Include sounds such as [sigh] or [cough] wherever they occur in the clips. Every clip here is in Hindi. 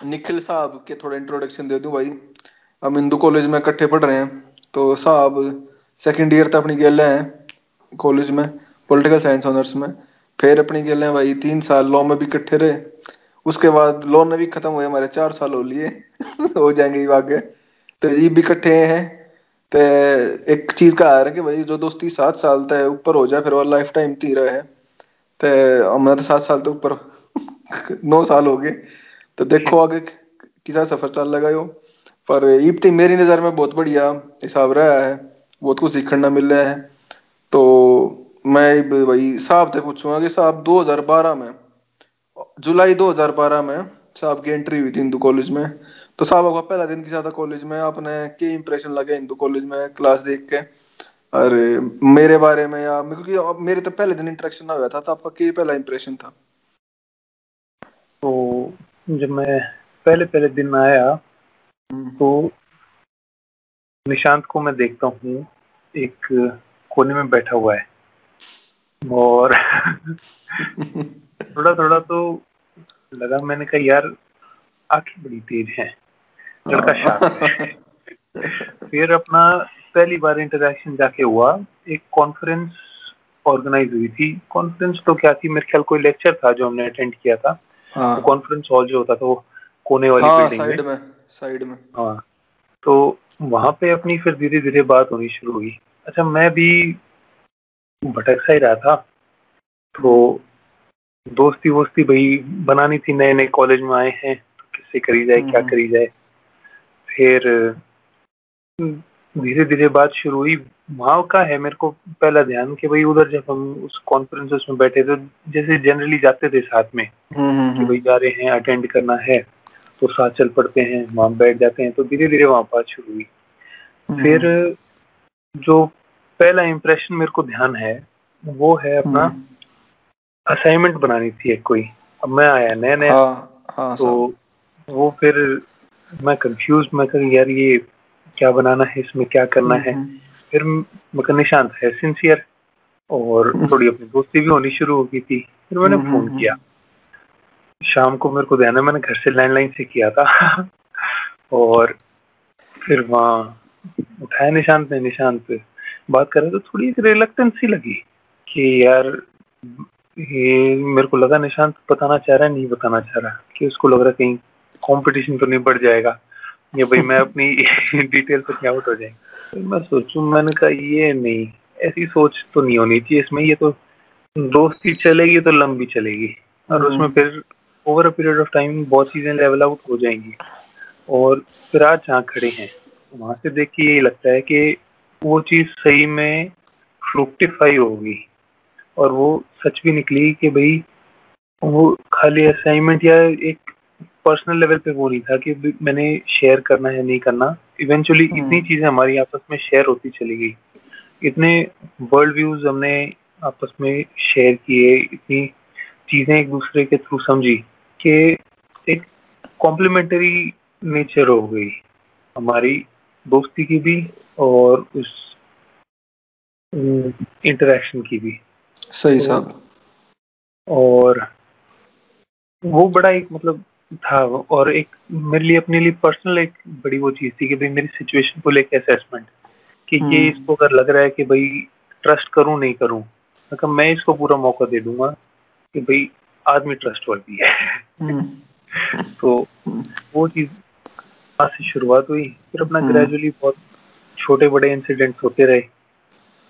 निखिल साहब के थोड़ा इंट्रोडक्शन दे दूँ भाई। हम हिंदू कॉलेज में इकट्ठे पढ़ रहे हैं तो साहब सेकंड ईयर तक अपनी गेले हैं कॉलेज में पॉलिटिकल साइंस ऑनर्स में। फिर अपनी गेले हैं भाई तीन साल लॉ में भी इकट्ठे रहे। उसके बाद लॉ में भी खत्म हुए हमारे, चार साल हो लिए। [laughs] हो जाएँगे आगे। तो ये भी इकट्ठे हैं। तो एक चीज़ का आ रहा है कि भाई जो दोस्ती सात साल तक ऊपर हो जाए, फिर वो लाइफ टाइम थी रहे। तो हमारे तो सात साल तो ऊपर [laughs] नौ साल हो गए। तो देखो आगे किसा सफ़र चल लगा यो। पर ईब मेरी नज़र में बहुत बढ़िया हिसाब रहा है। बहुत कुछ सीखना मिल रहा है। तो मैं भाई साहब से पूछूँगा कि साहब 2012 में, जुलाई 2012 में साहब की एंट्री हुई थी हिंदू कॉलेज में। तो साहब आपका पहला दिन किसा था कॉलेज में? आपने के इंप्रेशन लगे हिंदू कॉलेज में क्लास देख के? अरे मेरे बारे में या क्योंकि मेरे तो पहले दिन इंटरेक्शन ना हुआ था तो आपका क्या पहला इंप्रेशन था? तो जब मैं पहले पहले दिन आया हम्म। तो निशांत को मैं देखता हूँ एक कोने में बैठा हुआ है और [laughs] थोड़ा थोड़ा तो लगा मैंने कहा यार आँखें बड़ी तेज हैं लड़का शार्प है [laughs] फिर अपना पहली बार इंटरेक्शन जाके हुआ एक कॉन्फ्रेंस ऑर्गेनाइज हुई थी कॉन्फ्रेंस तो क्या थी मेरे ख्याल कोई लेक्चर था जो हमने अटेंड किया था हाँ। कॉन्फ्रेंस हॉल जो होता था वो कोने वाली हाँ, बिल्डिंग साइड में, में साइड में। हाँ तो वहाँ पे अपनी फिर धीरे धीरे बात होनी शुरू हुई। अच्छा मैं भी भटक सा ही रहा था। तो दोस्ती वोस्ती भाई बनानी थी नए नए कॉलेज में आए हैं तो किससे करी जाए क्या हम्म। करी जाए? फिर धीरे धीरे बात शुरू हुई। वहाँ का है मेरे को पहला ध्यान कि भाई उधर जब हम उस कॉन्फ्रेंस में बैठे तो जैसे जनरली जाते थे साथ में हम्म, हम्म, कि भाई जा रहे हैं अटेंड करना है तो साथ चल पड़ते हैं वहाँ बैठ जाते हैं तो धीरे धीरे वहाँ बात शुरू हुई। हम्म। फिर जो पहला इम्प्रेशन मेरे को ध्यान है वो है अपना असाइनमेंट हम्म। बनानी थी एक कोई। अब मैं आया नया नया हाँ, हाँ, तो वो फिर मैं कंफ्यूज मैं कर यार ये क्या बनाना है इसमें क्या करना है। हम्म। फिर मगर निशांत है सिंसियर और थोड़ी अपनी दोस्ती भी होनी शुरू हो गई थी। फिर मैंने फ़ोन किया। शाम को मेरे को है मैंने घर से लैंडलाइन से किया था। और फिर वहाँ उठाया निशांत ने निशांत बात कर रहे तो थोड़ी एक रिलक्टेंस सी लगी कि यार ये मेरे को लगा निशांत बताना चाह रहा है नहीं बताना चाह रहा। कि उसको लग रहा कहीं कंपटीशन तो नहीं बढ़ जाएगा। या भाई मैं अपनी [laughs] डिटेल पे क्या आउट हो जाएँगे? मैं सोचू मैंने कहा ये नहीं ऐसी सोच तो नहीं होनी चाहिए इसमें। ये तो दोस्ती चलेगी तो लंबी चलेगी। और उसमें हम्म। फिर over a period of time बहुत चीज़ें लेवल आउट हो जाएँगी। और फिर आज जहाँ खड़े हैं वहाँ से देख के ये लगता है कि वो चीज़ सही में फ्रुक्टिफाई होगी। और वो सच भी निकली कि भाई वो खाली असाइनमेंट या एक पर्सनल लेवल पे वो नहीं था कि मैंने शेयर करना है नहीं करना। इवेंचुअली हम्म। इतनी चीज़ें हमारी आपस में शेयर होती चली गई। इतने वर्ल्ड व्यूज़ हमने आपस में शेयर किए इतनी चीज़ें एक दूसरे के थ्रू समझी कि एक कॉम्प्लीमेंट्री नेचर हो गई हमारी दोस्ती की भी और उस इंटरेक्शन की भी। सही तो साहब। और वो बड़ा एक मतलब था और एक मेरे लिए अपने लिए पर्सनल एक बड़ी वो चीज़ थी कि भाई मेरी सिचुएशन को लेकर असेसमेंट कि ये हम्म। इसको अगर लग रहा है कि भाई ट्रस्ट करूँ नहीं करूँ मतलब मैं इसको पूरा मौका दे दूँगा कि भाई आदमी ट्रस्ट वर्दी है हम्म। [laughs] तो वो चीज़ से शुरुआत हुई फिर अपना ग्रेजुअली हम्म। बहुत छोटे बड़े इंसिडेंट्स होते रहे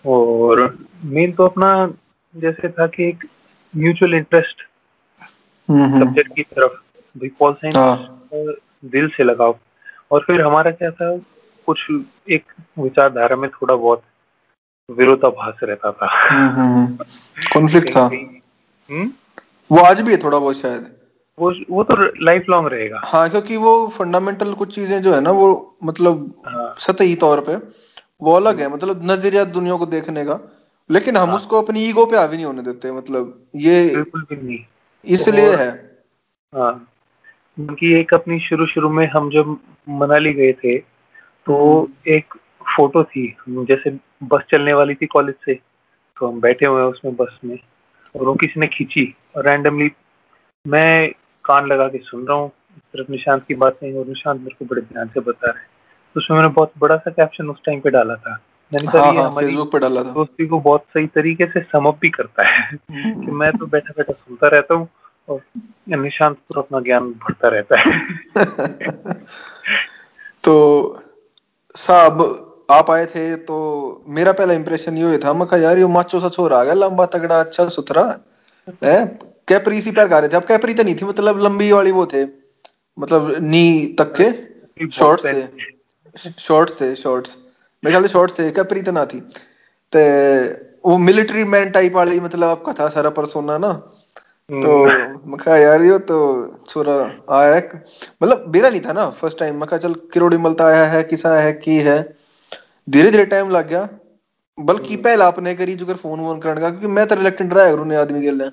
और मेन तो अपना जैसे था कि एक म्यूचुअल इंटरेस्ट सब्जेक्ट की तरफ़ भाई पॉल साइंस हाँ। दिल से लगाओ। और फिर हमारा क्या था कुछ एक विचारधारा में थोड़ा बहुत विरोधाभास रहता था। कॉन्फ्लिक्ट था। वो आज भी है थोड़ा बहुत शायद। वो वो तो लाइफ लॉन्ग रहेगा। हाँ क्योंकि वो फंडामेंटल कुछ चीज़ें जो है ना वो मतलब हाँ। सतही तौर पे वो अलग है मतलब नज़रिया दुनिया को देखने का। लेकिन हम हाँ। उसको अपनी ईगो पे हावी नहीं होने देते मतलब ये बिल्कुल भी नहीं। इसलिए है। हाँ। क्योंकि एक अपनी शुरू शुरू में हम जब मनाली गए थे तो। एक फ़ोटो थी जैसे बस चलने वाली थी कॉलेज से तो हम बैठे हुए हैं उसमें बस में और वो किसी ने खींची और रैंडमली मैं कान लगा के सुन रहा हूँ सिर्फ़ निशांत की बात नहीं और निशांत मेरे को बड़े ध्यान से बता रहे हैं तो उसमें मैंने बहुत बड़ा सा कैप्शन उस टाइम पे डाला था मैंने कहा हाँ, हाँ, हमारी पे डाला था दोस्ती को बहुत सही तरीके से समअप भी करता है [laughs] कि मैं तो बैठा बैठा सुनता रहता हूँ और निशांत पूरा अपना ज्ञान बढ़ता रहता है तो साहब आप आए थे तो मेरा पहला इंप्रेशन ये था मैं कहा यार ये माचो सा छोरा आ गया लंबा तगड़ा अच्छा सुथरा है? कैपरी सी पैर रहे थे। अब कैपरी तो नहीं थी मतलब लंबी वाली वो थे। मतलब नी तक के शॉर्ट्स थे। शॉर्ट्स थे शॉर्ट्स मेरे ख्याल शॉर्ट्स थे कैपरी तो ना थी। ते वो मिलिट्री मैन टाइप वाली मतलब आपका था सारा परसोना ना? तो हम्म। मैं यार ये तो छोरा आया मतलब मेरा नहीं था ना फ़र्स्ट टाइम मैं चल किरोड़ी मलता आया है किसा है की है? धीरे धीरे टाइम लग गया। बल्कि हम्म। पहला आपने करी जो कर फ़ोन वोन करने का क्योंकि मैं तो रिलेक्टेड रहा करूँ आदमी के लिए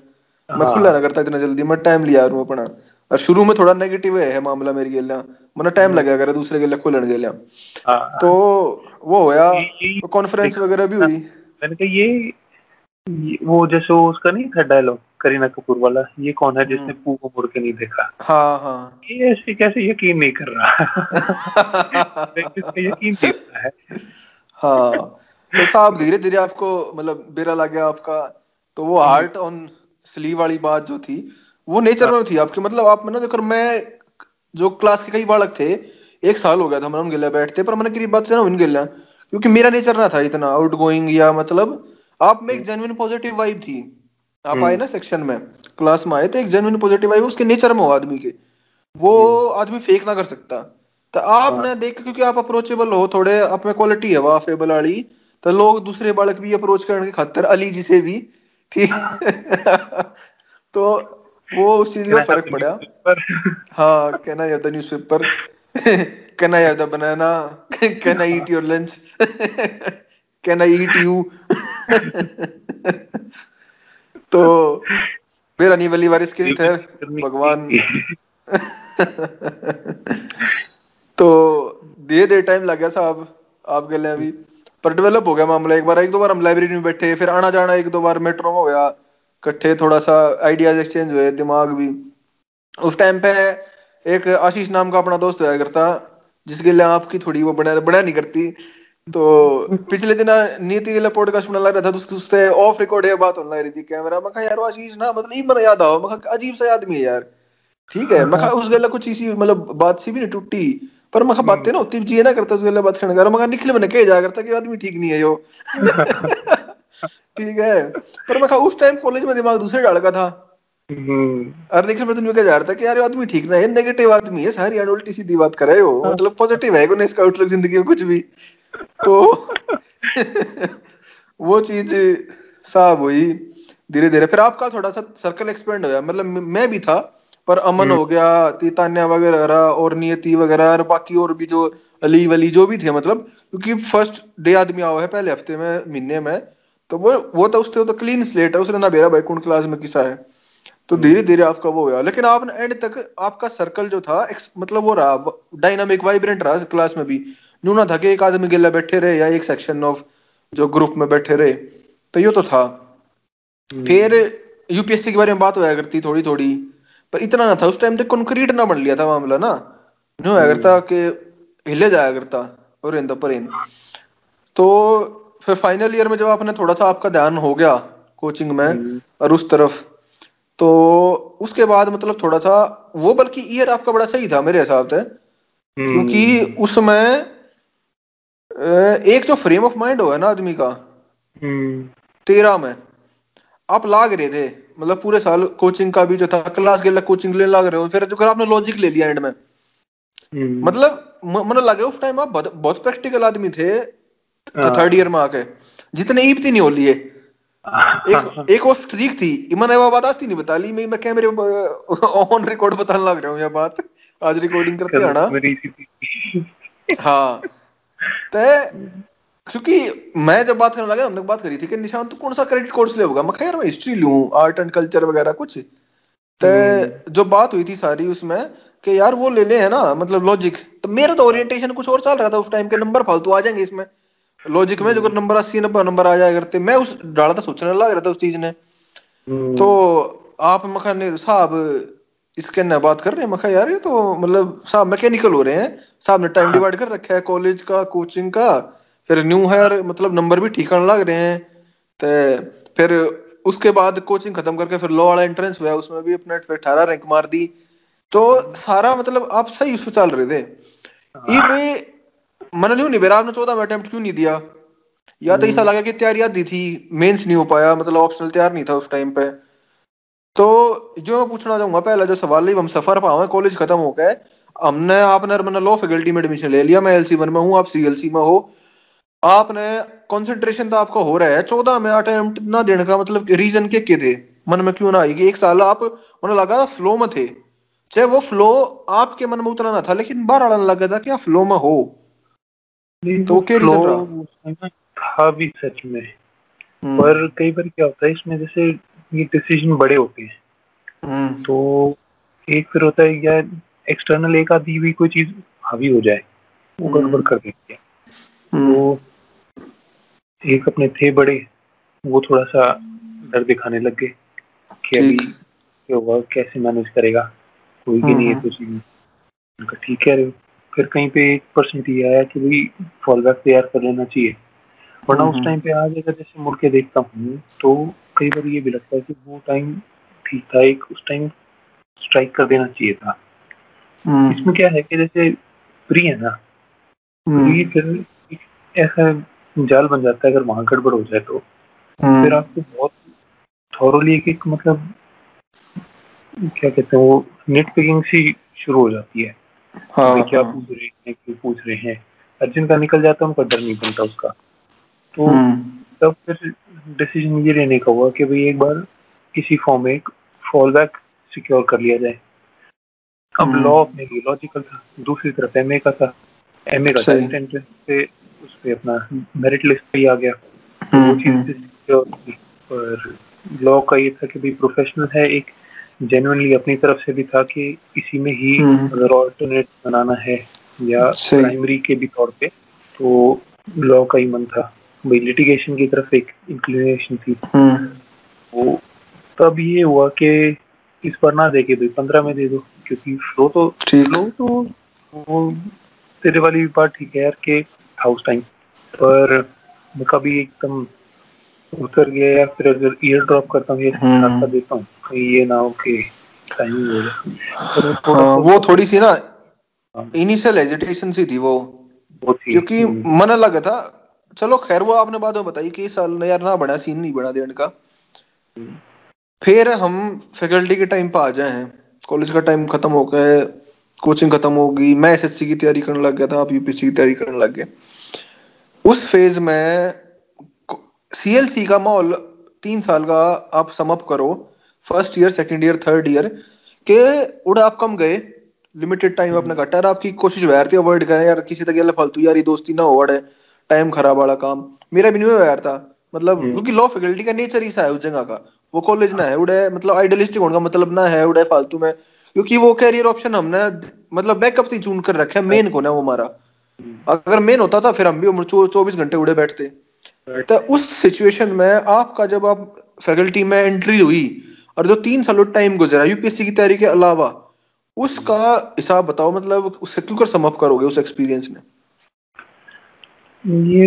मैं खुला ना करता इतना जल्दी मैं टाइम लिया रू अपना। और शुरू में थोड़ा नेगेटिव है मामला मेरी गेलिया मैंने टाइम हम्म। लगा करे दूसरे गेलिया खुलन गेलिया हाँ। तो वो होया कॉन्फ्रेंस वगैरह भी हुई। मैंने कहा ये वो जैसे उसका नहीं था डायलॉग करीना कपूर वाला ये कौन है जिसने हम्म। पू को मुड़ के नहीं देखा? हाँ हाँ। ये ऐसे कैसे यकीन नहीं कर रहा? [laughs] यकीन कर है। हाँ तो साहब धीरे धीरे आपको मतलब बेरा लग गया आपका। तो वो हार्ट ऑन स्लीव वाली बात जो थी वो नेचर में थी आपके? मतलब आप मैंने देखो मैं जो क्लास के कई बालक थे एक साल हो गया था मैंने गिला बैठते पर मैंने करीब बात ना उन गिला क्योंकि मेरा नेचर ना था इतना आउट गोइंग या मतलब आप में एक जेन्युइन पॉजिटिव वाइब थी। आप आए ना सेक्शन में क्लास में आए तो एक जेन्युइन पॉजिटिव वाइब उसके नेचर में हो आदमी के। वो आदमी फेक ना कर सकता। तो आप ना देख क्योंकि आप अप्रोचेबल हो थोड़े आप में क्वालिटी है वाफेबल वाली। तो लोग दूसरे बालक भी अप्रोच करने के खातर अली जी से भी ठीक [laughs] तो वो उस चीज़ का फ़र्क पड़ा। [laughs] हाँ कहना याद न्यूज़ पेपर कहना याद बनाना कहना ईट योर लंच कहना ईट यू तो मेरा नहीं वाली वारिस के थे भगवान। [laughs] तो धीरे धीरे टाइम लग गया साहब आप गए अभी। पर डेवलप हो गया मामला एक बार एक दो बार हम लाइब्रेरी में बैठे फिर आना जाना एक दो बार मेट्रो में हो गया इकट्ठे थोड़ा सा आइडियाज़ एक्सचेंज हुए दिमाग भी। उस टाइम पे एक आशीष नाम का अपना दोस्त हुआ करता जिसके लिए आपकी थोड़ी वो बना बना नहीं करती। तो पिछले दिन नीति के लिए पॉडकास्ट में लग रहा था तो उससे ऑफ़ रिकॉर्ड ये बात होने लग रही थी कैमरा मैं यार आशीष ना मतलब नहीं याद आओ मैं अजीब सा आदमी है यार। ठीक है मैं उस गला कुछ इसी मतलब बात सी भी नहीं टूटी। पर मैं बातें ना होती जी ना करता उस गला बात करने। मैं निकले मैंने कह जा करता कि आदमी ठीक नहीं है यो। ठीक है। पर मैं उस टाइम कॉलेज में दिमाग दूसरे डाल का था। हम्म। और निखिल मैं क्या जा रहा था कि यार आदमी ठीक ना है नेगेटिव आदमी है सारी उल्टी सीधी बात कर रहे हो। हाँ। मतलब पॉजिटिव है कोई इसका आउटलुक ज़िंदगी में कुछ भी। तो वो चीज़ साहब हुई धीरे धीरे फिर आपका थोड़ा सा सर्कल एक्सपेंड हो गया। मतलब मैं भी था पर अमन हम्म। हो गया तीतान्या वगैरह और नियति वगैरह और बाकी और भी जो अली वली जो भी थे मतलब क्योंकि फ़र्स्ट डे आदमी आओ है पहले हफ़्ते में महीने में तो वो वो तो उससे तो क्लीन स्लेट है उसने ना बेरा भाई कौन क्लास में किसा है। तो हम्म। धीरे धीरे आपका वो हुआ। लेकिन आपने एंड तक आपका सर्कल जो था मतलब वो रहा डायनामिक वाइब्रेंट रहा क्लास में भी। न्यू ना था कि एक आदमी गिला बैठे रहे या एक सेक्शन ऑफ़ जो ग्रुप में बैठे रहे। तो ये तो था। हम्म। फिर यूपीएससी के बारे में बात होया करती थोड़ी थोड़ी पर इतना ना था। उस टाइम तक कंक्रीट ना बन लिया था मामला ना। न्यू होया करता हम्म। कि हिले जाया करता और इन पर इन तो फिर फाइनल ईयर में जब आपने थोड़ा सा आपका ध्यान हो गया कोचिंग में हम्म। और उस तरफ़ तो उसके बाद मतलब थोड़ा सा वो बल्कि ईयर आपका बड़ा सही था मेरे हिसाब से। क्योंकि उसमें एक जो फ्रेम ऑफ़ माइंड हो है ना आदमी का। हम्म। तेरह में। आप लाग रहे थे मतलब पूरे साल कोचिंग का भी जो था क्लास के कोचिंग लेने लग रहे हो फिर जो आपने लॉजिक ले लिया एंड में। हम्म। मतलब मन लगे उस टाइम आप बहुत प्रैक्टिकल आदमी थे तो थर्ड ईयर में आके। जितने ईब थी नहीं हो लिए। [laughs] एक एक वो स्ट्रीक थी मैंने वो बात आज नहीं बता ली मैं मैं कैमरे ऑन रिकॉर्ड बताने लग रहा हूँ ये बात। आज रिकॉर्डिंग करते हैं ना। हाँ। तो क्योंकि मैं जब बात करने लगा हमने बात करी थी कि निशान तो कौन सा क्रेडिट कोर्स ले होगा? मैं यार मैं हिस्ट्री लूँ आर्ट एंड कल्चर वगैरह कुछ। तो हम्म। जो बात हुई थी सारी उसमें कि यार वो ले ले है ना मतलब लॉजिक तो मेरा तो ओरिएंटेशन कुछ और चल रहा था उस टाइम के नंबर फालतू आ जाएँगे इसमें। लॉजिक में जो नंबर अस्सी नब्बे नंबर आ जाया करते मैं उस डाला था सोचने लग रहा था उस चीज़ ने। हम्म। तो आप मखान साहब इसके ना बात कर रहे हैं मखा यार ये तो मतलब साहब मैकेनिकल हो रहे हैं। साहब ने टाइम डिवाइड कर रखा है कॉलेज का कोचिंग का फिर न्यू हायर मतलब नंबर भी ठीक आने लग रहे हैं। तो फिर उसके बाद कोचिंग खत्म करके फिर लॉ वाला एंट्रेंस हुआ उसमें भी अपने अठारह रैंक मार दी। तो सारा मतलब आप सही उस पर चल रहे थे। ये मन नहीं नहीं बेरा आपने चौदह में अटेम्प्ट क्यों नहीं दिया? या तो ऐसा। लगा कि तैयारी आधी थी मेंस नहीं हो पाया मतलब ऑप्शनल तैयार नहीं था उस टाइम पे। तो जो मैं पूछना चाहूँगा पहला जो सवाल है हम सफ़र पाओ कॉलेज खत्म हो गए। हमने आपने मैंने लॉ फैकल्टी में एडमिशन ले लिया मैं एलसी वन में हूँ आप सीएलसी में हो। आपने कंसंट्रेशन तो आपका हो रहा है चौदह में अटेम्प्ट ना देने का मतलब रीजन के के थे? मन में क्यों ना आएगी? एक साल आप उन्हें लगा फ्लो में थे। चाहे वो फ्लो आपके मन में उतना ना था लेकिन बार आने लगा था कि आप फ्लो में हो। तो क्या रीजन था भी सच में। हम्म। पर कई बार क्या होता है इसमें जैसे ये डिसीज़न बड़े होते हैं। हम्म। तो एक फिर होता है या एक्सटर्नल एक आदि हुई कोई चीज़ हावी हो जाए वो हम्म। गड़बड़ कर देती है। तो एक अपने थे बड़े वो थोड़ा सा डर दिखाने लग गए कि अभी क्या हुआ कैसे मैनेज करेगा कोई भी नहीं है कुछ नहीं ठीक है फिर कहीं पे एक परसेंट ये आया कि भाई फॉल बैक तैयार कर लेना चाहिए। वरना उस टाइम पे आज अगर जैसे मुड़ के देखता हूँ तो कई बार ये भी लगता है कि वो टाइम ठीक था एक उस टाइम स्ट्राइक कर देना चाहिए था हम्म। इसमें क्या है कि जैसे प्री है ना प्री हम्म। फिर ऐसा जाल बन जाता है अगर वहाँ गड़बड़ हो जाए तो हम्म। फिर आपको बहुत थॉरली एक एक मतलब क्या कहते हैं वो नेट पिकिंग सी शुरू हो जाती है हाँ, क्या हाँ. पूछ रहे हैं क्यों पूछ रहे हैं अर्जुन का निकल जाता है उनका डर नहीं बनता उसका तो तब फिर डिसीज़न ये लेने का हुआ कि भाई एक बार किसी फॉर्म में एक फॉल बैक सिक्योर कर लिया जाए। अब लॉ हम्म। अपने लिए लॉजिकल था। दूसरी तरफ़ एमए का था। एमए का एंट्रेंस पे उस पे अपना मेरिट लिस्ट पे ही आ गया। तो वो चीज़ सिक्योर और लॉ का ये था कि भाई प्रोफेशनल है एक जेनुअनली अपनी तरफ़ से भी था कि इसी में ही हम्म। अगर ऑल्टरनेट बनाना है या प्राइमरी के भी तौर पे तो लॉ का ही मन था। भाई लिटिगेशन की तरफ़ एक इंक्लिनेशन थी हम्म। वो तब ये हुआ कि इस पर ना दे के भाई पंद्रह में दे दो क्योंकि फ्लो तो फ्लो तो वो तेरे वाली भी बात ठीक है यार के हाउस टाइम पर मैं कभी एकदम उतर गया या फिर अगर ईयर ड्रॉप करता हूँ या हम्म। देता हूँ ये ना हो कि टाइम हो जाए हाँ, वो थोड़ी सी ना इनिशियल हाँ। एजिटेशन सी थी वो क्योंकि। मन लगा था चलो खैर वो आपने बाद में बताई कि साल यार ना बना सीन नहीं बना देने का। फिर हम फैकल्टी के टाइम पे आ जाए हैं। कॉलेज का टाइम खत्म हो गया कोचिंग खत्म हो गई मैं एसएससी की तैयारी करने लग गया था आप यूपीसी की तैयारी करने लग गए। उस फ़ेज़ में सीएलसी का माहौल तीन साल का आप समअप करो। First year second year third year के उड़ा आप कम गए। लिमिटेड टाइम अपना घटा। आपकी कोशिश वैर थी अवॉइड करें यार किसी तक फालतू यारी दोस्ती ना हो है टाइम खराब वाला काम। मेरा भी नहीं हुआ यार था। मतलब हम्म। क्योंकि लॉ फैकल्टी का नेचर ही सा है उस जगह का। वो कॉलेज ना है उड़े मतलब आइडियलिस्टिक होने का मतलब ना है उड़े फालतू में। क्योंकि वो कैरियर ऑप्शन हमने मतलब बैकअप से चुन कर रखे मेन को ना वो हमारा। हम्म। अगर मेन होता था फिर हम भी चौबीस घंटे उड़े बैठते। तो उस सिचुएशन में आपका जब आप फैकल्टी में एंट्री हुई और जो तीन सालों टाइम गुजरा यूपीएससी की तैयारी के अलावा उसका हिसाब बताओ मतलब उससे क्यों कर समअप करोगे उस एक्सपीरियंस ने ये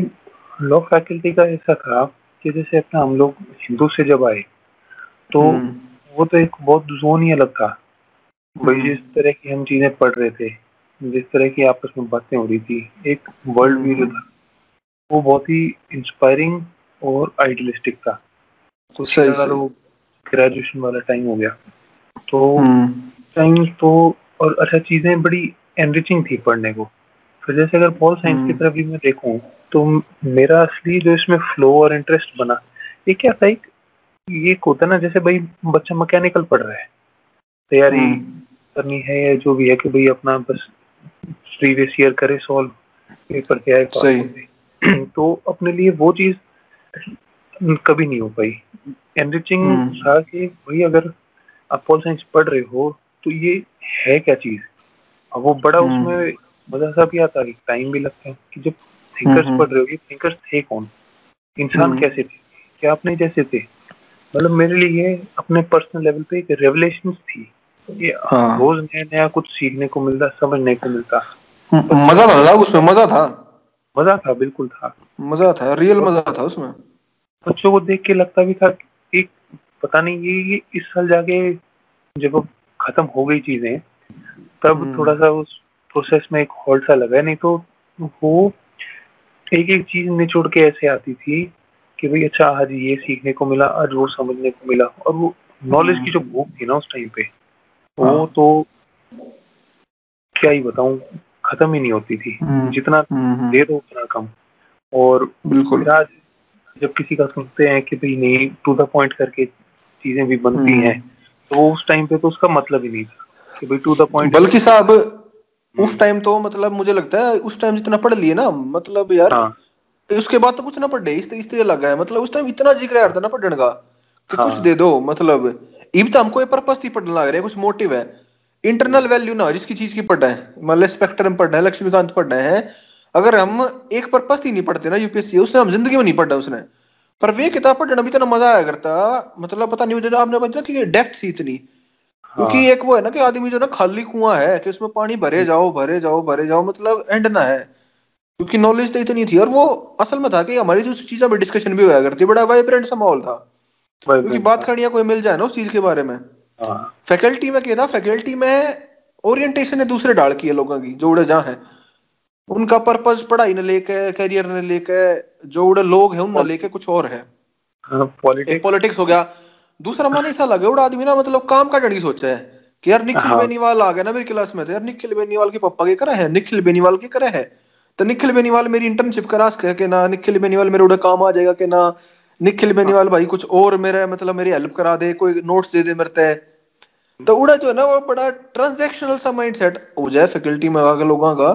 लॉ फैकल्टी का ऐसा था कि जैसे अपना हम लोग हिंदू से जब आए तो हम्म। वो तो एक बहुत जोन ही अलग था भाई हम्म। जिस तरह की हम चीज़ें पढ़ रहे थे जिस तरह की आपस में बातें हो रही थी एक वर्ल्ड व्यू था वो बहुत ही इंस्पायरिंग और आइडियलिस्टिक था तो ग्रेजुएशन वाला टाइम हो गया तो टाइम हम्म। तो और अच्छा चीज़ें बड़ी एनरिचिंग थी पढ़ने को फिर जैसे अगर पॉल साइंस की हम्म। तरफ़ भी मैं देखूँ तो मेरा असली जो इसमें फ्लो और इंटरेस्ट बना ये क्या था एक ये होता ना जैसे भाई बच्चा मैकेनिकल पढ़ रहा है तैयारी हम्म। करनी है या जो भी है कि भाई अपना बस प्रीवियस ईयर करे सॉल्व पेपर क्या है तो अपने लिए वो चीज़ कभी नहीं हो पाई एनरिचिंग हम्म। था कि भाई अगर आप पॉल साइंस पढ़ रहे हो तो ये है क्या चीज़ अब वो बड़ा उसमें मज़ा सा भी आता है टाइम भी लगता है कि जब थिंकर्स हम्म, हम्म। पढ़ रहे हो ये थिंकर्स थे कौन इंसान हम्म। कैसे थे क्या अपने जैसे थे मतलब मेरे लिए अपने पर्सनल लेवल पे एक रेवलेशन थी ये हाँ। रोज नया नया कुछ सीखने को मिलता समझने को मिलता मज़ा था उसमें मज़ा था मज़ा था बिल्कुल था मज़ा था रियल मज़ा था उसमें बच्चों को देख के लगता भी था एक पता नहीं ये, ये इस साल जाके जब खत्म हो गई चीज़ें तब हम्म। थोड़ा सा उस प्रोसेस में एक हॉल्ट सा लगा नहीं तो वो एक एक चीज़ निचोड़ के ऐसे आती थी कि भाई अच्छा आज ये सीखने को मिला आज वो समझने को मिला। और वो नॉलेज की जो भूख थी ना उस टाइम पे वो हाँ। तो क्या ही बताऊँ खत्म ही नहीं होती थी। हम्म। जितना देर हो उतना कम। और बिल्कुल। आज जब किसी का सुनते हैं कि भाई नहीं टू द पॉइंट करके चीज़ें भी बनती हैं तो उस टाइम पे तो उसका मतलब ही नहीं था कि भाई टू द पॉइंट बल्कि साहब उस टाइम तो मतलब मुझे लगता है उस टाइम जितना पढ़ लिए ना मतलब यार हाँ। उसके बाद तो कुछ ना पढ़े इस तरह लगा है। मतलब उस टाइम इतना ज़िक्र यार था ना पढ़ने का कि हाँ। कुछ दे दो मतलब। इब तो हमको पर्पस ही पढ़ने लग रहा है कुछ मोटिव है। इंटरनल वैल्यू ना जिसकी चीज़ की पढ़ना है। मान स्पेक्ट्रम पढ़ना है लक्ष्मीकांत पढ़ना है। अगर हम एक पर्पस ही नहीं पढ़ते ना यूपीएससी उसने हम ज़िंदगी में नहीं पढ़ा उसने। पर वे किताब पढ़ना भी इतना मज़ा आया करता मतलब पता नहीं मुझे आपने बताया कि डेप्थ थी इतनी। क्योंकि हाँ। एक वो है ना कि आदमी जो ना खाली कुआँ है कि उसमें पानी भरे जाओ भरे जाओ भरे जाओ मतलब एंड ना है। क्योंकि नॉलेज तो इतनी थी और वो असल में था कि हमारी जो चीज़ों पर डिस्कशन भी हुआ करती बड़ा वाइब्रेंट सा माहौल था। क्योंकि बात करनी कोई मिल जाए ना उस चीज़ के बारे में। फैकल्टी हाँ। में क्या फैकल्टी में ओरिएंटेशन है दूसरे डाल की है लोगों की जो उड़े जहाँ है। उनका पर्पज पढ़ाई ने लेके करियर ने लेके जो उड़े लोग हैं उन लेके कुछ और है। पॉलिटिक्स हाँ, हो गया। दूसरा मन ऐसा लगे उड़ा आदमी ना मतलब काम का की सोचा है कि यार निखिल हाँ। बेनीवाल आ गया ना मेरी क्लास में तो यार निखिल बेनीवाल के पापा के करे है निखिल बेनीवाल के करे है? तो निखिल बेनीवाल मेरी इंटर्नशिप करा सके के ना निखिल बेनीवाल मेरे उड़े काम आ जाएगा कि ना निखिल बेनीवाल भाई कुछ और मेरे मतलब मेरी हेल्प करा दे कोई नोट्स दे दे मेरे तो। उड़ा जो है ना वो बड़ा ट्रांजेक्शनल सा माइंड सेट हो जाए फैकल्टी में आगे लोगों का।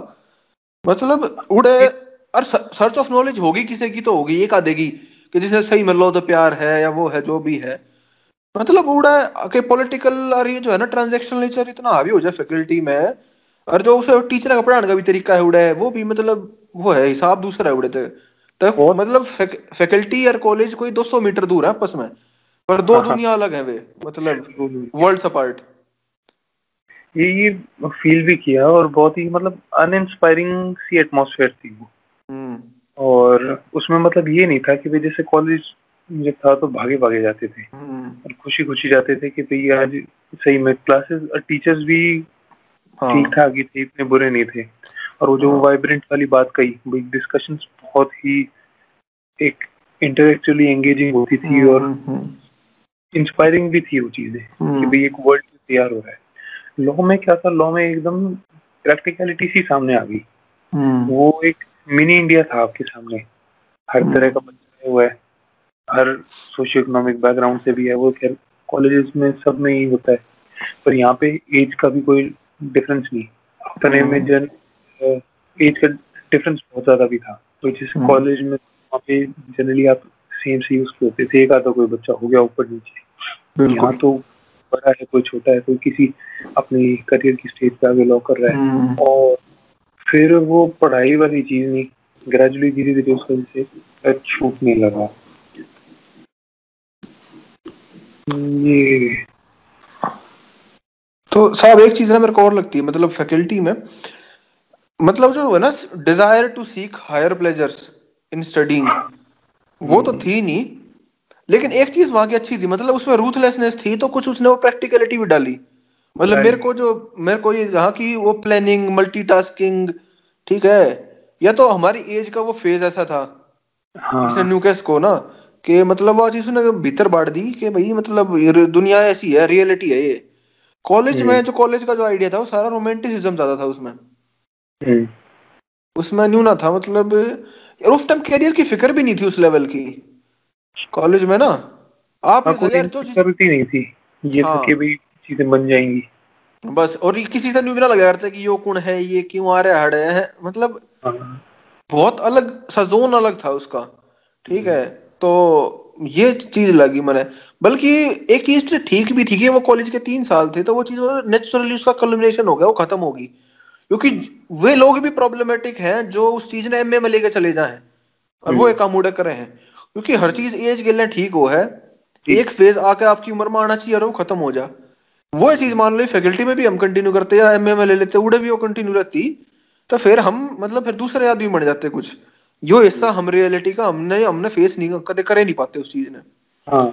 मतलब उड़े और सर्च ऑफ़ नॉलेज होगी किसी की तो होगी एक आधे की कि जिसने सही में लो तो प्यार है या वो है जो भी है। मतलब उड़ा के पॉलिटिकल और ये जो है ना ट्रांजेक्शनल नेचर इतना हावी हो जाए फैकल्टी में और जो उसे टीचर का पढ़ाने का भी तरीका है उड़ा है वो भी मतलब वो है हिसाब दूसरा है उड़े तो, तो मतलब फैकल्टी और कॉलेज कोई 200 मीटर दूर है आपस में पर दो हाँ, हाँ। दुनिया अलग है वे मतलब वर्ल्ड अपार्ट ये ये फील भी किया और बहुत ही मतलब अनइंस्पायरिंग सी एटमॉस्फेयर थी वो। हम्म। और उसमें मतलब ये नहीं था कि भाई जैसे कॉलेज जब था तो भागे भागे जाते थे। हम्म। और खुशी खुशी जाते थे कि भाई आज सही में क्लासेस और टीचर्स भी हाँ। ठीक ठाक ही थे इतने बुरे नहीं थे। और वो जो हाँ। वाइब्रेंट वाली बात कही भाई डिस्कशंस बहुत ही एक इंटेलेक्चुअली एंगेजिंग होती थी हम्म, और इंस्पायरिंग हम्म, भी थी वो चीज़ें कि भाई एक वर्ल्ड तैयार हो रहा है। लॉ में क्या था? लॉ में एकदम प्रैक्टिकलिटी सी सामने आ गई। वो एक मिनी इंडिया था आपके सामने। हर तरह का बच्चा हुआ है। हर सोशियो इकोनॉमिक बैकग्राउंड से भी है वो खैर कॉलेजेस में सब में ही होता है। पर यहाँ पे एज का भी कोई डिफरेंस नहीं। अपने में जन एज का डिफरेंस बहुत ज़्यादा भी था। तो जिस कॉलेज में वहाँ पे जनरली आप सेम से यूज़ होते थे एक आधा कोई बच्चा हो गया ऊपर नीचे। यहाँ तो बड़ा है कोई छोटा है कोई किसी अपनी करियर की स्टेज पे आगे लॉ कर रहा है। हम्म। और फिर वो पढ़ाई वाली चीज़ नहीं ग्रेजुअली धीरे धीरे उसका जैसे छूटने लगा। ये। तो साहब एक चीज़ ना मेरे को और लगती है मतलब फैकल्टी में मतलब जो है ना desire to seek higher pleasures in studying वो तो थी नहीं लेकिन एक चीज़ वहाँ की अच्छी थी मतलब उसमें रूथलेसनेस थी तो कुछ उसने वो प्रैक्टिकलिटी भी डाली। मतलब मेरे को जो मेरे को ये जहाँ की वो प्लानिंग मल्टीटास्किंग ठीक है या तो हमारी एज का वो फ़ेज़ ऐसा था हाँ। न्यूकेस को ना कि मतलब वो चीज़ उसने भीतर बांट दी कि भाई मतलब दुनिया ऐसी है रियलिटी है ये। कॉलेज में हम्म। जो कॉलेज का जो आइडिया था वो सारा रोमांटिसिज्म ज़्यादा था उसमें। हम्म। उसमें न्यू ना था मतलब यार उस टाइम कैरियर की फ़िक्र भी नहीं थी उस लेवल की। कॉलेज में ना आप यार तो नहीं थी ये हाँ, तो भाई चीज़ें बन जाएँगी। बस और ये किसी से न्यू भी ना लगा करता कि ये कौन है ये क्यों आ रहा है हड़ मतलब हाँ। बहुत अलग सा जोन अलग था उसका ठीक है? तो ये चीज़ लगी मैंने। बल्कि एक चीज़ तो ठीक भी थी कि वो कॉलेज के तीन साल थे तो वो चीज़ नेचुरली उसका कल्मिनेशन हो गया वो खत्म होगी। क्योंकि वे लोग भी प्रॉब्लमेटिक हैं जो उस चीज़ ने एमए में लेके चले जाए और वो एक अमूडे करे हैं। क्योंकि हर चीज़ एज के लिए ठीक हो है एक फ़ेज़ आके आपकी उम्र में आना चाहिए और वो खत्म हो जा। वो चीज़ मान लो फैकल्टी में भी हम कंटिन्यू करते या एम में ले लेते उड़े भी वो कंटिन्यू रहती तो फिर हम मतलब फिर दूसरे आदमी बन जाते कुछ। यो हिस्सा हम रियलिटी का हमने हमने फेस नहीं कदे करे नहीं पाते उस चीज़ ने हाँ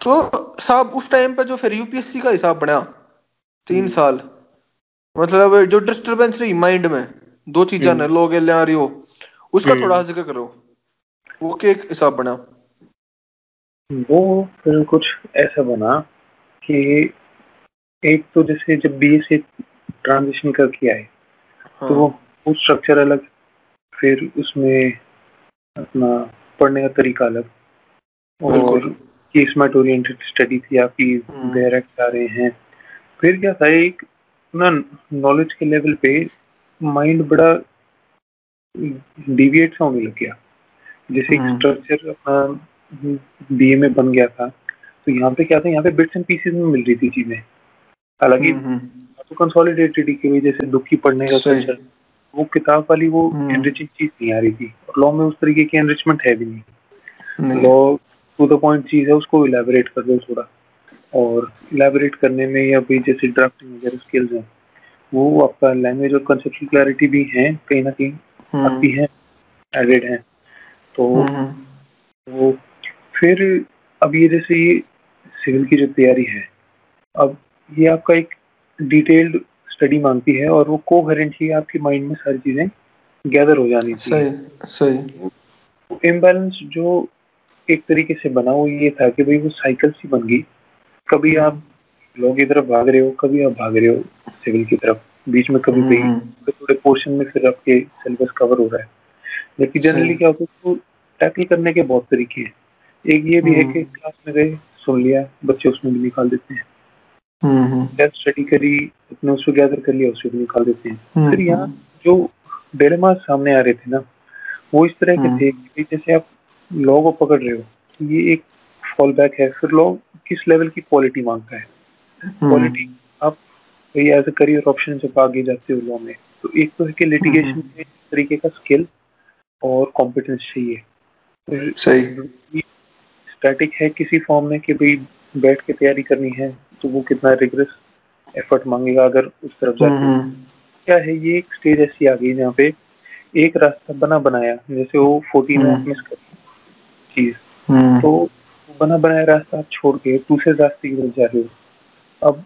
तो साहब उस टाइम पे जो फिर यूपीएससी का हिसाब बना तीन हम्म। साल मतलब जो डिस्टरबेंस रही माइंड में दो चीज़ें। ने लोग ले आ रही हो उसका हम्म। थोड़ा ज़िक्र करो वो क्या हिसाब बना वो फिर कुछ ऐसा बना कि एक तो जैसे जब बी से ट्रांजिशन करके आए तो हाँ. तो वो स्ट्रक्चर अलग फिर उसमें अपना पढ़ने का तरीका अलग। और केस मेट ओरिएंटेड स्टडी थी आपकी डायरेक्ट हम्म। आ रहे हैं। फिर क्या था एक ना नॉलेज के लेवल पे माइंड बड़ा डिविएट सा होने लग गया। जैसे एक स्ट्रक्चर हम्म। अपना बीए में बन गया था। तो यहाँ पे क्या था यहाँ पे बिट्स एंड पीसेस में मिल रही थी चीज़ें। हालाँकि हम्म, तो कंसोलिडेटेड की वजह से दुखी पढ़ने का कल्चर वो किताब वाली वो एनरिचिंग चीज़ नहीं आ रही थी। और लॉ में उस तरीके की एनरिचमेंट है भी नहीं। लॉ टू द पॉइंट चीज़ है उसको इलेबोरेट कर दो थोड़ा। और इलेबोरेट करने में या भी जैसे ड्राफ्टिंग वगैरह स्किल्स हैं वो आपका लैंग्वेज और कंसेप्चुअल क्लैरिटी भी है कहीं ना कहीं हम्म। आपकी है एडेड है। तो हम्म। वो फिर अब ये जैसे ये सिविल की जो तैयारी है अब ये आपका एक डिटेल्ड स्टडी मांगती है और वो कोहेरेंटली आपके माइंड में सारी चीज़ें गैदर हो जानी चाहिए। सही सही। इम्बैलेंस जो एक तरीके से बना वो ये था कि भाई वो साइकिल सी बन गई। कभी आप लोग की तरफ़ भाग रहे हो कभी आप भाग रहे हो सिविल की तरफ़। बीच में कभी कहीं हम्म। थोड़े पोर्शन में फिर आपके सिलेबस कवर हो रहा है। लेकिन जनरली क्या होता है तो टैकल करने के बहुत तरीके हैं। एक ये भी है हम्म। कि क्लास में गए सुन लिया बच्चे उसमें भी निकाल देते हैं। स्टडी हम्म, करी अपने उसको गैदर कर लिया उसको निकाल देते हैं। फिर यहाँ जो डेलेमा सामने आ रहे थे ना वो इस तरह के थे कि जैसे आप लॉ को पकड़ रहे हो तो ये एक फॉल बैक है। फिर लॉ किस लेवल की क्वालिटी माँगता है? क्वालिटी हम्म। आप भाई एज ए करियर ऑप्शन जब आगे जाते हो लॉ में तो एक तो है कि लिटिगेशन हम्म। के तरीके का स्किल और कॉम्पिटेंस चाहिए। सही। स्टैटिक है किसी फॉर्म में कि भाई बैठ के तैयारी करनी है तो वो कितना रिग्रेस एफर्ट मांगेगा अगर उस तरफ़ जाते हम्म, क्या है ये एक स्टेज ऐसी आ गई जहाँ पे एक रास्ता बना बनाया जैसे वो फोर्टीन मिस कर चीज़। हम्म। तो बना बनाया रास्ता आप छोड़ के दूसरे रास्ते की तरफ़ जा रहे हो। अब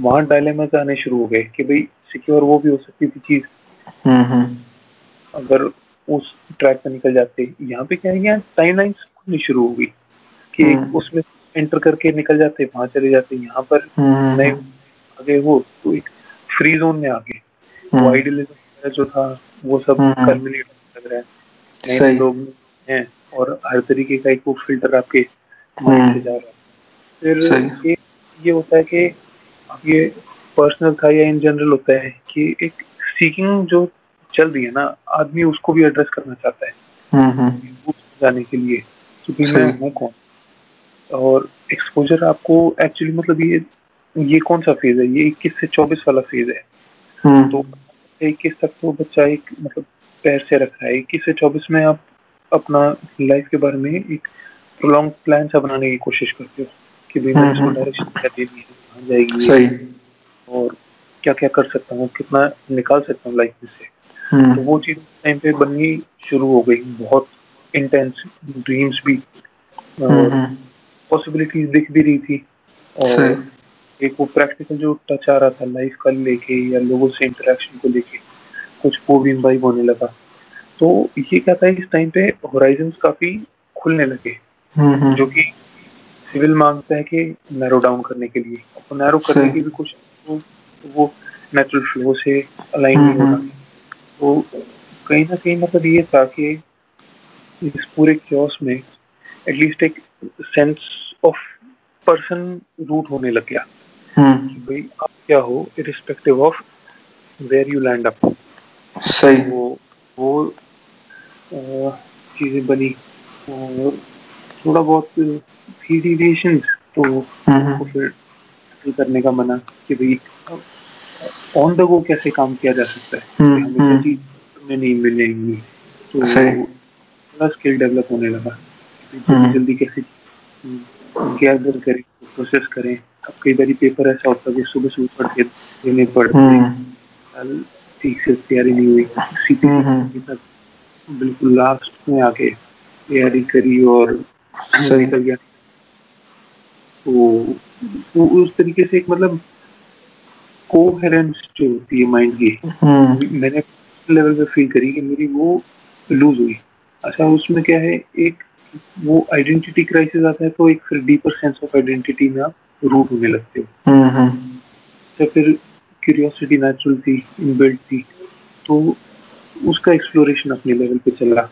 वहाँ डायलेमास आने शुरू हो गए कि भाई सिक्योर वो भी हो सकती थी चीज़। हम्म, हम्म। अगर उस ट्रैक पे निकल जाते यहाँ पे क्या है टाइम लाइन खुलनी शुरू हो गई कि उसमें एंटर करके निकल जाते वहाँ चले जाते यहाँ पर नए आगे हो तो एक फ्री जोन में आ गए वो आइडियलिज्म जो था वो सब कल्मिनेट लग रहा है। नए लोग हैं और हर तरीके का एक वो फ़िल्टर आपके माइंड से हम्म। जा रहा है। फिर ये ये होता है कि ये पर्सनल था या इन जनरल होता है कि एक सीकिंग जो चल रही है ना आदमी उसको भी एड्रेस करना चाहता है। हम्म, हम्म। जाने के लिए कि मैं हूँ कौन? और एक्सपोजर आपको एक्चुअली मतलब ये ये कौन सा फ़ेज़ है? ये इक्कीस से चौबीस वाला फ़ेज़ है। तो इक्कीस तक तो बच्चा एक मतलब पैर से रख रहा है। इक्कीस से चौबीस में आप अपना लाइफ के बारे में एक प्रोलॉन्ग प्लान सा बनाने की कोशिश करते हो कि भाई मैं इसको डायरेक्शन हम्म, हम्म। क्या देनी है कहाँ जाएगी। सही। और क्या क्या कर सकता हूँ कितना निकाल सकता हूँ लाइफ में से। हम्म। तो वो चीज़ टाइम पे बननी शुरू हो गई। बहुत इंटेंस ड्रीम्स भी। पॉसिबिलिटीज दिख भी रही थी। और एक वो प्रैक्टिकल जो टच आ रहा था लाइफ का लेके या लोगों से इंटरेक्शन को लेके कुछ वो भी इम्बाइब होने लगा। तो ये क्या था इस टाइम पे होराइजन काफ़ी खुलने लगे। हम्म, हम्म। जो कि सिविल माँगता है कि नैरो डाउन करने के लिए। तो नैरो करने की भी कुछ तो वो नेचुरल फ्लो से अलाइन नहीं होना हम्म, तो कहीं ना कहीं मतलब ये था कि इस पूरे क्योस में एटलीस्ट एक सेंस ऑफ़ पर्सन रूट होने लग गया। भाई आप क्या हो irrespective of where you land up सही। वो वो चीज़ें बनी। और थोड़ा बहुत थी डेविएशन तो हम्म। फिर करने का मना कि भाई ऑन द गो कैसे काम किया जा सकता है? हम्म, हमें नहीं मिलेंगी। तो थोड़ा स्किल डेवलप होने लगा। जल्दी जल्दी कैसे गैदर करें प्रोसेस करें। अब कई बार पेपर ऐसा होता है कि सुबह सुबह पढ़ के देने पड़ते हम्म। ठीक से तैयारी नहीं हुई। सीपी हम्म, हम्म। बिल्कुल लास्ट में आके तैयारी करी और निकल गया तो, तो उस तरीके से एक मतलब कोहेरेंस जो होती है माइंड की मैंने लेवल पे फील करी कि मेरी वो लूज हुई। अच्छा उसमें क्या है? एक वो आइडेंटिटी क्राइसिस आता है तो एक फिर डीपर सेंस ऑफ़ आइडेंटिटी में आप रूट होने लगते हो। हम्म, हम्म। तो फिर क्यूरियोसिटी नेचुरल थी इनबिल्ट थी तो उसका एक्सप्लोरेशन अपने लेवल पे चल। रहा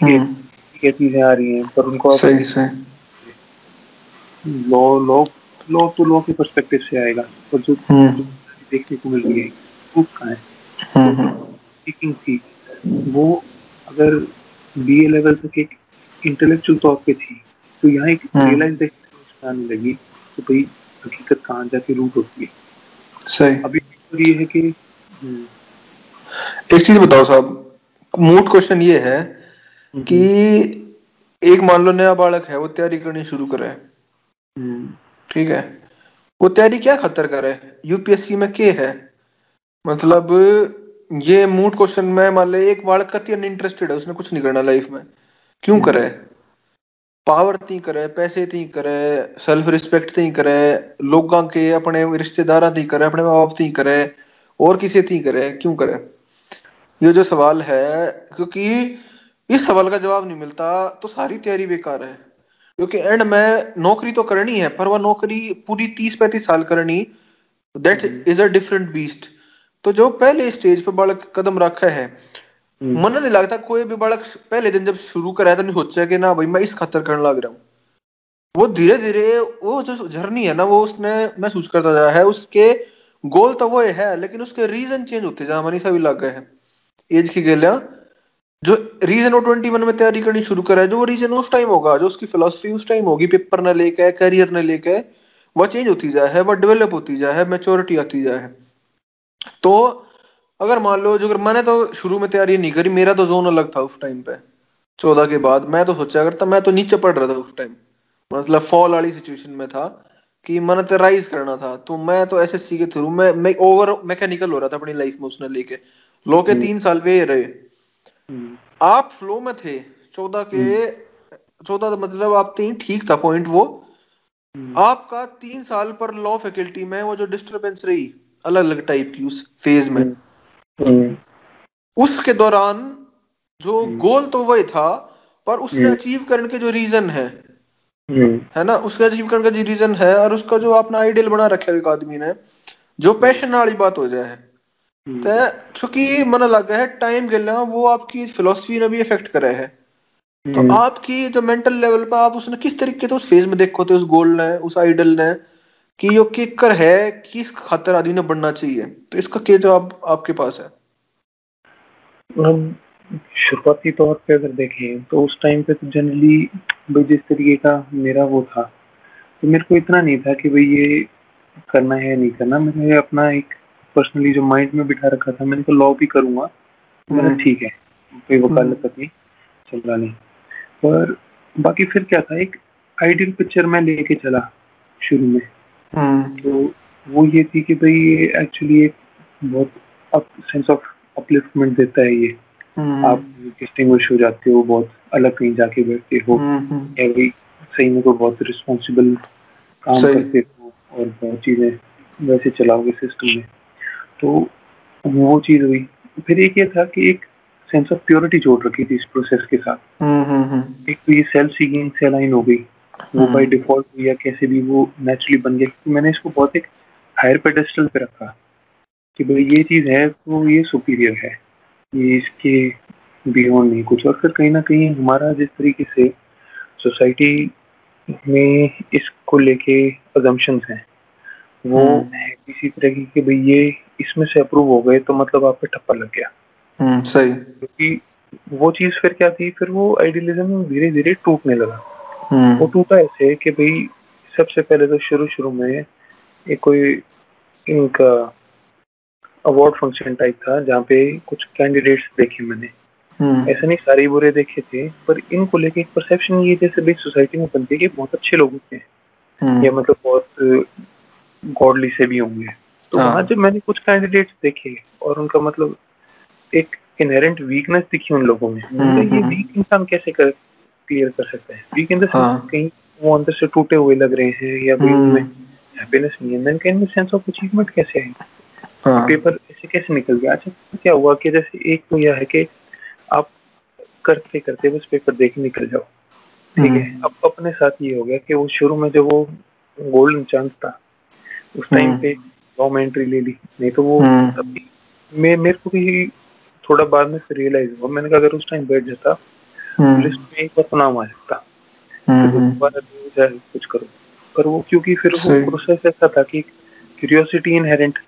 हम्म। क्या चीज़ें आ रही हैं पर उनको सही सही। लॉ लॉ लॉ तो लॉ के पर्सपेक्टिव से आएगा पर जो देखने को मिल रही है वो कहाँ है? थी। वो अगर बी ए लेवल तक एक इंटेलेक्चुअल तौर पे थी तो यहाँ एक रियलाइज़ आने लगी तो भाई हकीकत कहाँ जाके रूट होती है। सही। अभी तो ये है कि हम्म। एक चीज़ बताओ साहब मूड क्वेश्चन ये है हम्म। कि एक मान लो नया बालक है वो तैयारी करनी शुरू करे हम्म। ठीक है? वो तैयारी क्या खतर करे यूपीएससी में के है? मतलब ये मूड क्वेश्चन में मान ले एक बालक का इंटरेस्टेड है उसने कुछ नहीं करना लाइफ में। क्यों करे? पावर ती करे पैसे ती करे सेल्फ रिस्पेक्ट ती करे लोगों के अपने रिश्तेदार ती करे अपने माँ बाप ती करे और किसी ती करे क्यों करे? ये जो सवाल है क्योंकि इस सवाल का जवाब नहीं मिलता तो सारी तैयारी बेकार है। क्योंकि एंड में नौकरी तो करनी है पर वह नौकरी पूरी तीस पैंतीस साल करनी that is a different beast तो जो पहले स्टेज पर बालक कदम रखा है हम्म। मन नहीं लगता कोई भी बालक पहले दिन जब शुरू कराया तो नहीं सोचा कि ना भाई मैं इस खतर करने लग रहा हूँ। वो धीरे धीरे वो जो जर्नी है ना, वो उसने महसूस करता जा है। उसके गोल तो वो है, लेकिन उसके रीजन चेंज होते जा मनीषा भी लग गए हैं। एज की गेलिया जो रीजन वो ट्वेंटी वन में तैयारी करनी शुरू करा है जो वो रीजन उस टाइम होगा, जो उसकी फिलोसफी उस टाइम होगी पेपर न लेके करियर न लेके वह चेंज होती जाए है वह डेवलप होती जाए है मेच्योरिटी आती जाए तो अगर मान लो जो अगर मैंने तो शुरू में तैयारी नहीं करी मेरा तो जोन अलग था उस टाइम पे चौदह के बाद मैं तो सोचा करता मैं तो नीचे पढ़ रहा था उस टाइम मतलब फॉल वाली सिचुएशन में था कि मैंने तो राइज करना था तो मैं तो एसएससी के थ्रू मैं मैं ओवर मैकेनिकल हो रहा था अपनी लाइफ में उसने लेके लो के हम्म। तीन साल वे रहे हम्म। आप फ्लो में थे चौदह के हम्म। चौदह मतलब आप तीन ठीक था पॉइंट वो आपका तीन साल पर लॉ फैकल्टी में वो जो डिस्टरबेंस रही अलग अलग टाइप की उस फ़ेज़ में। उसके दौरान जो गोल हम्म। तो वही था पर उसने अचीव हम्म। करने के जो रीजन है है ना? उसका अचीव करने का जो रीजन है और उसका जो अपना आइडियल बना रखा है एक आदमी ने जो पैशन वाली बात हो जाए। तो क्योंकि मन लगा है टाइम गिलना वो आपकी फिलोसफी ने भी इफ़ेक्ट करे है। तो आपकी जो मेंटल लेवल पर आप उसने किस तरीके से तो उस फ़ेज़ में देखो थे उस गोल ने उस आइडल ने कि यो किकर है किस खातर आदमी ने बढ़ना चाहिए? तो इसका क्या जवाब आपके पास है? हम शुरुआती तौर पे अगर देखें तो उस टाइम पे तो जनरली जिस तरीके का मेरा वो था तो मेरे को इतना नहीं था कि भाई ये करना है नहीं करना। मैंने अपना एक पर्सनली जो माइंड में बिठा रखा था मैंने तो लॉ भी करूँगा मैंने हम्म। ठीक है कोई वकालत अपनी चल रहा नहीं। पर बाकी फिर क्या था एक आइडियल पिक्चर में लेके चला शुरू में। हम्म। तो वो ये थी कि भाई ये एक्चुअली एक बहुत अप सेंस ऑफ़ अपलिफ्टमेंट देता है ये। हम्म। आप डिस्टिंग्विश हो जाते हो बहुत अलग कहीं जाके बैठते हो। हम्म, या भाई सही में को बहुत रिस्पॉन्सिबल काम करते हो और बहुत चीज़ें वैसे चलाओगे सिस्टम में। तो वो चीज़ हुई। फिर एक ये था कि एक सेंस ऑफ़ प्योरिटी जोड़ रखी थी इस प्रोसेस के साथ। एक तो ये सेल्फ सीकिंग से अलाइन हो गई। वो बाय डिफ़ॉल्ट या कैसे भी वो नेचुरली बन गया क्योंकि मैंने इसको बहुत एक हायर पेडेस्टल पे रखा कि भाई ये चीज़ है तो ये सुपीरियर है ये इसके बियॉन्ड नहीं कुछ और फिर कहीं ना कहीं हमारा जिस तरीके से सोसाइटी में इसको लेके अजम्पन्स हैं वो हम्म। है किसी तरह की कि भाई ये इसमें से अप्रूव हो गए तो मतलब आप पे ठप्पा लग गया हम्म, सही क्योंकि वो चीज़ फिर क्या थी फिर वो आइडियलिज्म धीरे धीरे टूटने लगा हम्म। वो टूटा ऐसे कि भाई सबसे पहले तो शुरू शुरू में एक कोई इनका अवार्ड फ़ंक्शन टाइप था जहाँ पे कुछ कैंडिडेट्स देखे मैंने हम्म। ऐसे नहीं सारे बुरे देखे थे पर इनको लेके एक परसेप्शन ये जैसे भाई सोसाइटी में बनती है कि बहुत अच्छे लोग होते हैं हम्म। या मतलब बहुत गॉडली से भी होंगे तो हाँ। वहाँ जब मैंने कुछ कैंडिडेट्स देखे और उनका मतलब एक इनहेरेंट वीकनेस दिखी उन लोगों में हम्म, ये हम्म। वीक इंसान कैसे कर क्लियर कर सकता है वीक इन द हाँ। कहीं वो अंदर से टूटे हुए लग रहे हैं या कोई हम्म। उनमें हैप्पीनेस नहीं है then can the sense of achievement कैसे है हाँ पेपर ऐसे कैसे निकल गया अच्छा क्या हुआ कि जैसे एक तो यह है कि आप करते करते बस पेपर देख निकल जाओ ठीक है हम्म। अब अपने साथ ये हो गया कि वो शुरू में जब वो गोल्डन चांस था उस टाइम हम्म। पे लॉ में एंट्री ले ली नहीं तो वो। मैं मेरे को भी थोड़ा बाद में रियलाइज़ हुआ मैंने कहा अगर उस टाइम बैठ जाता लिस्ट में एक बार तो नाम आ सकता। हम्म, तो हम्म, कुछ करो। पर वो क्योंकि फिर वो प्रोसेस ऐसा था कि क्यूरियोसिटी इनहेरेंट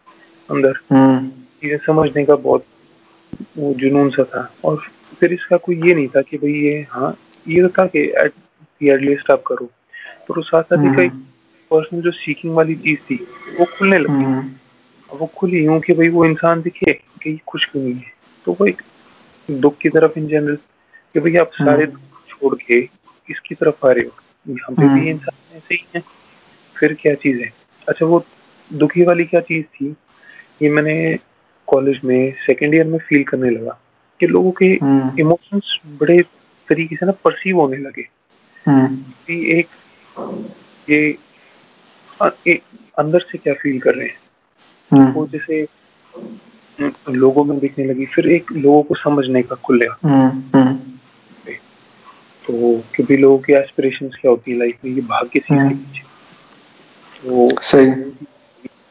अंदर। हम्म, चीज़ें समझने का बहुत वो जुनून सा था। और फिर इसका कोई ये नहीं था कि भाई ये हाँ ये तो था कि एट लिस्ट आप करो। पर उस साथ साथ ही हम्म। पर्सनल जो सीकिंग वाली चीज़ थी वो खुलने लगी। हम्म, वो खुली यूँ कि भाई वो इंसान दिखे कि ये खुश क्यों नहीं है। तो वो एक दुख की तरफ़ इन जनरल कि भाई आप सारे दुख छोड़ के इसकी तरफ़ आ रहे हो? यहाँ पे भी हम्म। इंसान ऐसे ही है। फिर क्या चीज़ है? अच्छा वो दुखी वाली क्या चीज़ थी? ये मैंने कॉलेज में सेकेंड ईयर में फील करने लगा कि लोगों के इमोशंस बड़े तरीके से ना परसीव होने लगे। कि एक ये अ- एक अंदर से क्या फील कर रहे हैं? वो जैसे लोगों में दिखने लगी। फिर एक लोगों को समझने का खुले हम्म, तो क्योंकि लोगों की एस्पिरेशन क्या होती है लाइफ में ये भाग्य चीज़ के हम्म। पीछे। तो सही।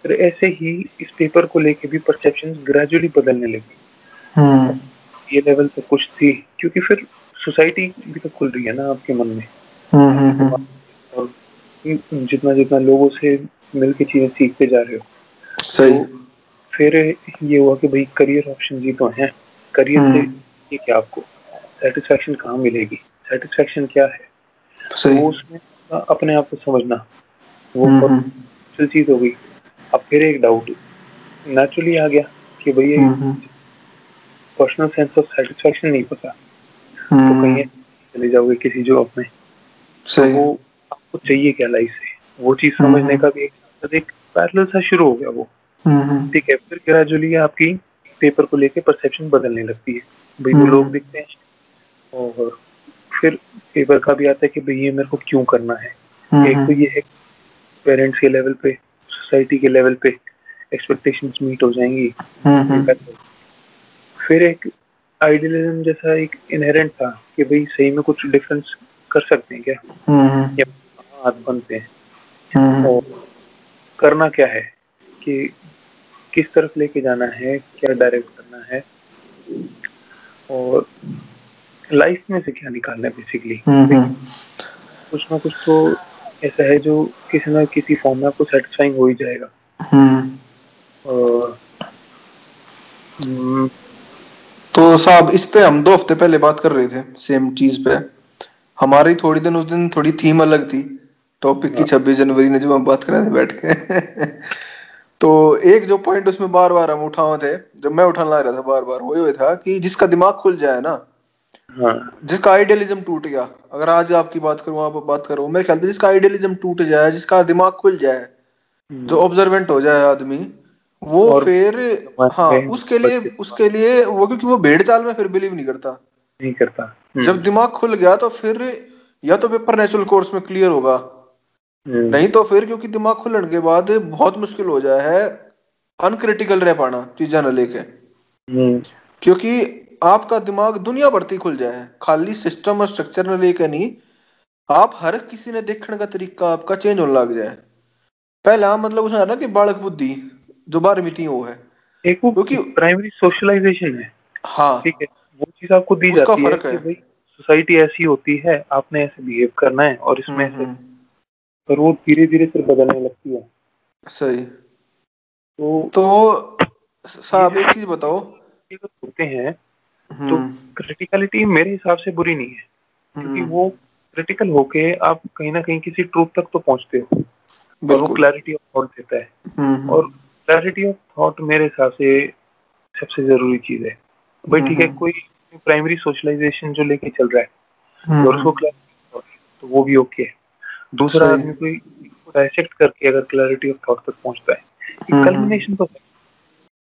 फिर ऐसे ही इस पेपर को लेके भी परसेप्शन ग्रेजुअली बदलने लगी। हम्म, ये लेवल पे कुछ थी क्योंकि फिर सोसाइटी भी तो खुल रही है ना आपके मन में। हम्म, हम्म, और जितना जितना लोगों से मिल के चीज़ें सीखते जा रहे हो सही। तो फिर ये हुआ कि भाई करियर ऑप्शन ही तो हैं। करियर से। ये क्या आपको? सेटिस्फेक्शन कहाँ मिलेगी? सेटिस्फेक्शन क्या है? सही। वो उसमें अपने आप को समझना। वो हम्म, हम्म, मुश्किल चीज़ हो गई। अब फिर एक डाउट नेचुरली आ गया कि भाई ये हम्म, पर्सनल सेंस ऑफ़ सेटिस्फेक्शन नहीं पता। तो हम्म, कहीं चले जाओगे किसी जॉब में। सही। वो आपको चाहिए क्या लाइफ से? वो चीज़। समझने का भी एक एक पैरेलल सा शुरू हो गया वो। ठीक है फिर ग्रेजुअली आपकी पेपर को लेके परसेप्शन बदलने लगती है। भाई वो। लोग दिखते हैं। और फिर पेपर का भी आता है कि भाई ये मेरे को क्यों करना है? एक तो हम्म, ये है पेरेंट्स के लेवल पे सोसाइटी के लेवल पे एक्सपेक्टेशंस मीट हो जाएँगी। हम्म, फिर एक आइडियलिज्म जैसा एक इनहेरेंट था कि भाई सही में कुछ डिफरेंस कर सकते हैं क्या? हम्म, या हाथ बनते हैं। हम्म, और करना क्या है? कि किस तरफ़ लेके जाना है? क्या डायरेक्ट करना है? और लाइफ में से क्या निकालना है बेसिकली हम्म, कुछ ना कुछ तो ऐसा है जो किसी ना किसी फॉर्म में आपको सेटिस्फाइंग हो ही जाएगा। हम्म। और हम्म, तो साहब इस पे हम दो हफ़्ते पहले बात कर रहे थे सेम चीज़ पे। हमारी थोड़ी दिन उस दिन थोड़ी थीम अलग थी टॉपिक की छब्बीस जनवरी ने जो हम बात कर रहे थे बैठ के। [laughs] तो एक जो पॉइंट उसमें बार बार हम उठाए थे जब मैं उठाने लग रहा था बार बार वो ये था कि जिसका दिमाग खुल जाए ना हाँ। जिसका आइडियलिज्म टूट गया। अगर आज आपकी बात करूँ आप बात करो। मेरे ख्याल से जिसका आइडियलिज्म टूट जाए जिसका दिमाग खुल जाए जो ऑब्जर्वेंट हो जाए आदमी वो फिर हाँ उसके लिए उसके लिए वो क्योंकि वो भेड़ चाल में फिर बिलीव नहीं करता। नहीं करता। हम्म, जब दिमाग खुल गया तो फिर या तो पेपर नेचुरल कोर्स में क्लियर होगा। हम्म, नहीं तो फिर क्योंकि दिमाग खुलने के बाद बहुत मुश्किल हो जाए है अनक्रिटिकल रह पाना चीजा न लेके। हम्म, क्योंकि आपका दिमाग दुनिया भरती खुल जाए। खाली सिस्टम और स्ट्रक्चर न लेके नहीं आप हर किसी ने देखने का तरीका आपका चेंज होने लग जाए। पहला मतलब उसने ना कि बालक बुद्धि जो बारहवीं थी वो है। क्योंकि प्राइमरी सोशलाइजेशन है। हाँ। ठीक है वो चीज़ आपको दी जाती है है। भाई सोसाइटी ऐसी होती है आपने ऐसे बिहेव करना है और इसमें हम्म, ऐसे हम्म, पर वो धीरे धीरे फिर बदलने लगती है। सही। तो तो साहब एक चीज़ बताओ। होते हैं तो हम्म, क्रिटिकलिटी मेरे हिसाब से बुरी नहीं है क्योंकि हम्म, वो क्रिटिकल होके आप कहीं ना कहीं किसी ट्रूथ तक तो पहुँचते हो और वो क्लैरिटी ऑफ़ थॉट देता है। हम्म, और क्लैरिटी ऑफ़ थॉट मेरे हिसाब से सबसे ज़रूरी चीज़ है। भाई ठीक है। कोई प्राइमरी सोशलाइजेशन जो लेके चल रहा है और उसको क्लैरिटी तो वो भी ओके है। दूसरा आदमी कोई डायसेक्ट करके अगर क्लैरिटी ऑफ़ थॉट तक पहुँचता है कल्मिनेशन तो है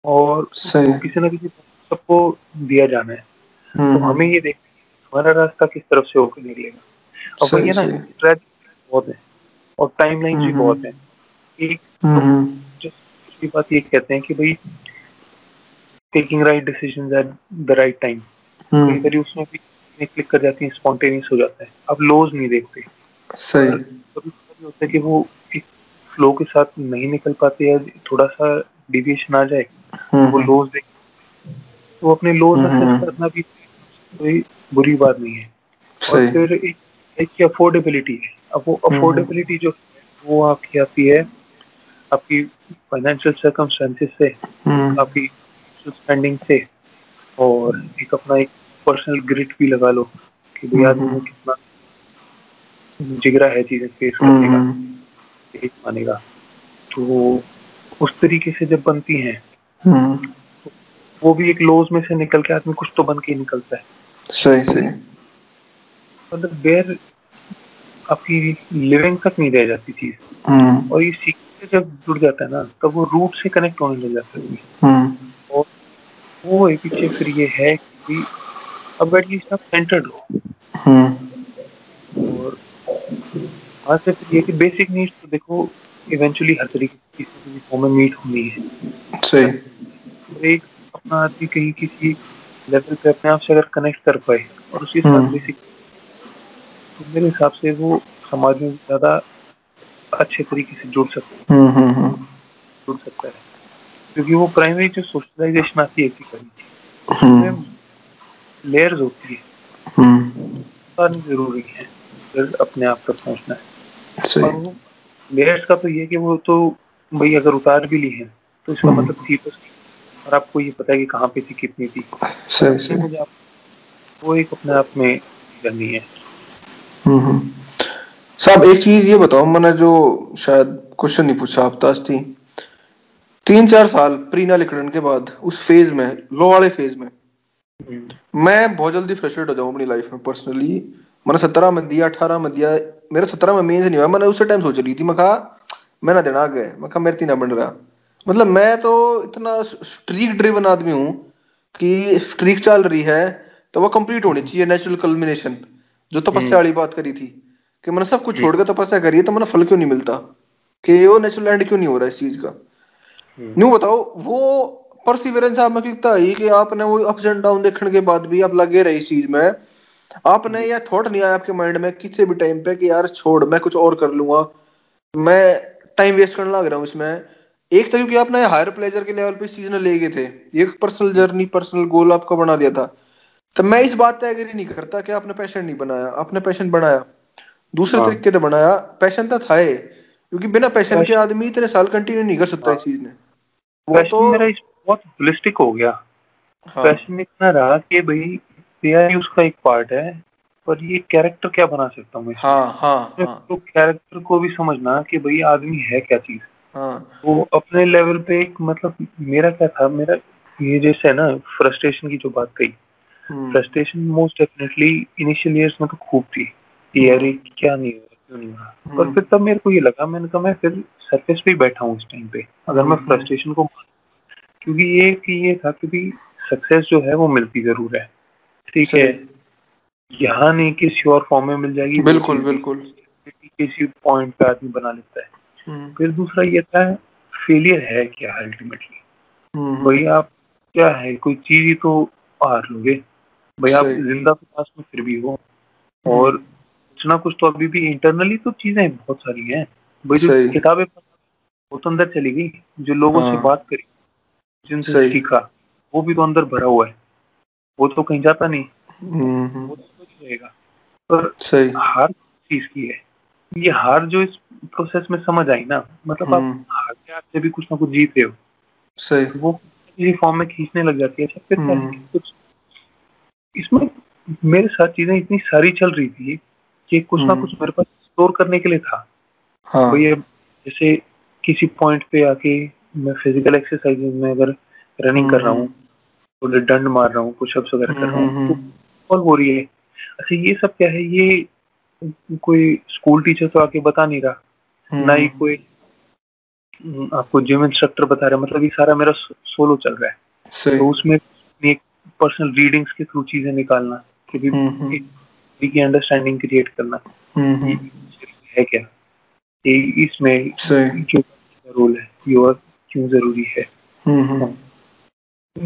और किसी ना किसी सबको दिया जाना है। तो हमें ये देखना हमारा रास्ता किस तरफ़ से होकर निकलेगा? और वही है ना बहुत है और टाइम लाइन भी बहुत है। एक दूसरी बात ये कहते हैं कि भाई taking right decision at the right time कई बार उसमें भी क्लिक कर जाती है स्पॉन्टेनियस हो जाता है। अब लोज नहीं देखते। सही। कभी कभी होता है कि वो एक फ्लो के साथ नहीं निकल पाते या थोड़ा सा डिविएशन आ जाए तो वो लोज देख तो अपने लोज असेस करना भी कोई बुरी बात नहीं है। और फिर एक एक अफोर्डेबिलिटी है। अब वो अफोर्डेबिलिटी जो वो आपकी आती है आपकी फाइनेंशियल सर्कमस्टेंसेस से आपकी स्पेंडिंग से और एक अपना एक पर्सनल ग्रिट भी लगा लो कि भाई आदमी में कितना जिगरा है चीज़ें फेस करने का एक मानेगा तो उस तरीके से जब बनती हैं तो वो भी एक लोज में से निकल के आदमी कुछ तो बन के निकलता है। सही सही। मतलब बेर आपकी लिविंग तक नहीं रह जाती चीज़। और ये सीख से जब जुड़ जाता है ना तब वो रूट से कनेक्ट होने लग जाता है और वो एक पीछे फिर ये है कि अब एटलीस्ट आप सेंटर्ड हो। और वहाँ से फिर ये कि बेसिक नीड्स तो देखो इवेंचुअली हर तरीके की में मीट होनी है। सही। एक अपना आदमी कहीं किसी लेवल पे अपने आप से अगर कनेक्ट कर पाए और उसी साथ बेसिक तो मेरे हिसाब से वो समाज में ज़्यादा अच्छे तरीके से जुड़ सकते हैं। जुड़ सकता है। क्योंकि वो प्राइमरी जो सोशलाइजेशन आती है की लेयर्स होती है। ज़रूरी है अपने आप तक पहुँचना है। और वो लेयर्स का तो ये कि वो तो भाई अगर उतार भी ली है तो इसका मतलब थी तो और आपको ये पता है कि कहाँ पे थी कितनी थी। सही सही। मुझे आप वो एक अपने आप में करनी है। साहब एक चीज़ ये बताओ मैंने जो शायद क्वेश्चन नहीं पूछा आप ताश थी। तीन चार साल प्री नालिकरण के बाद उस फ़ेज़ में लो वाले फ़ेज़ में मैं बहुत जल्दी फ्रस्ट्रेट हो जाऊँ अपनी लाइफ में पर्सनली मैंने सत्रह में दिया अठारह में दिया मेरा सत्रह में मेन नहीं हुआ मैंने उस टाइम सोच रही थी मैं कहा मैं ना देना गए मैं कहा मेरे तीन बन रहा। मतलब मैं तो इतना स्ट्रीक ड्रिवन आदमी हूँ कि स्ट्रीक चल रही है तो वो कंप्लीट होनी चाहिए नेचुरल कल्मिनेशन जो तपस्या वाली बात करी थी कि मैंने सब कुछ छोड़ कर तपस्या करी है तो मैंने फल क्यों नहीं मिलता? कि वो नेचुरल एंड क्यों नहीं हो रहा इस चीज़ का? न्यू बताओ वो परसिवरेंस आप में कितना है कि आपने वो अप्स एंड डाउन देखने के बाद भी आप लगे रहे इस चीज़ में? आपने यह थॉट नहीं आया आपके माइंड में किसी भी टाइम पे कि यार छोड़ मैं कुछ और कर लूँगा। मैं टाइम वेस्ट करने लग रहा हूँ इसमें। एक तो क्योंकि आपने हायर प्लेजर के लेवल पे सीज़न ले गए थे। एक पर्सनल जर्नी पर्सनल गोल आपका बना दिया था। तो मैं इस बात पे एग्री नहीं करता कि आपने पैशन नहीं बनाया। आपने पैशन बनाया। दूसरे हाँ। तरीके से बनाया। पैशन तो था है। क्योंकि बिना पैशन के आदमी इतने साल कंटिन्यू नहीं कर सकता इस चीज़ में वो तो मेरा इस बहुत होलिस्टिक हो गया। हाँ। पैशन इतना रहा कि भाई एआई उसका एक पार्ट है पर ये कैरेक्टर क्या बना सकता हूँ हाँ, हाँ, हाँ. तो कैरेक्टर को भी समझना कि भाई आदमी है क्या चीज़? हाँ. वो अपने लेवल पे एक मतलब मेरा क्या था मेरा ये जैसे है ना फ्रस्ट्रेशन की जो बात कही frustration most definitely initial years में तो खूब थी यार क्या नहीं हो रहा क्यों नहीं हो रहा पर हम्म। फिर तब मेरे को ये लगा मैंने कहा मैं फिर सरफेस पे बैठा हूँ इस टाइम पे अगर मैं फ्रस्ट्रेशन हम्म। को क्योंकि ये कि ये था कि भी सक्सेस जो है वो मिलती ज़रूर है ठीक है यहाँ नहीं किसी और फॉर्म में मिल जाएगी बिल्कुल बिल्कुल किसी पॉइंट पे आदमी बना लेता है हम्म। फिर दूसरा ये था फेलियर है क्या अल्टीमेटली भाई आप क्या है कोई चीज़ ही तो हार लोगे। भाई आप ज़िंदा तो पास में फिर भी हो। और कुछ ना कुछ तो अभी भी इंटरनली तो चीज़ें बहुत सारी हैं। भाई जो किताबें वो तो अंदर चली गई। जो लोगों हाँ। से बात करी जिनसे सीखा वो भी तो अंदर भरा हुआ है। वो तो कहीं जाता नहीं। हम्म। वो तो रहेगा। पर सही। हार चीज़ की है? ये हार जो इस प्रोसेस में समझ आई ना। मतलब आप हम्म। हार हाथ से भी कुछ ना कुछ जीत रहे हो सही। वो किसी फॉर्म में खींचने लग जाती है। फिर हम्म। कुछ इसमें मेरे साथ चीज़ें इतनी सारी चल रही थी कि कुछ ना कुछ मेरे पास स्टोर करने के लिए था। हाँ। तो ये जैसे किसी पॉइंट पे आके मैं फ़िज़िकल एक्सरसाइज में अगर रनिंग कर रहा हूँ तो डंड मार रहा हूँ पुशअप्स वगैरह कर रहा हूँ तो हो रही है? अच्छा ये सब क्या है? ये कोई स्कूल टीचर तो आके बता नहीं रहा। ना ही कोई आपको जिम इंस्ट्रक्टर बता रहा मतलब ये सारा मेरा सोलो चल रहा है। तो उसमें एक पर्सनल रीडिंग्स के थ्रू चीज़ें निकालना कि भी की अंडरस्टैंडिंग क्रिएट करना। है क्या? ये इसमें क्यों रोल है योगा क्यों ज़रूरी है?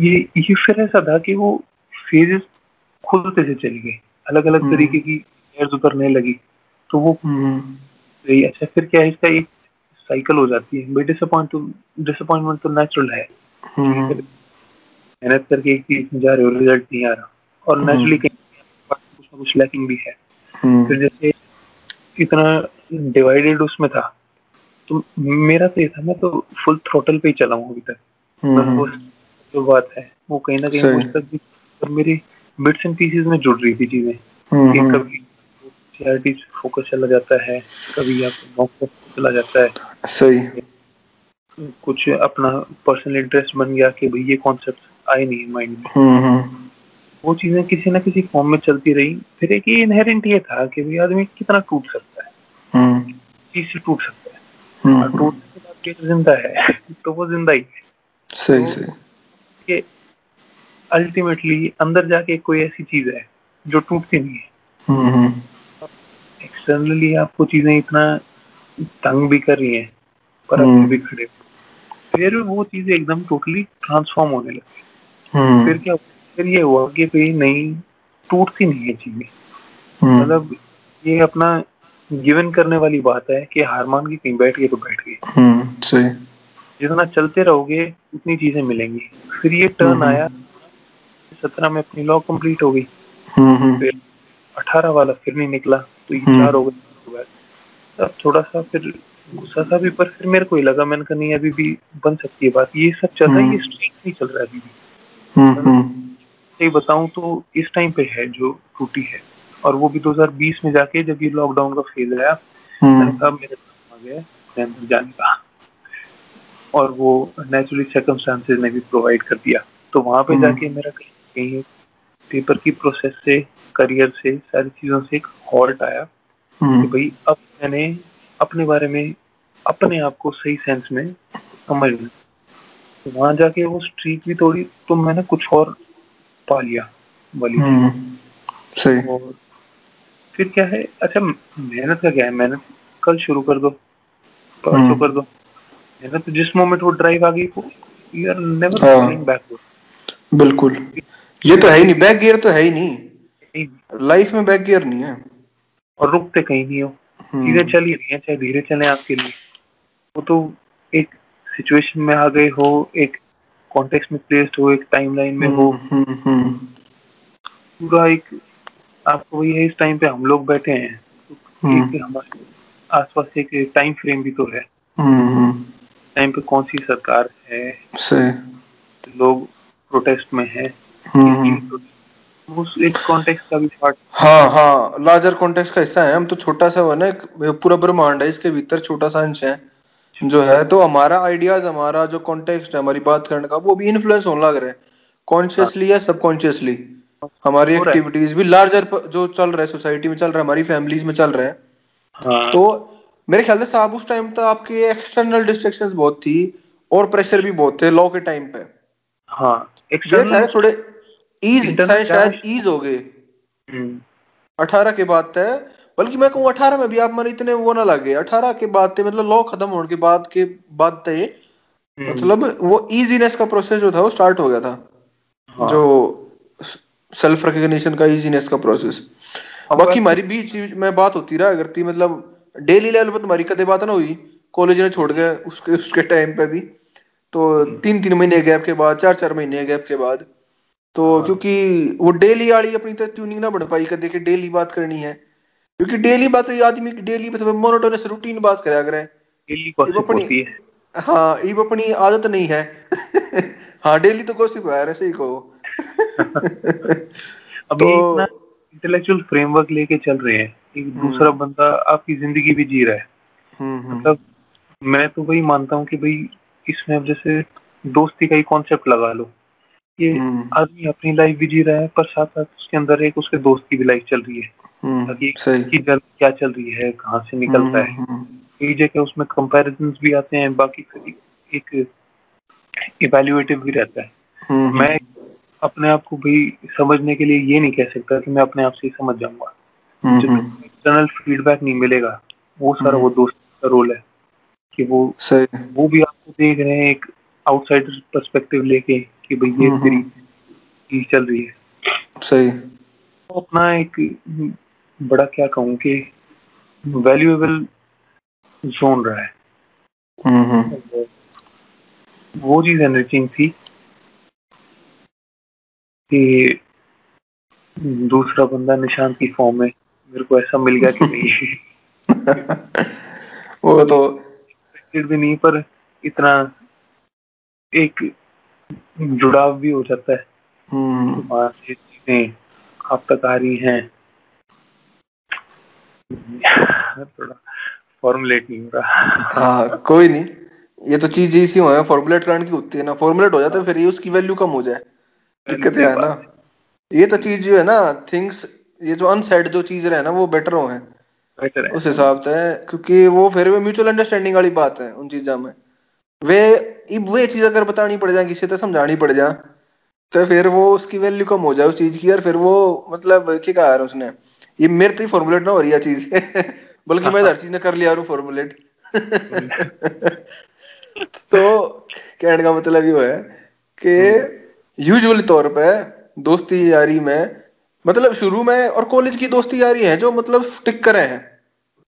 ये ये फिर ऐसा था कि वो फेजेस खुलते से चली गई अलग अलग हम्म। तरीके की उतरने लगी। तो वो हम्म। अच्छा फिर क्या है इसका एक साइकिल हो जाती है? भाई डिसअपॉइंट डिसअपॉइंटमेंट तो नेचुरल है। हम्म। मेहनत करके एक चीज़ जा रहे हो रिज़ल्ट नहीं आ रहा। और नेचुरली कहीं कुछ ना कुछ लैकिंग भी है। फिर जैसे इतना डिवाइडेड उसमें था तो मेरा तो ये था मैं तो फुल थ्रोटल पे ही चला हूँ अभी तक। जो बात है वो कहीं ना कहीं मुझ तक भी मेरी बिट्स एंड पीसेस में जुड़ रही थी चीज़ें। हम्म, हम्म। कभी फोकस चला जाता है कभी आपको चला जाता है। सही। कुछ अपना पर्सनल इंटरेस्ट बन गया कि भाई ये कॉन्सेप्ट आए नहीं माइंड में। हम्म, वो चीज़ें किसी ना किसी फॉर्म में चलती रही। फिर एक ये इनहेरेंट ये था कि भाई आदमी कितना टूट सकता है। चीज़ से टूट सकता है? टूटने के तो ज़िंदा है [laughs] तो वो ज़िंदा ही है। सही तो सही। अल्टीमेटली अंदर जाके कोई ऐसी चीज़ है जो टूटती नहीं है। एक्सटर्नली हम्म, हम्म। आपको चीज़ें इतना तंग भी कर रही हैं पर आप भी खड़े फिर वो चीज़ें एकदम टोटली ट्रांसफॉर्म होने लगी। हम्म। फिर क्या फिर ये हुआ कि भाई नहीं टूटती नहीं है चीज़ें। मतलब ये अपना गिवन करने वाली बात है कि हार मान के कहीं बैठ गए तो बैठ गए जितना चलते रहोगे उतनी चीज़ें मिलेंगी। फिर ये टर्न आया। सत्रह में अपनी लॉ कंप्लीट हो गई। हम्म, हम्म। फिर अठारह वाला फिर नहीं निकला। तो ये हम्म। चार हो। गए तब थोड़ा सा फिर गुस्सा था भी पर फिर मेरे को ही लगा मैंने कहा नहीं अभी भी बन सकती है बात। ये सब चल रहा है ये स्ट्रीक नहीं चल रहा अभी भी। सही बताऊँ तो इस टाइम पे है जो टूटी है। और वो भी 2020 में जाके जब ये लॉकडाउन का फ़ेज़ आया मैंने कहा मेरे आ गया जाने का और वो नेचुरली सर्कमस्टांसेस ने भी प्रोवाइड कर दिया। तो वहाँ पे जाके मेरा कहीं पेपर की प्रोसेस से करियर से सारी चीज़ों से एक हॉल्ट आया। हम्म। कि भाई अब मैंने अपने बारे में अपने आप को सही सेंस में समझ लिया। वहाँ जाके वो स्ट्रीक भी तोड़ी तो मैंने कुछ और पा लिया वाली हम्म। सही। और फिर क्या है अच्छा मेहनत का क्या है? मेहनत कल शुरू कर दो परसों हम्म। कर दो। मेहनत जिस मोमेंट वो ड्राइव आ गई वो you are never going backward बिल्कुल। ये तो है ही नहीं बैक गियर तो है ही नहीं। लाइफ में बैक गियर नहीं है। और रुकते कहीं नहीं हो। हम्म। चीज़ें चल ही रही है चाहे धीरे चले आपके लिए। वो तो एक सिचुएशन में आ गए हो एक कॉन्टेक्स्ट में प्लेस्ड हो एक टाइमलाइन में हो। हम्म, हम्म, पूरा एक आपको वही है इस टाइम पे हम लोग बैठे हैं। एक हमारे आसपास एक टाइम फ्रेम भी तो है। टाइम पे कौन सी सरकार है? से। लोग प्रोटेस्ट में है। कॉन्टेक्स्ट का भी पार्ट हाँ। हाँ लार्जर कॉन्टेक्स्ट का हिस्सा है। हम तो छोटा सा वो ना पूरा ब्रह्मांड है इसके भीतर छोटा सा अंश है जो है। तो हमारा आइडियाज़ हमारा जो कॉन्टेक्स्ट है हमारी बात करने का वो भी इन्फ्लुएंस होने लग रहे हैं। कॉन्शियसली या सबकॉन्शियसली हमारी एक्टिविटीज़ भी लार्जर जो चल रहा है सोसाइटी में चल रहा है हमारी फैमिलीज़ में चल रहा है। हाँ। तो मेरे ख्याल से साहब उस टाइम तो आपके एक्सटर्नल डिस्ट्रक्शंस बहुत थी और प्रेशर भी बहुत थे लॉ के टाइम पे। हाँ एक्सटर्नल थोड़े ईज शायद ईज हो गए हम्म। अठारह के बाद है बल्कि मैं कहूँ अठारह में भी आप मन इतने वो ना लगे अठारह के बाद थे मतलब लॉ खत्म होने के बाद के बाद थे हम्म। मतलब वो इजीनेस का प्रोसेस जो था वो स्टार्ट हो गया था हाँ। जो सेल्फ रिकग्निशन का इजीनेस का प्रोसेस बाकी हमारी बीच में बात होती रहा करती मतलब डेली लेवल पर तुम्हारी कदे बात ना हुई कॉलेज ने छोड़ गया उसके उसके टाइम पे भी तो हम्म। तीन तीन महीने गैप के बाद चार चार महीने गैप के बाद तो हाँ। क्योंकि वो डेली वाली अपनी तो ट्यूनिंग ना बढ़ पाई कर देखे डेली बात करनी है। क्योंकि डेली बात आदमी की डेली मतलब मोनोटोनस रूटीन बात करा करें अपनी हाँ। ये अपनी आदत नहीं है। [laughs] हाँ डेली तो कोशिश है ऐसे ही कहो। [laughs] तो इंटेलेक्चुअल फ्रेमवर्क लेके चल रहे हैं एक हम्म। दूसरा बंदा आपकी ज़िंदगी भी जी रहा है। हम्म, हम्म। मतलब मैं तो वही मानता हूँ कि भाई इसमें जैसे दोस्ती का ही कॉन्सेप्ट लगा लो। कि हम्म। आदमी अपनी लाइफ भी जी रहा है पर साथ साथ उसके अंदर एक उसके दोस्त की भी लाइफ चल रही है। हम्म, ताकि क्या चल रही है कहाँ से निकल रहा है कई जगह उसमें कंपैरिजन भी आते हैं बाकी एक इवेल्युएटिव भी रहता है। हम्म। मैं अपने आप को भी समझने के लिए ये नहीं कह सकता कि मैं अपने आप से ही समझ जाऊँगा। एक्सटर्नल फीडबैक नहीं मिलेगा वो सारा वो दोस्त का रोल है कि वो वो भी आपको देख रहे हैं एक आउटसाइडर पर्सपेक्टिव लेके। कि भाई ये तेरी चीज़ चल रही है। सही। तो अपना एक बड़ा क्या कहूँ कि वैल्यूएबल जोन रहा है। वो चीज़ एनरिचिंग थी कि दूसरा बंदा निशान की फॉर्म में मेरे को ऐसा मिल गया कि [laughs] नहीं। वो तो भी नहीं पर इतना एक जुड़ाव भी हो जाता है। हम्म। चीज़ें आप तक आ रही हैं। थोड़ा फॉर्मुलेट नहीं हो रहा। हाँ कोई नहीं। ये तो चीज़ इसी हो फॉर्मुलेट करने की होती है ना। फॉर्मुलेट हो जाता है फिर ये उसकी वैल्यू कम हो जाए। दिक्कत है ना। ये तो चीज़ जो है ना थिंग्स ये जो अनसेड जो चीज़ रहे ना वो बेटर हो है। उस हिसाब से क्योंकि वो फिर भी म्यूचुअल अंडरस्टैंडिंग वाली बात है उन चीज़ों में। वे वे चीज़ अगर बतानी पड़ जाए किसी तो समझानी पड़ जाए तो फिर वो उसकी वैल्यू कम हो जाए उस चीज़ की और फिर वो मतलब क्या कहा है उसने? ये मेरे तो फॉर्मुलेट ना हो रही है चीज़। [laughs] बल्कि मैं हर चीज़ ने कर लिया फॉर्मुलेट [laughs] तो कहने का मतलब ये है कि यूजुअली तौर पे दोस्ती यारी में मतलब शुरू में और कॉलेज की दोस्ती यारी है जो मतलब स्टिक करे हैं।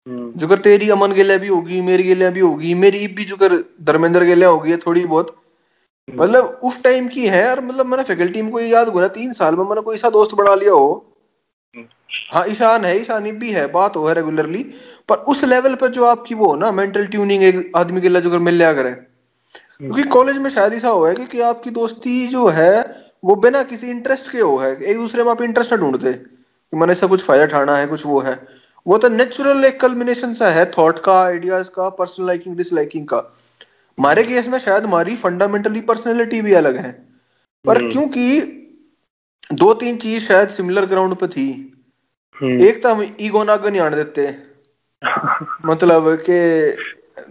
हम्म। जो कर तेरी अमन के लिए भी होगी मेरी के लिए भी होगी मेरी भी जो कर धर्मेंद्र के लिए होगी थोड़ी बहुत हम्म। मतलब उस टाइम की है और मतलब मैंने फैकल्टी में कोई याद हुआ तीन साल में मैंने कोई ऐसा दोस्त बना लिया हो हम्म। हाँ ईशान है ईशानी भी है बात हो है रेगुलरली पर उस लेवल पर जो आपकी वो ना मेंटल ट्यूनिंग एक आदमी के लिए जो मिल लिया करे क्योंकि कॉलेज में शायद ऐसा हुआ है कि, कि आपकी दोस्ती जो है वो बिना किसी इंटरेस्ट के हो है एक दूसरे में आप इंटरेस्ट ढूंढते कि मैंने ऐसा कुछ फ़ायदा उठाना है कुछ वो है वो तो नेचुरल एक कल्बिनेशन सा है थॉट का आइडियाज़ का पर्सनल लाइकिंग डिसलाइकिंग का। हमारे केस में शायद हमारी फंडामेंटली पर्सनैलिटी भी अलग है। पर हम्म। क्योंकि दो तीन चीज़ शायद सिमिलर ग्राउंड पे थी। हम्म। एक तो हम ईगो ना नहीं आने देते। [laughs] मतलब के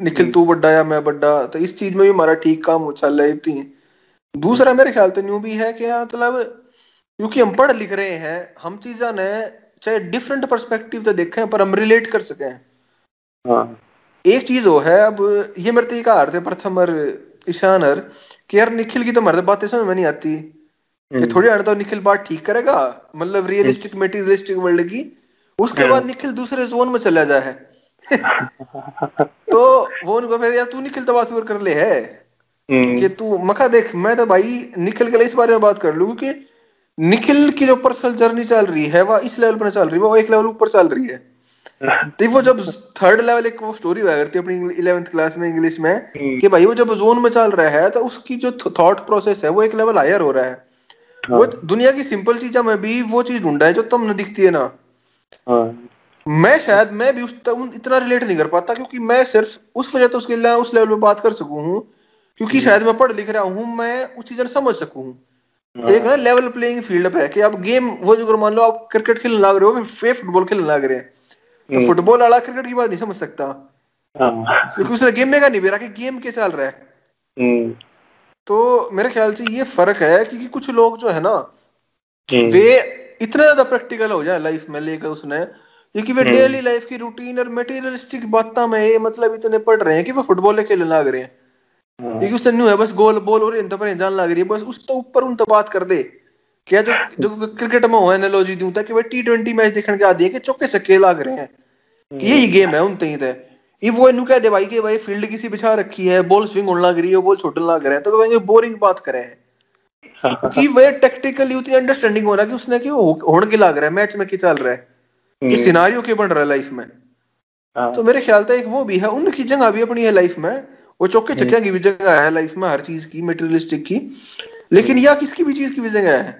निखिल तू बड्डा या मैं बड्डा तो इस चीज़ में भी हमारा ठीक काम चल रही थी दूसरा मेरे ख्याल तो न्यू भी है कि मतलब क्योंकि हम पढ़ लिख रहे हैं हम चीजा ने चाहे डिफरेंट परस्पेक्टिव तो देखे पर हम रिलेट कर सके। हाँ। एक चीज़ वो है अब ये मेरे तो कहा थे प्रथम और ईशान हर कि यार निखिल की तो मेरे बातें समझ में नहीं आती। कि हम्म। थोड़ी आने तो निखिल बात ठीक करेगा मतलब रियलिस्टिक मेटीरियलिस्टिक वर्ल्ड की। उसके बाद निखिल दूसरे जोन में चला जाए। [laughs] तो वो उनको फिर यार तू निखिल तो बात कर ले है? हम्म। कि तू मखा देख मैं तो भाई निखिल के लिए इस बारे में बात कर लू कि निखिल की जो पर्सनल जर्नी चल रही है वह इस लेवल पर चल रही है वो एक लेवल ऊपर चल रही है तो वो जब थर्ड लेवल एक वो स्टोरी हुआ करती है अपनी इलेवेंथ क्लास में इंग्लिश में हम्म। कि भाई वो जब जोन में चल रहा है तो उसकी जो थॉट प्रोसेस है वो एक लेवल हायर हो रहा है हाँ। वो दुनिया की सिंपल चीज़ों में भी वो चीज़ ढूंढा है जो तुम दिखती है ना हाँ। मैं शायद मैं भी उस इतना रिलेट नहीं कर पाता क्योंकि मैं सिर्फ़ उस वजह तो उसके लिए उस लेवल पे बात कर सकूँ हूँ क्योंकि हम्म। शायद मैं पढ़ लिख रहा हूँ मैं उस चीज़ समझ सकूँ हाँ। एक ना लेवल प्लेइंग फ़ील्ड पे है कि आप गेम वो जो मान लो आप क्रिकेट खेलने लग रहे हो फिर फुटबॉल खेलने लग रहे हैं तो फुटबॉल हम्म। वाला क्रिकेट की बात नहीं समझ सकता। क्योंकि उसने गेम में का नहीं बेरा कि गेम के चल रहा है हम्म। तो मेरे ख्याल से ये फ़र्क है क्योंकि कुछ लोग जो है ना वे इतना ज़्यादा प्रैक्टिकल हो जाए लाइफ में लेकर उसने क्योंकि वे डेली लाइफ की रूटीन और मटेरियलिस्टिक बातें में मतलब इतने पढ़ रहे हैं कि वो फुटबॉल खेलने लग रहे हैं क्योंकि हाँ। उससे न्यू है बस गोल बोल और इन पर जान लग रही है बस उस तो ऊपर उन तो बात कर दे। क्या जो जो क्रिकेट में हो एनालॉजी दूँ ताकि भाई टी ट्वेंटी मैच देखने के आदि है कि चौके छक्के लाग रहे हैं। यही गेम है उन तई थे ये वो नु कह दे भाई कि भाई फ़ील्ड किसी बिछा रखी है बॉल स्विंग होने लग रही है बॉल छोड़ने लग रहे हैं तो कहेंगे बोरिंग बात करे कि वे टेक्टिकली उतनी अंडरस्टैंडिंग हो रहा कि उसने कि होने के लग रहा है मैच में की चल रहा है। कि सिनारियो हम्म। के बन रहा है लाइफ में। हाँ। तो मेरे ख्याल से एक वो भी है उनकी जगह भी अपनी है लाइफ में वो चौके चक्किया की भी जगह है लाइफ में हर चीज़ की मेटेरियलिस्टिक की। लेकिन यह किसकी भी चीज़ की भी जगह है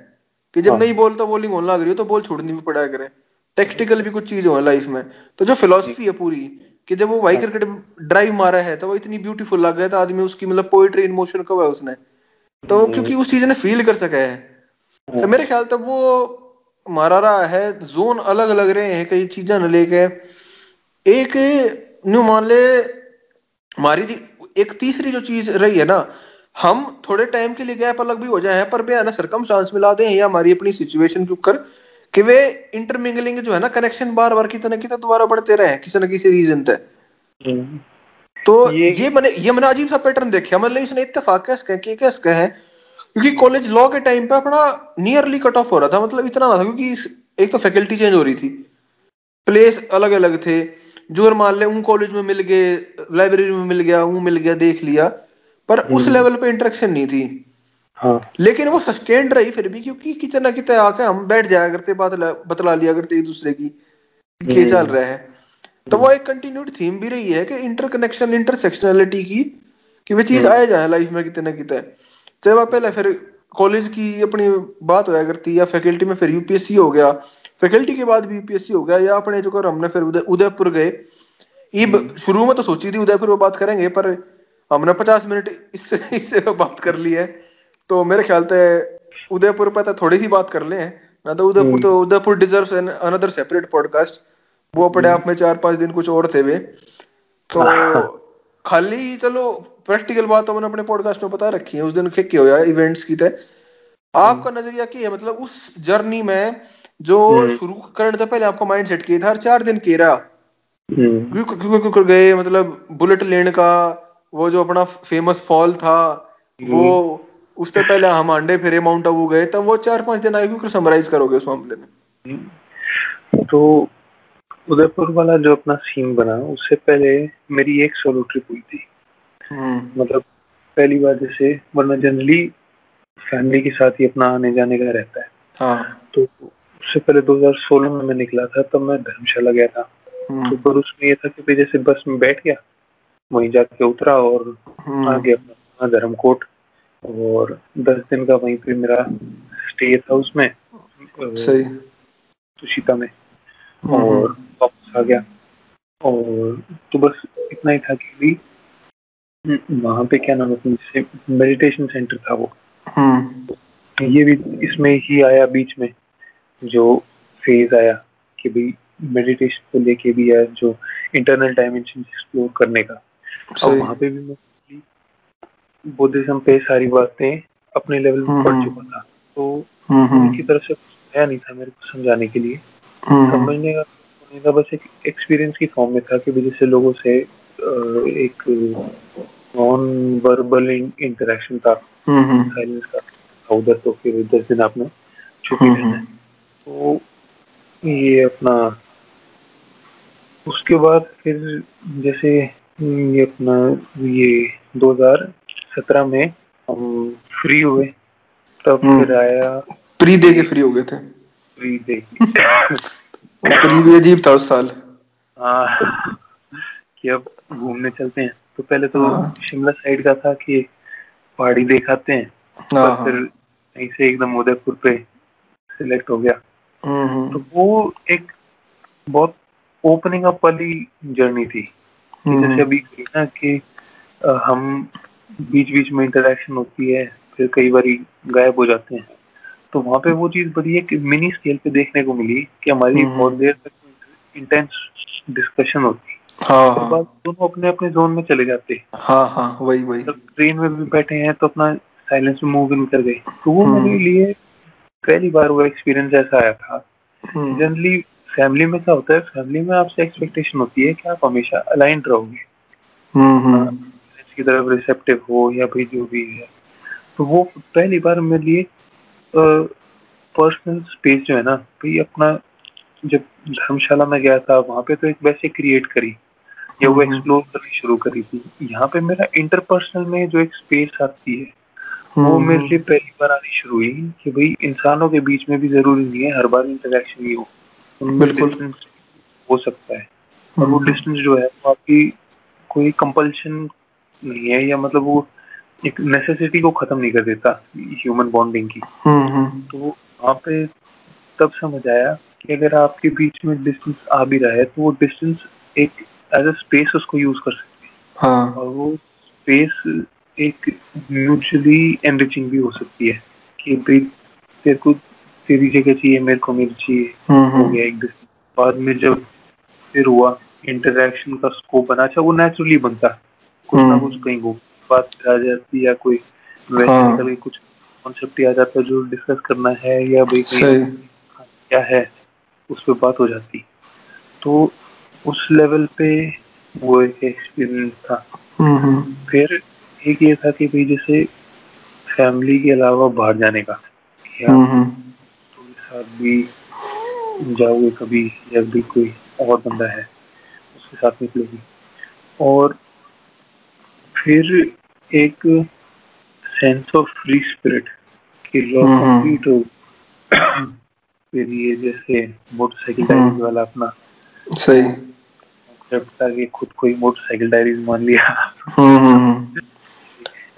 कि जब हाँ। नहीं बोलता बॉलिंग होने लग रही हो तो बॉल छोड़नी भी पड़ा करे। टेक्टिकल भी कुछ चीज़ हो लाइफ में। तो जो फिलोसफी है पूरी कि जब वो वाई क्रिकेट ड्राइव मारा है तो वो इतनी ब्यूटीफुल लग गया था आदमी उसकी मतलब पोइट्री इन मोशन कब है उसने? तो हम्म। क्योंकि उस चीज़ ने फील कर सका है। तो हाँ। मेरे ख्याल तक वो मारा रहा है जोन अलग अलग रहे हैं कई चीज़ें न लेके। एक न्यू मान ले हमारी एक तीसरी जो चीज़ रही है ना हम थोड़े टाइम के लिए गैप अलग भी हो जाए पर भी है ना सरकम चांस मिला दें या हमारी अपनी सिचुएशन के ऊपर कि वे इंटरमिंगलिंग जो है ना कनेक्शन बार बार कितना कितना दोबारा बढ़ते रहे किसी न किसी रीजन तक। तो ये ये मैंने ये मैंने अजीब सा पैटर्न देखा मतलब इसने इत्तेफाक कैस कह कैस कहे क्योंकि कॉलेज लॉ के टाइम पे अपना नियरली कट ऑफ़ हो रहा था मतलब इतना ना था क्योंकि एक तो फैकल्टी चेंज हो रही थी प्लेस अलग अलग थे जो मान ले उन कॉलेज में मिल गए लाइब्रेरी में मिल गया वो मिल गया देख लिया। पर उस लेवल हम्म। पे इंटरेक्शन नहीं थी। हाँ। लेकिन वो सस्टेन्ड रही फिर भी क्योंकि कितना कितना आके हम बैठ जाया करते बात बतला लिया करते एक दूसरे की क्या चल रहा है। तो वो एक कंटिन्यूड थीम भी रही है कि इंटरकनेक्शन इंटरसेक्शनलिटी की कि वो चीज़ हम्म। आए जाए लाइफ में कितने कितने चाहे वह पहले फिर कॉलेज की अपनी बात होया करती या फैकल्टी में फिर यूपीएससी हो गया फैकल्टी के बाद भी यूपीएससी हो गया या अपने जो कर हमने फिर उदयपुर गए। ईब हम्म। शुरू में तो सोची थी उदयपुर में बात करेंगे पर हमने पचास मिनट इससे इससे बात कर ली है। तो मेरे ख्याल से उदयपुर पर तो थोड़ी सी बात कर ले। ना तो उदयपुर हम्म। तो Udaipur deserve another separate podcast वो अपने आप में चार पाँच दिन कुछ और थे वे। तो [laughs] खाली चलो प्रैक्टिकल बात तो मैंने अपने पॉडकास्ट में बता रखी है। उस दिन क्या हो इवेंट्स की थे आपका हम्म। नज़रिया क्या है? मतलब उस जर्नी में जो हम्म। शुरू करने से पहले आपका माइंड सेट किया था हर चार दिन केरा हम्म। क्यों क्यों क्यों गए मतलब बुलेट लेन का वो जो अपना फ़ेमस फॉल था वो उससे पहले हम अंडे फिरे माउंट आबू गए तब वो चार पाँच दिन आए क्यों समराइज करोगे उस मामले में तो उदयपुर वाला जो अपना सीन बना उससे पहले मेरी एक सोलो ट्रिप हुई थी हम्म। मतलब पहली बार जैसे वरना जनरली फैमिली के साथ ही अपना आने जाने का रहता है हाँ। तो उससे पहले 2016 में मैं निकला था तब तो मैं धर्मशाला गया था हम्म। तो पर उसमें ये था कि जैसे बस में बैठ गया वहीं जाके उतरा और हम्म। आ गया अपना धर्मकोट और दस दिन का वहीं पे मेरा स्टे था उसमें सही तुषिता में और वापस आ गया और तो बस इतना ही था कि भी वहाँ पे क्या नाम है जैसे मेडिटेशन सेंटर था वो हम्म। ये भी इसमें ही आया बीच में जो फ़ेज़ आया कि भाई मेडिटेशन को लेके भी है जो इंटरनल डायमेंशन एक्सप्लोर करने का। और वहाँ पे भी मैं बुद्धिज्म पे सारी बातें अपने लेवल में पढ़ हम्म। चुका था। तो हम्म, उनकी तरफ़ से आया नहीं था मेरे को समझाने के लिए। समझने का का बस एक एक्सपीरियंस की फॉर्म में था कि जैसे लोगों से एक नॉन वर्बल इंटरेक्शन था। साइलेंस का उधर तो फिर दस दिन आपने छुट्टी लेना है तो ये अपना उसके बाद फिर जैसे ये अपना ये 2017 में हम फ्री हुए तब फिर आया। प्री दे के फ्री हो गए थे। प्री दे प्री भी अजीब था उस साल। हाँ कि अब घूमने चलते हैं। तो पहले तो हाँ। शिमला साइड का था कि पहाड़ी देखाते हैं। हाँ, हाँ। फिर यहीं से एकदम उदयपुर पे सिलेक्ट हो गया। हम्म, हम्म। तो वो एक बहुत ओपनिंग अप वाली जर्नी थी। हम्म, जैसे अभी ना कि हम बीच बीच में इंटरेक्शन होती है फिर कई बार गायब हो जाते हैं। तो वहाँ पे वो चीज़ बड़ी एक मिनी स्केल पे देखने को मिली कि हमारी बहुत देर तक इंटेंस डिस्कशन होती। हाँ, हाँ. दोनों अपने अपने जोन में चले जाते। हाँ हाँ वही वही। जब ट्रेन में भी बैठे हैं तो अपना साइलेंस में मूव इन कर गए। तो वो हम्म। मेरे लिए पहली बार वो एक्सपीरियंस ऐसा आया था। जनरली हम्म। फैमिली में क्या होता है फैमिली में आपसे एक्सपेक्टेशन होती है कि आप हमेशा अलाइंड रहोगे। हम्म, हाँ, की तरफ़ रिसेप्टिव हो या भाई जो भी है। तो वो पहली बार मेरे लिए पर्सनल स्पेस जो है ना भाई अपना जब धर्मशाला में गया था वहाँ पे तो एक वैसे क्रिएट करी या वो एक्सप्लोर हम्म। करनी शुरू करी थी। यहाँ पे मेरा इंटरपर्सनल में जो एक स्पेस आती है वो हम्म, मेरे लिए हम्म। पहली बार आनी शुरू हुई कि भाई इंसानों के बीच में भी ज़रूरी नहीं है हर बार इंटरेक्शन ही। हो बिल्कुल। हो सकता है। और वो डिस्टेंस जो है वो आपकी कोई कंपल्शन नहीं है या मतलब वो एक नेसेसिटी को खत्म नहीं कर देता ह्यूमन बॉन्डिंग की। तो वहाँ पे तब समझ आया कि अगर आपके बीच में डिस्टेंस आ भी रहा है तो वो डिस्टेंस एक एज अ स्पेस उसको यूज़ कर सकते हैं। हाँ. और वो स्पेस एक म्यूचुअली एनरिचिंग भी हो सकती है कि भाई तेरे को तेरी जगह चाहिए मेरे को मेरी चाहिए हम्म, हो हम्म। गया एक डिस्टेंस बाद में जब फिर हुआ इंटरेक्शन का स्कोप बना अच्छा वो नेचुरली बनता कुछ ना हम्म। कुछ कहीं वो बात आ जाती या कोई वैसे हाँ। निकल के कुछ कॉन्सेप्ट आ जाता है जो डिस्कस करना है या भाई कहीं क्या है उस पर बात हो जाती तो उस लेवल पे वो एक एक्सपीरियंस था फिर एक ये था कि भाई जैसे फैमिली के अलावा बाहर जाने का। हम्म हम्म। साथ भी जाओगे कभी या भी कोई और बंदा है उसके साथ निकलोगी। और फिर एक सेंस ऑफ़ फ्री स्पिरिट कि लॉ हम्म, हम्म। कंप्लीट हो। फिर ये जैसे मोटरसाइकिल। डायरीज वाला अपना। सही। था कि खुद को ही मोटरसाइकिल डायरीज मान लिया।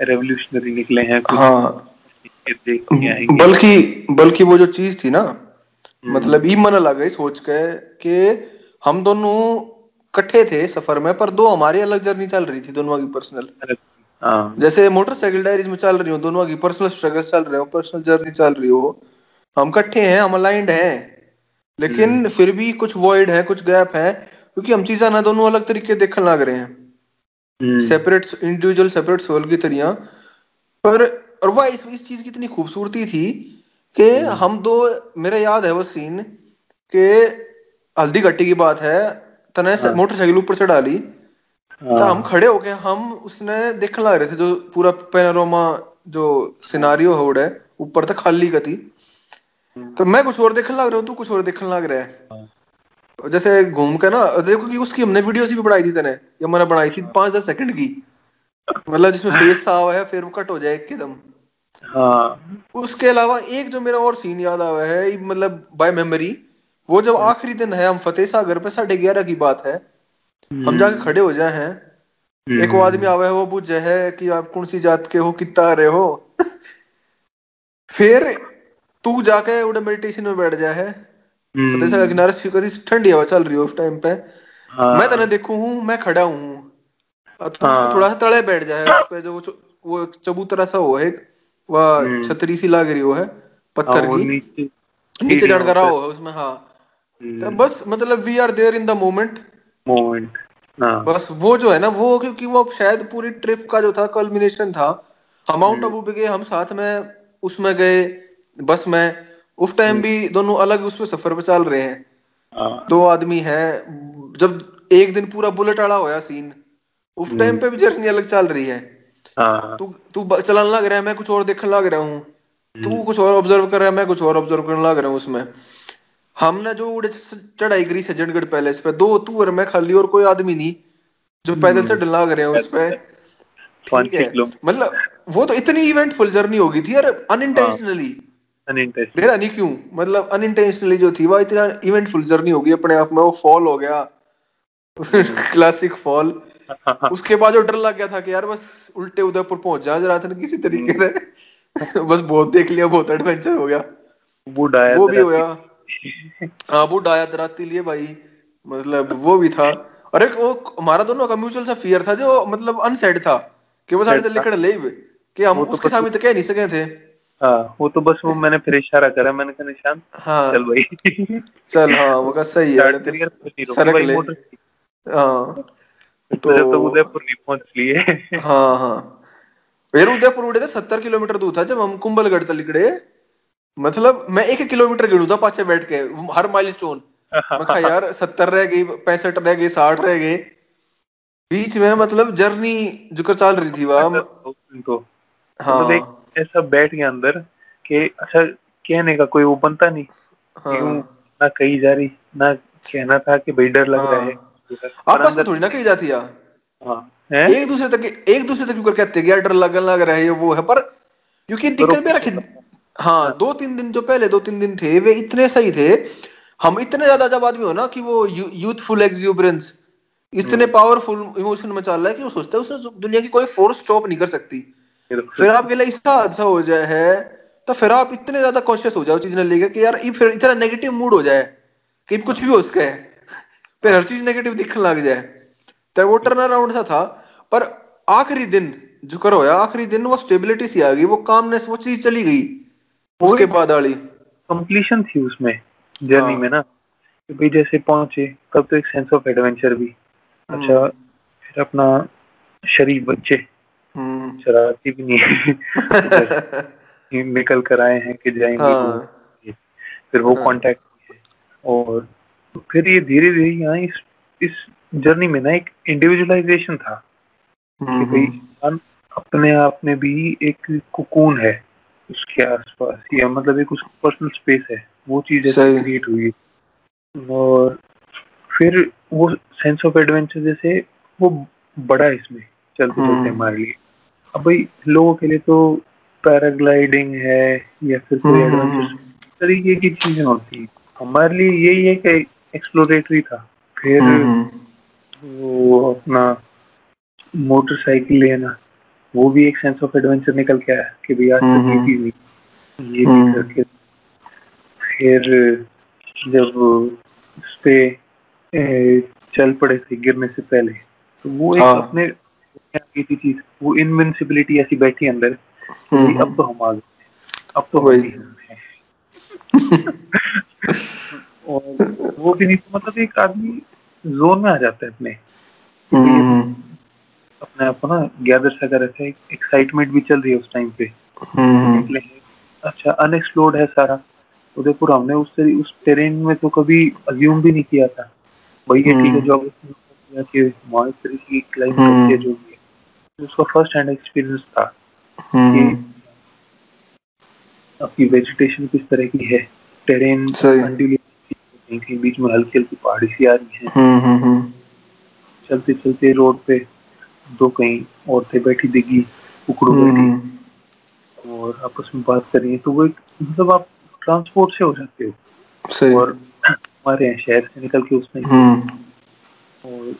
रेवोल्यूशनरी निकले हैं हाँ। ये बल्कि बल्कि वो जो चीज़ थी ना हम्म। मतलब ई मन लग सोच के कि हम दोनों इकट्ठे थे सफ़र में पर दो हमारी अलग जर्नी चल रही थी दोनों की पर्सनल हाँ। जैसे मोटरसाइकिल डायरीज में चल रही हो दोनों की पर्सनल स्ट्रगल चल रहे हो पर्सनल जर्नी चल रही हो। हम इकट्ठे हैं हम अलाइंड हैं लेकिन फिर भी कुछ वॉइड है कुछ गैप है क्योंकि हम चीज़ें ना दोनों अलग तरीके देखने लग रहे हैं। हम्म, सेपरेट इंडिविजुअल सेपरेट सोल की तरह। पर और वह इस, इस चीज़ की इतनी खूबसूरती थी कि हम दो मेरा याद है वो सीन कि हल्दी घट्टी की बात है तने से हाँ। मोटरसाइकिल ऊपर चढ़ा ली। तो हाँ, हम खड़े होके हम उसने देखने लग रहे थे जो पूरा पेनोरामा जो सिनारियो होड है ऊपर तक खाली का थी तो मैं कुछ और देखने लग रहा हूँ तू कुछ और देखने लग रहा है। हाँ। जैसे घूम के ना देखो कि उसकी हमने वीडियो भी बनाई थी तने ये मैंने बनाई थी पाँच दस सेकंड की। मतलब जिसमें फेस सा हुआ है फिर वो कट हो जाए एकदम। हाँ। उसके अलावा एक जो मेरा और सीन याद आया है मतलब बाय मेमोरी वो जब आखिरी दिन है हम फतेह सागर पे साढ़े ग्यारह की बात है हम जाके खड़े हो जाए हैं। एक वो आदमी आवा है वो पूछे है कि आप कौन सी जात के हो कितना रहे हो? [laughs] फिर तू जाके उड़े मेडिटेशन में बैठ जाए है। हम्म, फतेह सागर किनारे से ठंडी हवा चल रही हो उस टाइम पे। हाँ, मैं तने देखू हूँ मैं खड़ा हूँ। और हाँ। थोड़ा सा तले बैठ जाए उस पे जो वो वो चबूतरा सा हो है वह हम्म। छतरी सी लाग रही हो है हाँ, पत्थर की। नीचे नीचे जाकर रहा हो है उसमें हाँ। तो हम्म, बस मतलब we are there in the moment moment हाँ। बस वो जो है ना वो क्योंकि वो शायद पूरी ट्रिप का जो था कल्मिनेशन था। हम माउंट। आबू पे गए हम साथ में उसमें गए बस में। उस हम्म। टाइम भी दोनों अलग उस पे सफ़र पे चल रहे हैं। हाँ, दो आदमी हैं जब एक दिन पूरा बुलेट आड़ा होया सीन उस हम्म। टाइम पे भी जर्नी अलग चल रही है। हाँ। तू तू चलाने लग रहा है मैं कुछ और देखने लग रहा हूँ। तू हम्म, कुछ और ऑब्ज़र्व कर रहा है मैं कुछ और ऑब्ज़र्व करने लग रहा हूँ उसमें। हमने जो उड़े चढ़ाई करी सज्जनगढ़ पैलेस पे दो तू और मैं खाली और कोई आदमी नहीं जो पैदल हम्म। चढ़ने लग रहे हैं उस पे। ठीक है। मतलब वो तो इतनी इवेंटफुल जर्नी होगी थी यार अनइंटेंशनली अनइंटेंशनल मेरा नहीं क्यों? मतलब अनइंटेंशनली जो थी वो इतना इवेंटफुल जर्नी होगी अपने आप में वो फॉल हो गया। [laughs] क्लासिक फॉल [laughs] उसके बाद जो डर लग गया था कि यार बस उल्टे उदयपुर पहुँच जा जरा था किसी तरीके से। [laughs] बस बहुत देख लिया बहुत एडवेंचर हो गया। वो भी होया हाँ वो डाया दराती लिए भाई। मतलब वो भी था। और एक वो हमारा दोनों का म्यूचुअल सा फियर था जो मतलब अनसेड था। कि वो साढ़े लिखड़ ले कि हम तो उसके सामने तो कह नहीं सके थे। हाँ वो तो बस वो मैंने फिर इशारा करा मैंने कहा निशान हाँ। चल भाई। चल हाँ वो का सही है रोकी। सरक ले हाँ तो तो- जब तक उदयपुर नहीं पहुँच लिए। हाँ हाँ। यार उदयपुर उड़े थे सत्तर किलोमीटर दूर था जब हम कुंभलगढ़ तक निकले। मतलब मैं एक किलोमीटर गिनू था पाछे बैठ के हर माइल स्टोन मैं कहा यार सत्तर रह गई पैंसठ रह गई साठ रह गए बीच में मतलब जर्नी जो चल रही थी वह। तो [laughs] हाँ। मतलब ऐसा बैठ गया अंदर कि अच्छा कहने का कोई वो बनता नहीं। क्यों हाँ ना कही जा रही ना कहना था कि भाई डर लग रहा है। पर आपस में थोड़ी ना कही जाती है हाँ है? एक दूसरे तक एक दूसरे तक क्यों कहते हैं डर लग लग रहा है वो है पर क्योंकि दिक्कत मेरा खिद हाँ दो तीन दिन जो पहले दो तीन दिन थे वे इतने सही थे। हम इतने ज़्यादा जब आदमी हो ना कि वो यूथफुल एक्सुबरेंस इतने पावरफुल इमोशन में चल रहा है कि वो सोचता है उसने दुनिया की कोई फोर्स स्टॉप नहीं कर सकती। फिर आपके लिए ऐसा हादसा हो जाए है तो फिर आप इतने ज़्यादा कॉन्शियस हो जाओ चीज़ ने लेकर कि यार ये फिर इतना नेगेटिव मूड हो जाए कि कुछ भी हो सके फिर हर चीज़ नेगेटिव दिखने लग जाए तो वो टर्न अराउंड सा था पर आखिरी दिन जो करो होया आखिरी दिन वो स्टेबिलिटी सी आ गई वो कामनेस वो चीज़ चली गई उसके बाद वाली कंप्लीशन थी उसमें जर्नी हाँ। में ना कि भाई जैसे पहुँचे तब तो एक सेंस ऑफ़ एडवेंचर भी हम्म। अच्छा फिर अपना शरीफ बच्चे। शरारती भी नहीं है। [laughs] निकल कर आए हैं कि जाएँगे हाँ। फिर वो हाँ। कांटेक्ट और फिर ये धीरे धीरे यहाँ इस इस जर्नी में ना एक इंडिविजुअलाइजेशन था। कि भाई इंसान अपने आप में भी एक कुकून है उसके आसपास। या मतलब एक उसका पर्सनल स्पेस है। वो चीज़। क्रिएट हुई और फिर वो सेंस ऑफ़ एडवेंचर जैसे वो बड़ा इसमें चलते हम्म। चलते हमारे लिए। अब भाई लोगों के लिए तो पैराग्लाइडिंग है या फिर कोई हम्म, एडवेंचर तरीके की चीज़ें होती हैं हमारे लिए यही है कि एक्सप्लोरेटरी था फिर हम्म। वो अपना मोटरसाइकिल लेना वो भी एक सेंस ऑफ़ एडवेंचर निकल के आया कि भाई आज तक ये हम्म। चीज़ नहीं ये हम्म। भी करके फिर जब उस पे चल पड़े थे गिरने से पहले तो वो एक हाँ। अपने की थी चीज़ वो इनविंसिबिलिटी ऐसी बैठी अंदर कि हम्म। अब तो हम आ गए अब तो वही। और वो भी नहीं तो मतलब एक आदमी जोन में आ जाता है अपने हम्म। अपने आप को ना गैदर सा कर रखा है एक्साइटमेंट भी चल रही है उस टाइम पे हम्म। अच्छा अनएक्सप्लोर्ड है सारा उदयपुर हमने उससे उस टेरेन में तो कभी अज्यूम भी नहीं किया था भाई ये ठीक है। जो कि मॉनिटरी की क्लाइम हम्म। करती जो भी तो उसका फ़र्स्ट हैंड एक्सपीरियंस था हम्म। आपकी वेजिटेशन किस तरह की है टेरेन। कहीं बीच में हल्की हल्की पहाड़ी सी आ रही है हम्म। हम्म। चलते चलते रोड पे दो कहीं औरतें बैठी दिखी कुकड़ू बैठी हम्म। और आपस में बात कर रही है तो वो एक मतलब आप ट्रांसपोर्ट से हो जाते हो और हमारे यहाँ शहर से निकल के उसमें हम्म। और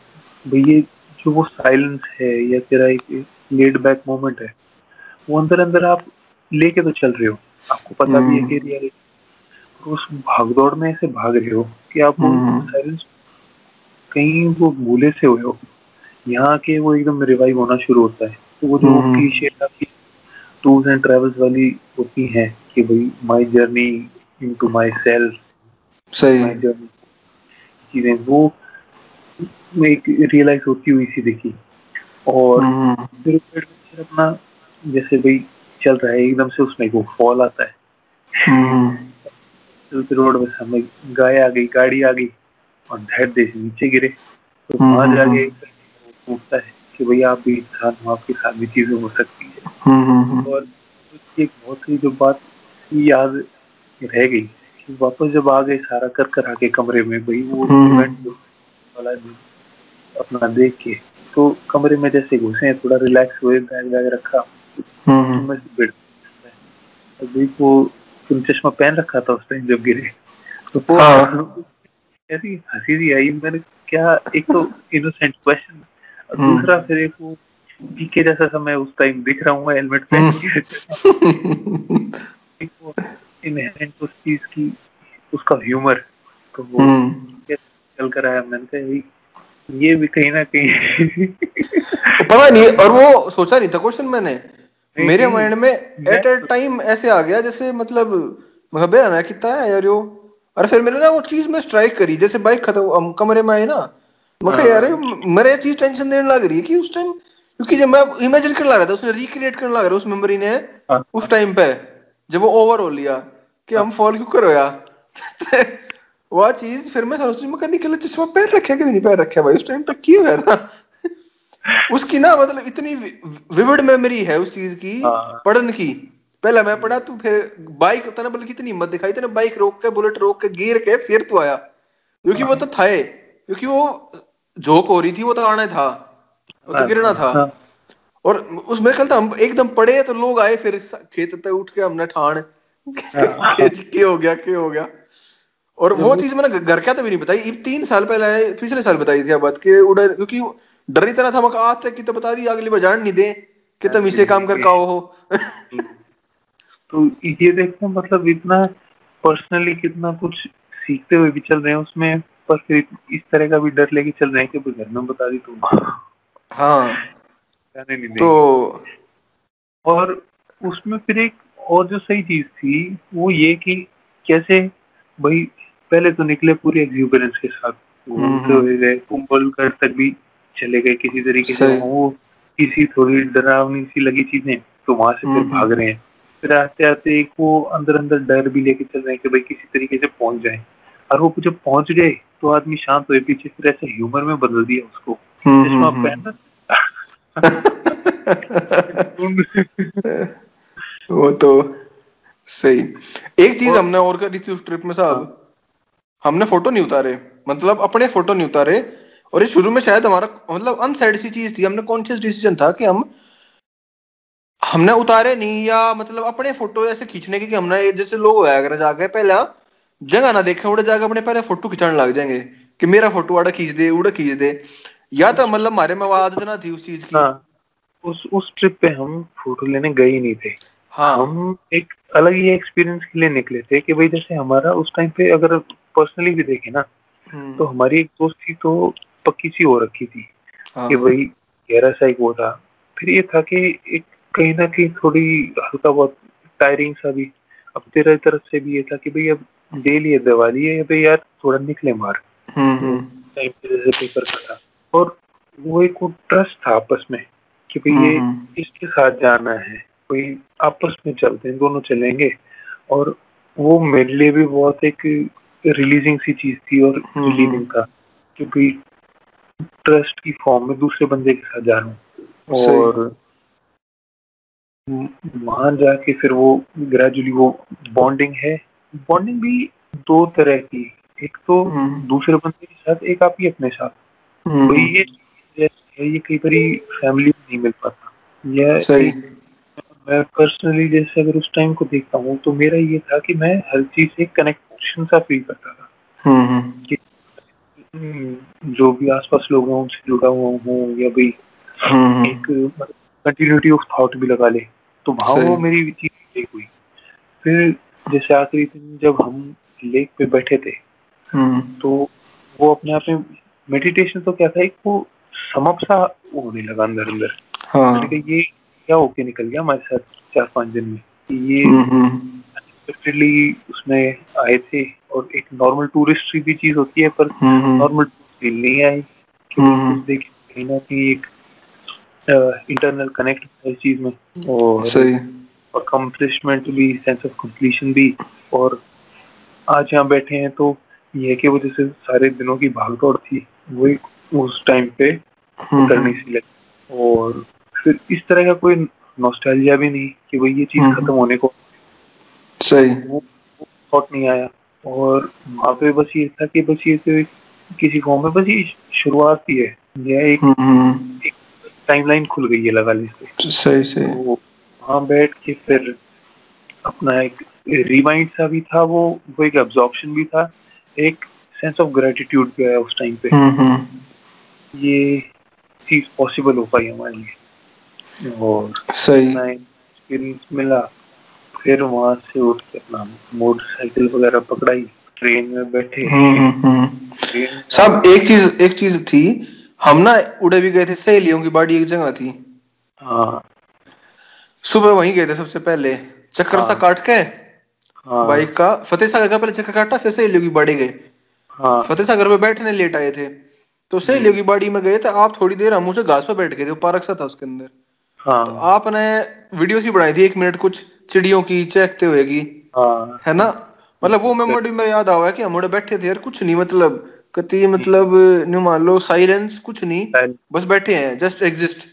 भैया जो वो साइलेंस है या तेरा एक लेड बैक मोमेंट है वो अंदर अंदर आप लेके तो चल रहे हो आपको पता भी है हम्म। कि रियलिटी उस भागदौड़ में ऐसे भाग रहे हो कि आप वो हम्म। साइलेंस कहीं वो भूले से हुए हो यहाँ के वो एकदम रिवाइव होना शुरू होता है तो वो जो हम्म। क्लीशे की टूर्स एंड ट्रेवल्स वाली होती हैं कि भाई my journey into myself सही चीज़ें वो में एक रियलाइज़ होती हुई सी देखी और हम्म। फिर एडवेंचर अपना जैसे भाई चल रहा है एकदम से उसमें वो फॉल आता है। चलते रोड में सामने गाय आ गई गाड़ी आ गई और धैर दे नीचे गिरे तो वहाँ जाके पूछता है कि भैया आप भी इंसान हो आपके साथ भी चीज़ें हो सकती है। और एक बहुत ही जो बात याद रह गई कि वापस जब आ गए सारा कर कर आके कमरे में भाई वो। इवेंट वाला दिन अपना देख के तो कमरे में जैसे घुसे थोड़ा रिलैक्स हुए बैग वैग रखा हम्म। बेड अभी वो तुम चश्मा पहन रखा था उस टाइम जब गिरे तो वो हाँ। ऐसी हँसी सी आई मैंने क्या एक तो इनोसेंट क्वेश्चन हम्म। दूसरा फिर एक वो पीके जैसा सा मैं उस टाइम दिख रहा हूँ हेलमेट पहन के [laughs] एक इनहेरेंट उस चीज़ की उसका ह्यूमर तो वो हम्म। चल कर आया मैंने कहा ये भी कहीं ना कहीं [laughs] पता नहीं और वो सोचा नहीं था क्वेश्चन मैंने। मेरे माइंड में एट अ टाइम ऐसे आ गया जैसे मतलब मैं बे ना कितना है यार यो? और फिर मैंने ना वो चीज़ में स्ट्राइक करी जैसे बाइक खत्म हम कमरे में आए ना। मैं हाँ। यार ये मेरे ये चीज़ टेंशन देने लग रही है कि उस टाइम क्योंकि जब मैं इमेजिन करने लग रहा था उसने रिक्रिएट करने लग रहा उस मेमोरी ने हाँ। उस टाइम पे जब वो ओवर हो लिया कि हम फॉल क्यों करो यार [laughs] वो चीज़ फिर मैं सोच मैं निकल चश्मा पहन रखा कि नहीं पहन रखा भाई? उस टाइम पे क्यों है ना उसकी ना मतलब इतनी विविड मेमोरी है उस चीज़ की हाँ। पढ़न की। पहले मैं पढ़ा तू फिर बाइक तने बल्कि कितनी हिम्मत दिखाई तेने बाइक रोक के बुलेट रोक के गिर के फिर तू आया। क्योंकि वो तो था क्योंकि वो झोंक हो रही थी वो तो आना था। वो तो गिरना था। हाँ। और उसमें कल था हम एकदम पड़े तो लोग आए फिर खेत उठ के हमने [laughs] के हो गया के हो गया। और वो चीज़ मैंने घर क्या तो भी नहीं बताई। तीन साल पहले पिछले साल बताई थी बात के उधर क्योंकि डर इतना था मका आज तक की तो बता दी अगली बार जान नहीं दे कि तुम इसे काम कर काओ हो। [laughs] तो ये देखो मतलब इतना पर्सनली कितना कुछ सीखते हुए भी चल रहे हैं उसमें पर फिर इस तरह का भी डर लेके चल रहे हैं कि घर में बता दी तुम। हाँ। तो और उसमें फिर एक और जो सही चीज़ थी वो ये कि कैसे भाई पहले तो निकले पूरे एग्जूबरेंस के साथ। घूमते हुए गए कुंभलगढ़ तक भी चले गए किसी तरीके से। वो किसी थोड़ी डरावनी सी लगी चीज़ें तो वहाँ से फिर भाग रहे हैं। फिर आते आते एक वो अंदर अंदर डर भी लेके चल रहे हैं कि भाई किसी तरीके से पहुँच जाए। और वो जब पहुँच गए तो आदमी शांत हुए पीछे फिर ऐसे ह्यूमर में बदल दिया उसको। चश्मा पहना। [laughs] वो तो सही। एक चीज़ हमने और करी थी उस ट्रिप में साहब। हाँ। हमने फ़ोटो नहीं उतारे। मतलब अपने फ़ोटो नहीं उतारे। और ये शुरू में शायद हमारा मतलब अनसाइड सी चीज़ थी। हमने कॉन्शियस डिसीज़न था कि हम हमने उतारे नहीं या मतलब अपने फ़ोटो ऐसे खींचने की कि हमने जैसे लोग होया अगर जाके पहले जगह ना देखे उड़े जाके अपने पहले फ़ोटो खिंचाने लग जाएँगे कि मेरा फ़ोटो आड़ा खींच दे उड़ा खींच दे। या तो मतलब हमारे में आदत ना थी उस चीज़ की। हाँ, उस उस ट्रिप पे हम फ़ोटो लेने गए ही नहीं थे। हाँ। हम एक अलग ही एक्सपीरियंस के लिए निकले थे कि भाई जैसे हमारा उस टाइम पे अगर पर्सनली भी देखे ना हम्म। तो हमारी एक दोस्त थी तो पक्की सी हो रखी थी हाँ। कि भाई गहरा सा एक वो था। फिर ये था कि एक कहीं ना कहीं थोड़ी हल्का बहुत टायरिंग सा भी। अब तेरा तरफ़ से भी ये था कि भाई अब डेली है दिवाली है भाई यार थोड़ा निकले मार। टाइम हम्म, हम्म। जैसे पेपर का था। और वो एक वो ट्रस्ट था आपस में कि भाई ये इसके साथ जाना है। कोई आपस में चलते हैं दोनों चलेंगे। और वो मेरे लिए भी बहुत एक रिलीजिंग सी चीज़ थी और रिलीविंग था क्योंकि ट्रस्ट की फॉर्म में दूसरे बंदे के साथ जा रहा और वहाँ जाके फिर वो ग्रेजुअली वो बॉन्डिंग है। बॉन्डिंग भी दो तरह की एक तो हम्म। दूसरे बंदे के साथ एक आप ही अपने साथ। तो ये ये कई बार फैमिली में नहीं मिल पाता। यह मैं पर्सनली जैसे अगर उस टाइम को देखता हूँ तो मेरा ये था कि मैं हर चीज़ से कनेक्शन सा फील करता था। हम्म, हम्म। कि जो भी आसपास लोग हैं उनसे जुड़ा हुआ हूँ या भाई एक कंटिन्यूटी ऑफ़ थॉट भी लगा ले। तो वहाँ वो मेरी चीज़ हुई। फिर जैसे आखिरी दिन जब हम लेक पे बैठे थे हम्म। तो वो अपने आप में मेडिटेशन तो क्या था एक वो समप सा होने लगा अंदर अंदर। हाँ। ये क्या होके निकल गया हमारे साथ चार पाँच दिन में? ये अनएक्सपेक्टेडली हम्म, उसमें आए थे और एक नॉर्मल टूरिस्ट की चीज़ होती है पर नॉर्मल फील नहीं आई। देखिए कहीं ना कहीं एक इंटरनल कनेक्ट इस चीज़ में। और सही। और कंप्लीशमेंट भी सेंस ऑफ़ कंप्लीशन भी। और आज यहाँ बैठे हैं तो यह कि वजह से सारे दिनों की भागदौड़ थी वही उस टाइम पे करनी सी लगी। और फिर इस तरह का कोई नॉस्टैल्जिया भी नहीं कि भाई ये चीज़ हम्म। खत्म होने को सही। वो थॉट नहीं आया। और वहाँ पे बस ये था कि बस ये तो किसी फॉर्म में बस ये शुरुआत ही है। यह एक, हम्म। एक टाइमलाइन खुल गई है लगा लीजिए सही सही। तो वहाँ बैठ के फिर अपना एक रिमाइंड सा भी था वो वो एक एब्जॉर्प्शन भी था। एक सेंस ऑफ़ ग्रेटिट्यूड भी आया उस टाइम पे। हम्म, ये चीज़ पॉसिबल हो पाई हमारे लिए। और सही। एक्सपीरियंस मिला। फिर वहाँ से उठ के अपना मोटरसाइकिल वगैरह पकड़ाई ट्रेन में बैठे हम्म, हम्म, हम्म। सब एक चीज़ एक चीज़ थी हम ना उड़े भी गए थे सहेलियों की बाड़ी एक जगह थी हाँ सुबह वहीं गए थे सबसे पहले चक्कर सा हाँ। काट के हाँ। बाइक का फतेह सागर का पहले चक्कर काटा फिर सहेलियों की बाड़ी गए हाँ। फतेह सागर में बैठने लेट आए थे तो सहेलियों की बाड़ी में गए थे आप थोड़ी देर हम उसे घास पर बैठ गए थे पार्क सा था उसके अंदर हाँ। तो आपने वीडियो सी बनाई थी एक मिनट कुछ चिड़ियों की चहकते हुए की हाँ। है ना? मतलब वो मेमोरी में याद आवा है कि हम बैठे थे यार कुछ नहीं मतलब कति मतलब न्यू मान लो साइलेंस कुछ नहीं बस बैठे हैं जस्ट एग्जिस्ट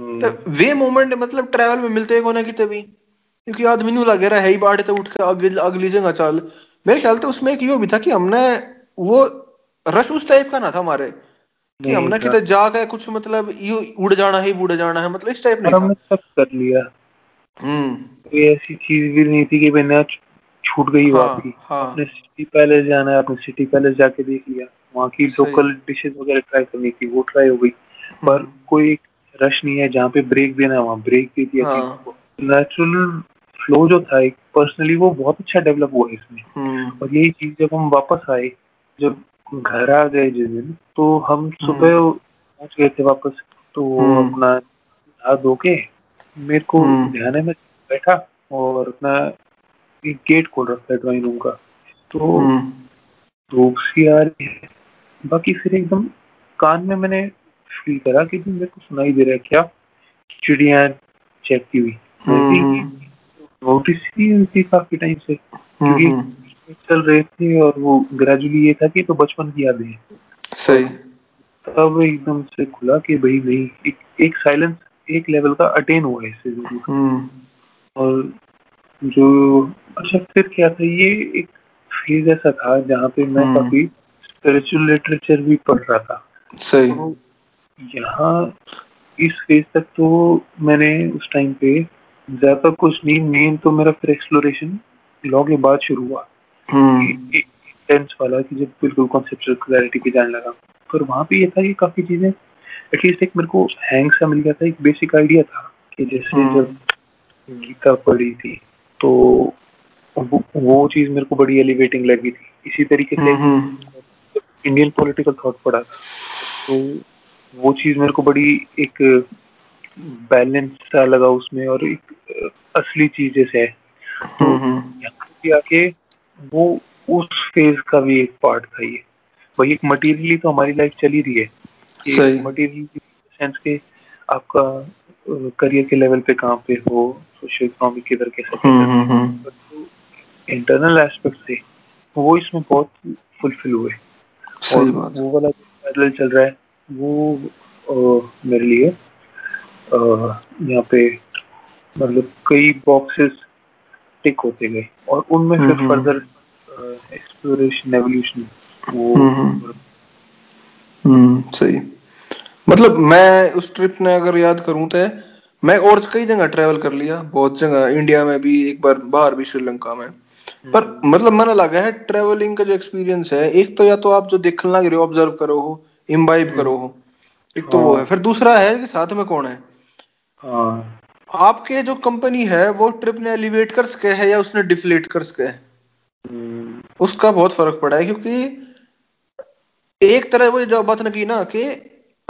हम्म। तो वे मोमेंट मतलब ट्रैवल में मिलते हैं की तभी? क्योंकि आदमी नु लगे रहा है ही बाढ़ तो उठ के अगली अगली जगह चल। मेरे ख्याल से उसमें एक यो भी था कि हमने वो रश उस टाइप का ना था हमारे कि हमने किधर जाके कुछ मतलब यू उड़ जाना है उड़ जाना है मतलब इस टाइप नहीं सब कर लिया। हम्म कोई ऐसी चीज़ भी नहीं थी कि मैंने छूट गई हाँ, आपकी हाँ. अपने सिटी पैलेस जाना है अपने सिटी पैलेस जाके देख लिया वहाँ की लोकल डिशेस वगैरह ट्राई करनी थी वो ट्राई हो गई पर हम्म। कोई रश नहीं है जहाँ पे ब्रेक देना है वहाँ ब्रेक दे दिया हाँ. नेचुरल फ्लो जो था एक पर्सनली वो बहुत अच्छा डेवलप हुआ इसमें हम्म। और यही चीज़ जब हम वापस आए जब घर आ गए जिस दिन तो हम हम्म। सुबह पहुँच गए थे वापस तो हम्म। अपना नहा धो के मेरे को हम्म। ध्यान में बैठा और अपना एक गेट खोल रखा है ड्राइंग रूम का। तो धूप सी आ रही है। बाकी फिर एकदम कान में मैंने फील करा कि मेरे को सुनाई दे रहा है क्या? चिड़िया चेकती हुई। नोटिस ही हुई काफ़ी टाइम से। क्योंकि हम्म। चल रहे थे और वो ग्रेजुअली ये था कि तो बचपन की यादें सही। तब एकदम से खुला कि भाई नहीं एक, एक साइलेंस एक लेवल का अटेन हुआ है इससे ज़रूर हम्म। और जो अच्छा फिर क्या था ये एक फ़ेज़ ऐसा था जहाँ पे मैं हम्म। काफ़ी स्पिरिचुअल लिटरेचर भी पढ़ रहा था सही तो यहाँ इस फ़ेज़ तक तो मैंने उस टाइम पे ज़्यादा कुछ नहीं मेन तो मेरा फिर एक्सप्लोरेशन लॉ के बाद शुरू हुआ टेंस हम्म। वाला कि जब बिल्कुल कॉन्सेप्चुअल क्लैरिटी पे जाने लगा पर वहाँ पे ये था कि काफ़ी चीज़ें एटलीस्ट एक मेरे को हैंग सा मिल गया था एक बेसिक आइडिया था कि जैसे हम्म। जब गीता पढ़ी थी तो वो चीज़ मेरे को बड़ी एलिवेटिंग लगी थी। इसी तरीके से इंडियन पॉलिटिकल थॉट पढ़ा था। तो वो चीज़ मेरे को बड़ी एक बैलेंस सा लगा उसमें और एक असली चीज़ जैसे है। तो यहाँ आके वो उस फ़ेज़ का भी एक पार्ट था ये। वही एक मटेरियली तो हमारी लाइफ चली रही है। मटेरियल सेंस के आपका करियर के लेवल पे कहाँ पे हो सोशल इकोनॉमिक किधर कैसे इंटरनल एस्पेक्ट से वो इसमें बहुत फुलफिल हुए। और वो वाला पैदल चल रहा है वो आ, मेरे लिए यहाँ पे मतलब कई बॉक्सेस टिक होते गए। और उनमें फिर फर्दर एक्सप्लोरेशन एवोल्यूशन वो हम्म सही। मतलब मैं उस ट्रिप ने अगर याद करूँ तो मैं और कई जगह ट्रेवल कर लिया बहुत जगह। इंडिया में भी एक बार बाहर भी श्रीलंका में। पर मतलब मन लगा है ट्रेवलिंग का जो एक्सपीरियंस है एक तो या तो आप जो देखने लग रहे हो ऑब्ज़र्व करो हो इम्बाइब करो हो एक तो वो है। हाँ। फिर दूसरा है कि साथ में कौन है? हाँ। आपके जो कंपनी है वो ट्रिप ने एलिवेट कर सके है या उसने डिफ्लेट कर सके है? हम्म। उसका बहुत फ़र्क पड़ा है क्योंकि एक तरह वो जो बात ने की ना कि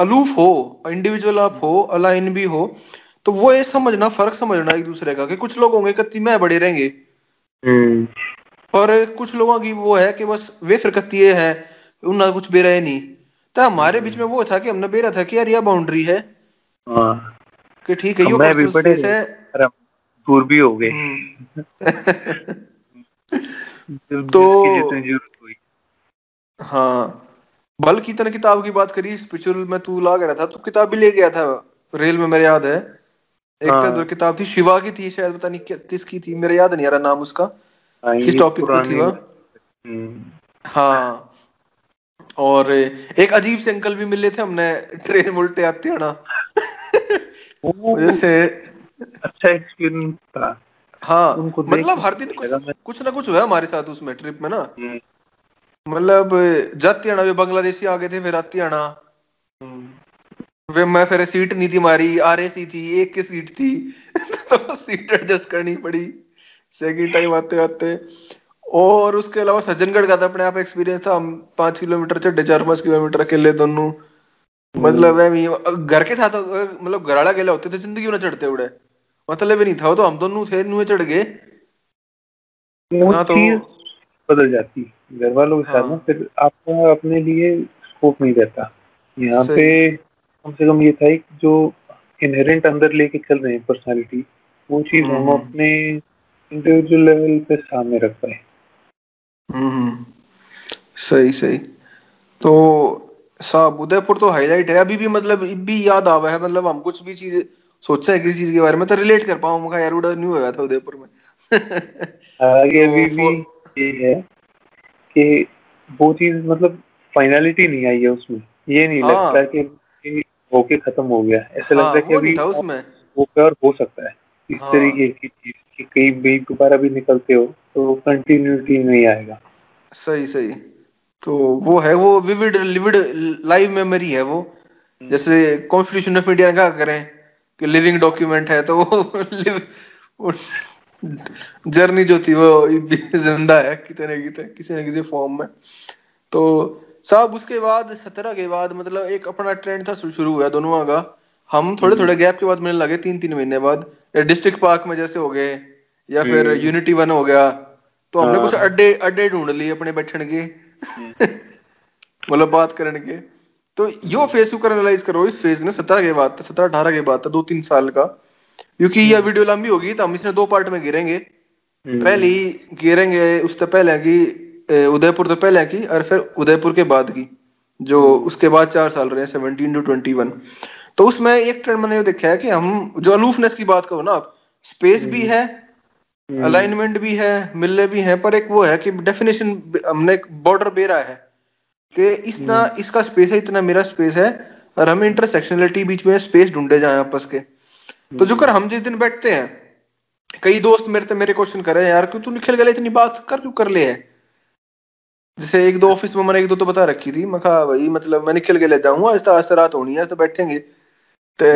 अलूफ हो इंडिविजुअल आप हो अलाइन भी हो तो वो ये समझना फ़र्क समझना एक दूसरे का कि कुछ लोग होंगे कत्ती में बड़े रहेंगे। हम्म। और कुछ लोगों की वो है कि बस वे फिर कत्ती है उन्ना कुछ बेरा है नहीं। तो हमारे बीच में वो था कि हमने बेरा था कि यार यह बाउंड्री है। हाँ। कि ठीक है यो मैं भी बड़े है। दूर भी हो गए। हम्म। [laughs] तो हाँ। बल की तरह किताब की बात करी स्पिरिचुअल में तू ला गया था तो किताब भी ले गया था रेल में मेरे याद है। एक हाँ। तो किताब थी शिवा की थी शायद पता नहीं किसकी थी मेरे याद नहीं आ रहा नाम उसका। हाँ, किस टॉपिक पर थी वह? हम्म। हाँ। और एक अजीब से अंकल भी मिले थे हमने ट्रेन उल्टे आते ना। [laughs] जैसे अच्छा एक्सपीरियंस था। हाँ मतलब हर दिन कुछ कुछ ना कुछ हुआ हमारे साथ उसमें ट्रिप में ना। हम्म। मतलब जाती आना वे बांग्लादेशी आ गए थे फिर आती आना हम्म। वे मैं फिर सीट नहीं थी मारी आर थी एक की सीट थी। तो सीट एडजस्ट करनी पड़ी। सेकंड टाइम आते आते। और उसके अलावा सज्जनगढ़ का था अपने आप एक्सपीरियंस था। हम पाँच किलोमीटर चढ़े चार पाँच किलोमीटर अकेले दोनों। मतलब घर के साथ मतलब घराड़ा अकेले होते थे ज़िंदगी में चढ़ते उड़े। मतलब भी नहीं था तो हम दोनों थे नुए चढ़ गए। हाँ तो बदल जाती। घर वालों के साथ ना हाँ। फिर आपको अपने लिए स्कोप नहीं रहता। यहाँ पे कम से कम ये था एक जो इनहेरेंट अंदर लेके चल रहे हैं पर्सनालिटी वो चीज़ हम हम्म। अपने इंडिविजुअल लेवल पे सामने रख पाए। हम्म। सही सही। तो साहब उदयपुर तो हाईलाइट है। अभी भी मतलब भी याद आवा है मतलब हम कुछ भी चीज़ सोचा है किसी चीज़ के बारे में तो रिलेट कर पाऊँगा यार उड़ा नहीं हुआ था उदयपुर में। [laughs] आगे अभी भी ये है। कि वो चीज़ मतलब फाइनलिटी नहीं आई है उसमें। ये नहीं हाँ, लगता कि होके खत्म हो गया। ऐसा हाँ, लगता है कि अभी था उसमें। वो और हो सकता है। इस हाँ, तरीके की चीज़ कि कहीं भी दोबारा भी निकलते हो तो कंटिन्यूटी नहीं आएगा। सही सही। तो वो है वो विविड लिविड लाइव मेमोरी है वो। हम्म। जैसे कॉन्स्टिट्यूशन ऑफ़ इंडिया क्या करें कि लिविंग डॉक्यूमेंट है तो वो [laughs] जर्नी जो थी वो [laughs] ज़िंदा है कितने कितने किसी न किसी फॉर्म में। तो साहब उसके बाद सत्रह के बाद मतलब एक अपना ट्रेंड था शुरू हुआ दोनों का। हम थोड़े हम्म। थोड़े गैप के बाद मिलने लगे तीन तीन महीने बाद। डिस्ट्रिक्ट पार्क में जैसे हो गए या फिर यूनिटी हम्म। वन हो गया। तो हमने कुछ हाँ। अड्डे अड्डे ढूंढ लिए अपने बैठने के। [laughs] मतलब बात करने के। तो यो फेस को एनालाइज करो इस फ़ेज़ ने सत्रह के बाद सत्रह अठारह के बाद था दो तीन साल का। क्योंकि यह वीडियो लंबी होगी तो हम इसने दो पार्ट में गिरेंगे हम्म। पहली गिरेंगे उससे पहले की उदयपुर तो पहले की और फिर उदयपुर के बाद की जो हम्म। उसके बाद चार साल रहे सेवनटीन टू ट्वेंटी वन तो उसमें एक ट्रेंड मैंने देखा है कि हम जो अलूफनेस की बात करो ना आप स्पेस भी हम्म। है अलाइनमेंट भी है मिलने भी है पर एक वो है कि डेफिनेशन हमने एक बॉर्डर बेरा है कि इतना इसका स्पेस है इतना मेरा स्पेस है और हमें इंटरसेक्शनलिटी बीच में स्पेस ढूंढे जाए आपस के तो जो कर हम जिस दिन बैठते हैं कई दोस्त मेरे तो मेरे क्वेश्चन करे यार क्यों तू निकल गया? इतनी बात कर क्यों कर ले है? जैसे एक दो ऑफ़िस में मैंने एक दो तो बता रखी थी। मैं कहा भाई मतलब मैं निकल के ले जाऊँगा आज तो आज तो रात होनी है तो बैठेंगे। तो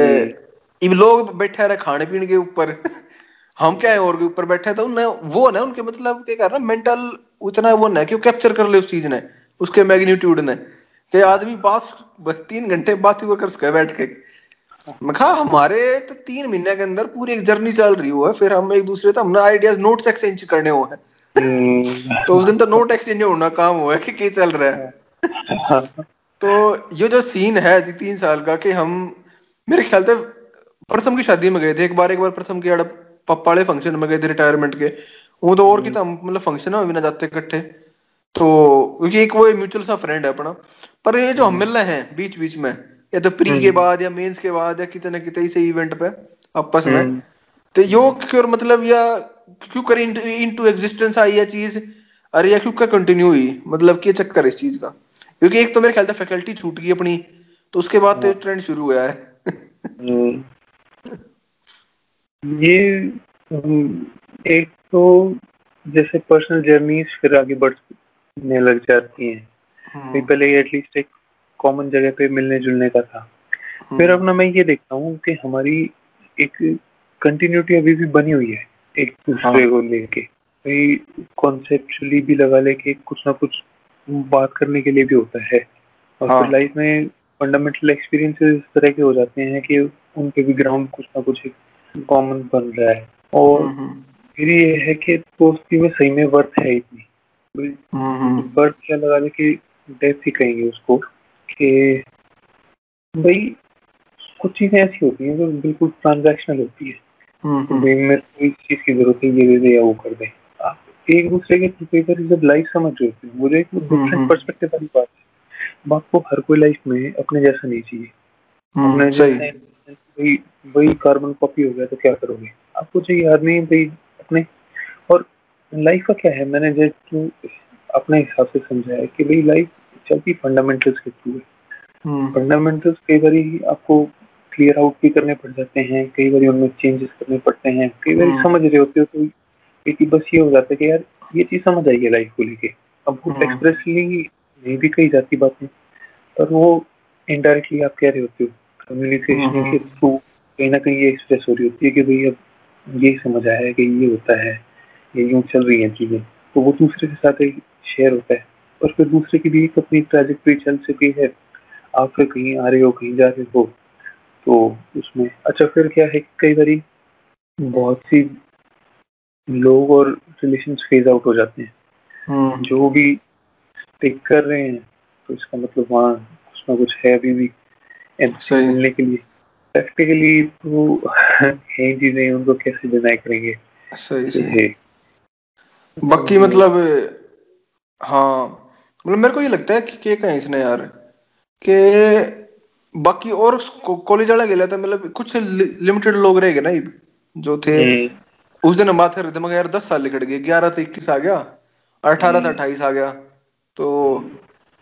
इन लोग बैठे रहे खाने पीने के ऊपर। [laughs] हम क्या है और के ऊपर बैठे तो उन्हें वो ना उनके मतलब क्या कर रहा मेंटल उतना वो ना कि वो कैप्चर कर ले उस चीज़ ने उसके मैग्नीट्यूड ने। कि आदमी बात तीन घंटे बात कर सके बैठ के। मैं कहा हमारे तो तीन महीने के अंदर पूरी एक जर्नी चल रही हुआ है फिर हम एक दूसरे तो हमने आइडियाज़ नोट्स एक्सचेंज करने हुए हैं। हम्म। तो उस दिन तो नोट एक्सचेंज होना काम हुआ है कि क्या चल रहा है। तो ये जो सीन है तीन साल का कि हम मेरे ख्याल से प्रथम की शादी में गए थे एक बार एक बार प्रथम की पप्पा वाले फ़ंक्शन में गए थे रिटायरमेंट के। वो तो और की तो मतलब फ़ंक्शन में भी ना जाते इकट्ठे। तो क्योंकि एक वो म्यूचुअल सा फ्रेंड है अपना। पर ये जो हम मिल रहे हैं बीच बीच में या तो प्री के हम्म। बाद या मेंस के बाद या कितने कितने से इवेंट पे आपस में। हम्म। तो यो क्यों मतलब या क्यों कर इनटू एग्जिस्टेंस आई ये चीज़? अरे या क्यों कर कंटिन्यू हुई? मतलब क्या चक्कर इस चीज़ का? क्योंकि एक तो मेरे ख्याल से फैकल्टी छूट गई अपनी तो उसके बाद तो ट्रेंड शुरू हुआ है। हम्म। ये एक तो जैसे पर्सनल जर्नीज फिर आगे बढ़ने लग जाती हैं। पहले एटलीस्ट एक कॉमन जगह पे मिलने जुलने का था हम्म। फिर अब ना मैं ये देखता हूँ कि हमारी एक कंटिन्यूटी अभी भी बनी हुई है एक दूसरे हाँ। को लेके भाई कॉन्सेप्चुअली भी लगा लेके कुछ ना कुछ बात करने के लिए भी होता है और हाँ. फिर लाइफ में फंडामेंटल एक्सपीरियंसेस इस तरह के हो जाते हैं कि उनके भी ग्राउंड कुछ ना कुछ कॉमन बन रहा है और हम्म, हम्म। फिर ये है कि दोस्ती में सही में वर्थ है इतनी वर्थ क्या लगा ले कि डेथ ही कहेंगे उसको कि भाई कुछ चीज़ें ऐसी होती हैं जो बिल्कुल ट्रांजैक्शनल होती है। हम्म, हम्म। भाई मेरे को इस चीज़ की ज़रूरत है ये दे दे या वो कर दे। आप एक दूसरे के पेपर जब लाइफ समझ रहे होते हैं मुझे एक डिफरेंट हम्म, पर्सपेक्टिव वाली बात है। आपको हर कोई लाइफ में अपने जैसा नहीं चाहिए। अपने जैसे भाई वही कार्बन कॉपी हो गया तो क्या करोगे? आपको चाहिए आदमी भाई अपने। और लाइफ का क्या है? मैंने जैसे अपने हिसाब से समझा है कि भाई लाइफ चलती फंडामेंटल्स के थ्रू है। फंडामेंटल्स कई बार आपको क्लियर आउट भी करने पड़ जाते हैं कई बार उनमें चेंजेस करने पड़ते हैं कई बार हम्म। समझ रहे होते हो तो एक बस ये हो जाता है कि यार ये चीज़ समझ आई है लाइफ को लेके अब वो एक्सप्रेसली हम्म। नहीं भी कही जाती बातें पर वो इनडायरेक्टली आप कह रहे होते हो कम्युनिकेशन हम्म, के थ्रू कहीं ना कहीं ये एक्सप्रेस हो रही होती है कि भाई अब ये समझ आया है कि ये होता है ये यूँ चल रही है चीज़ें तो वो दूसरे के साथ शेयर होता है और फिर दूसरे की भी एक अपनी ट्रेजेक्ट्री चल चुकी है आप फिर कहीं आ रहे हो कहीं जा रहे हो तो उसमें। अच्छा फिर क्या है कई बारी बहुत सी लोग और रिलेशन फ़ेज़ आउट हो जाते हैं। हम्म। जो भी टिक कर रहे हैं तो इसका मतलब वहाँ कुछ ना कुछ है अभी भी मिलने के लिए। प्रैक्टिकली तो है चीज़ें उनको कैसे डिनाई करेंगे? सही सही। बाकी मतलब हाँ मतलब मेरे को ये लगता है कि क्या कहें इसने यार? कि बाकी और कॉलेज वाला गया था मतलब कुछ लिमिटेड लोग रह गए ना जो थे हम्म। उस दिन हम बात कर रहे थे मगर यार दस साल निकट गए ग्यारह से इक्कीस आ गया अठारह से हम्म। अट्ठाईस आ गया तो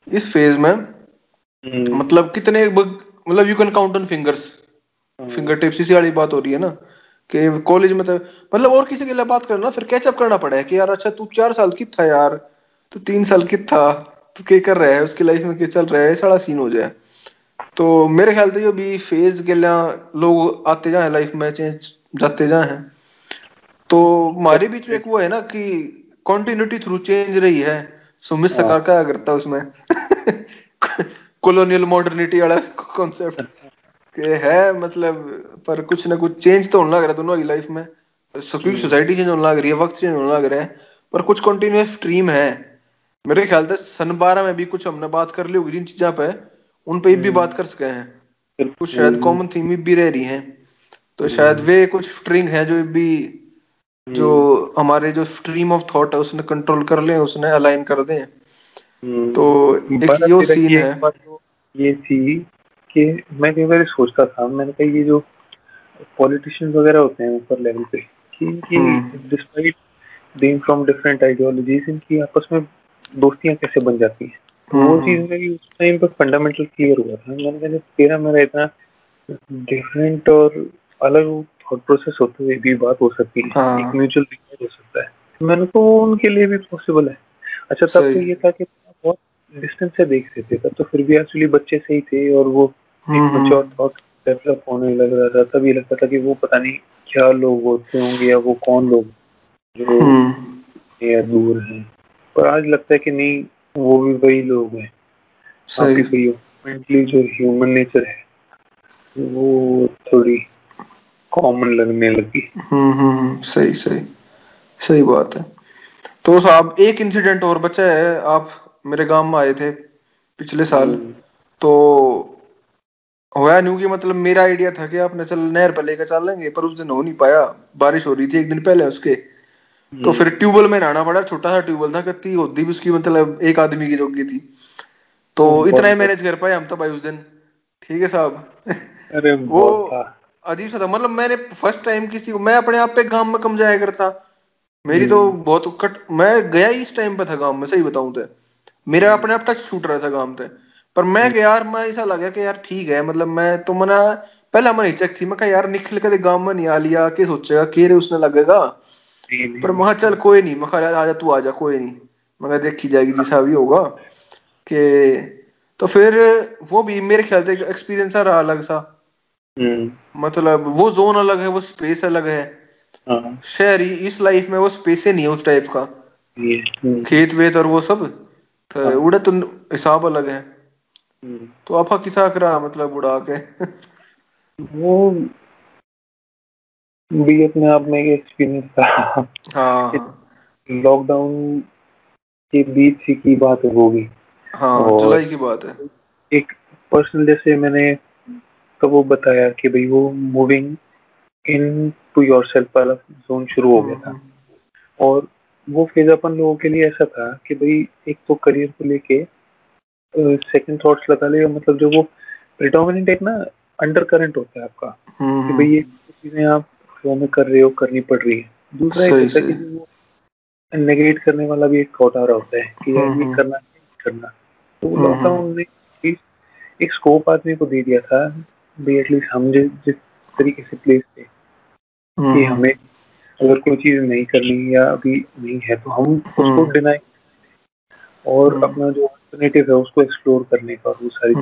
इस फ़ेज़ में हम्म। मतलब कितने मतलब you can count on fingers fingertips इसी वाली बात हो रही है ना कि कॉलेज में तो मतलब और किसी के लिए बात करना फिर कैचअप करना पड़ा कि यार अच्छा तू चार साल की था यार तो तीन साल की था क्या कर रहा है उसकी लाइफ में क्या चल रहा है सारा सीन हो जाए। तो मेरे ख्याल से जो भी फ़ेज़ के लिए लोग आते जाए लाइफ में चेंज जाते जाए। तो हमारे बीच में एक वो है ना कि कॉन्टिन्यूटी थ्रू चेंज रही है। सुमित हाँ। सरकार क्या करता है उसमें? [laughs] कॉलोनियल मॉडर्निटी वाला कॉन्सेप्ट के है मतलब पर कुछ ना कुछ चेंज तो होने लग रहा है दोनों की लाइफ में। सोसाइटी चेंज होने लग रही है वक्त चेंज होने लग रहा है पर कुछ कंटिन्यूस स्ट्रीम है। मेरे ख्याल से सन बारह में भी कुछ हमने बात कर ली होगी जिन चीजा पे उन पे भी हम्म। बात कर सके हैं। कुछ शायद कॉमन थीम भी रह रही हैं। तो शायद वे कुछ स्ट्रिंग है जो भी जो हमारे जो स्ट्रीम ऑफ़ थॉट है उसने कंट्रोल कर ले उसने अलाइन कर दे। तो एक यो सीन है। ये थी कि मैं कई बार सोचता था मैंने कहा ये जो पॉलिटिशियंस वगैरह होते हैं ऊपर लेवल पे कि despite being from different ideologies इनकी आपस में दोस्तियाँ कैसे बन जाती हैं? तो वो हम्म। चीज़ मेरी उस टाइम पर फंडामेंटल क्लियर हुआ था। मैंने कहा तेरा मेरा इतना डिफरेंट और अलग थॉट प्रोसेस होते हुए भी बात हो सकती है। हाँ। एक म्यूचुअल हो सकता है। मैंने तो उनके लिए भी पॉसिबल है। अच्छा तब तो ये था कि बहुत डिस्टेंस से देख रहे थे। तब तो फिर भी एक्चुअली बच्चे से ही थे और वो एक मैच्योर थॉट डेवलप होने लग रहा था। तभी लगता था कि वो पता नहीं क्या लोग होते होंगे या वो कौन लोग जो हम्म। या दूर हैं। पर आज लगता है कि नहीं वो भी वही लोग हैं। मेंटली जो ह्यूमन नेचर है वो थोड़ी कॉमन लगने लगी। हम्म, हम्म हम्म सही सही सही बात है। तो साहब एक इंसिडेंट और बचा है आप मेरे गाँव में आए थे पिछले साल। हम्म। तो होया नहीं कि मतलब मेरा आइडिया था कि आप नहर पर लेकर चल लेंगे पर उस दिन हो नहीं पाया। बारिश हो रही थी एक दिन पहले उसके। तो फिर ट्यूबवेल में नहाना पड़ा। छोटा सा ट्यूबवेल था कत्ती होती भी उसकी मतलब एक आदमी की जोगी थी। तो इतना ही मैनेज कर पाए हम तो भाई उस दिन। ठीक है साहब। अरे [laughs] वो अजीब सा था। मतलब मैंने फ़र्स्ट टाइम किसी को मैं अपने आप पे गाँव में कम जाया करता मेरी तो हम्म। बहुत कट मैं गया ही इस टाइम पे था गाँव में सही बताऊँ तो। मेरा हम्म। अपने आप टच छूट रहा था गाँव पे। पर मैं हम्म। गया यार मैं ऐसा लगा कि यार ठीक है मतलब मैं तो मना पहले हमारी हिचक थी। मैं कहा यार निकल के गाँव में नहीं आ लिया के सोचेगा? के रे उसने लगेगा? पर मैं चल कोई नहीं मैं आ जा तू आ जा कोई नहीं मैं देखी जाएगी जैसा भी होगा कि तो फिर वो भी मेरे ख्याल से एक्सपीरियंस रहा अलग सा हम्म। मतलब वो जोन अलग है वो स्पेस अलग है हाँ। शहरी इस लाइफ में वो स्पेस ही नहीं है उस टाइप का हम्म। खेत वेत और वो सब तो हाँ। उड़े तो हिसाब अलग है हम्म। तो आपा किसा करा मतलब उड़ा के वो भी अपने आप में एक एक्सपीरियंस था। हाँ। लॉकडाउन के बीच की बात है भी हाँ जुलाई की बात है। एक पर्सनल जैसे मैंने तो वो बताया कि भाई वो moving into yourself वाला जोन शुरू हो गया था। हम्म। और वो फ़ेज़ अपन लोगों के लिए ऐसा था कि भाई एक तो करियर को लेके सेकंड थॉट्स लगा ले मतलब जो वो प्रिडोमिनेंट एक ना अंडर करंट होता है आपका। हम्म, कि भाई ये चीज़ें आप फ्लो में कर रहे हो करनी पड़ रही है। दूसरा एक होता है कि वो नेगेट करने वाला भी एक थॉट आ रहा होता है कि यार ये हम्म, करना करना। तो लॉकडाउन ने एक स्कोप आदमी को दे दिया था भी एटलीस्ट हम जिस जिस तरीके से प्लेस थे कि हम्म। हमें अगर कोई चीज़ नहीं करनी या अभी नहीं है तो हम उसको डिनाई हम्म। और हम्म। अपना जो अल्टरनेटिव है उसको एक्सप्लोर करने का वो सारी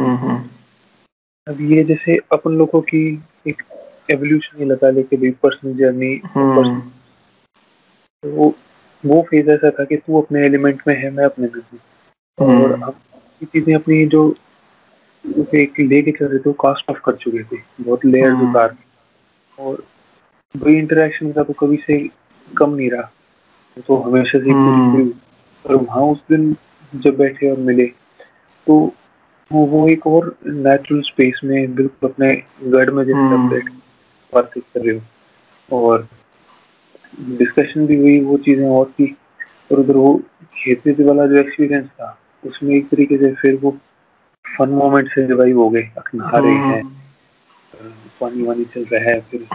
अब ये जैसे अपन लोगों की एक एवोल्यूशन ही लगा लेके भी पर्सनल जर्नी वो वो फ़ेज़ ऐसा था कि तू अपने एलिमेंट में है मैं अपने में हूँ। और अब ये चीज़ें अपनी जो उसे एक लेके चल रहे थे वो कास्ट ऑफ़ कर चुके थे। बहुत लेयर हाँ। उतार और वही इंटरेक्शन का तो कभी से कम नहीं रहा। तो हमेशा से हाँ। और वहाँ उस दिन जब बैठे और मिले तो वो एक और नेचुरल स्पेस में बिल्कुल अपने गढ़ में जैसे। बैठ। बातचीत कर रहे हो। और डिस्कशन भी हुई वो चीज़ें और थी और उधर वो खेती वाला जो एक्सपीरियंस था उसमें एक तरीके से फिर वो फन मोमेंट से रिवाइव हो गए। नहा रहे हैं पानी वानी चल रहा है फिर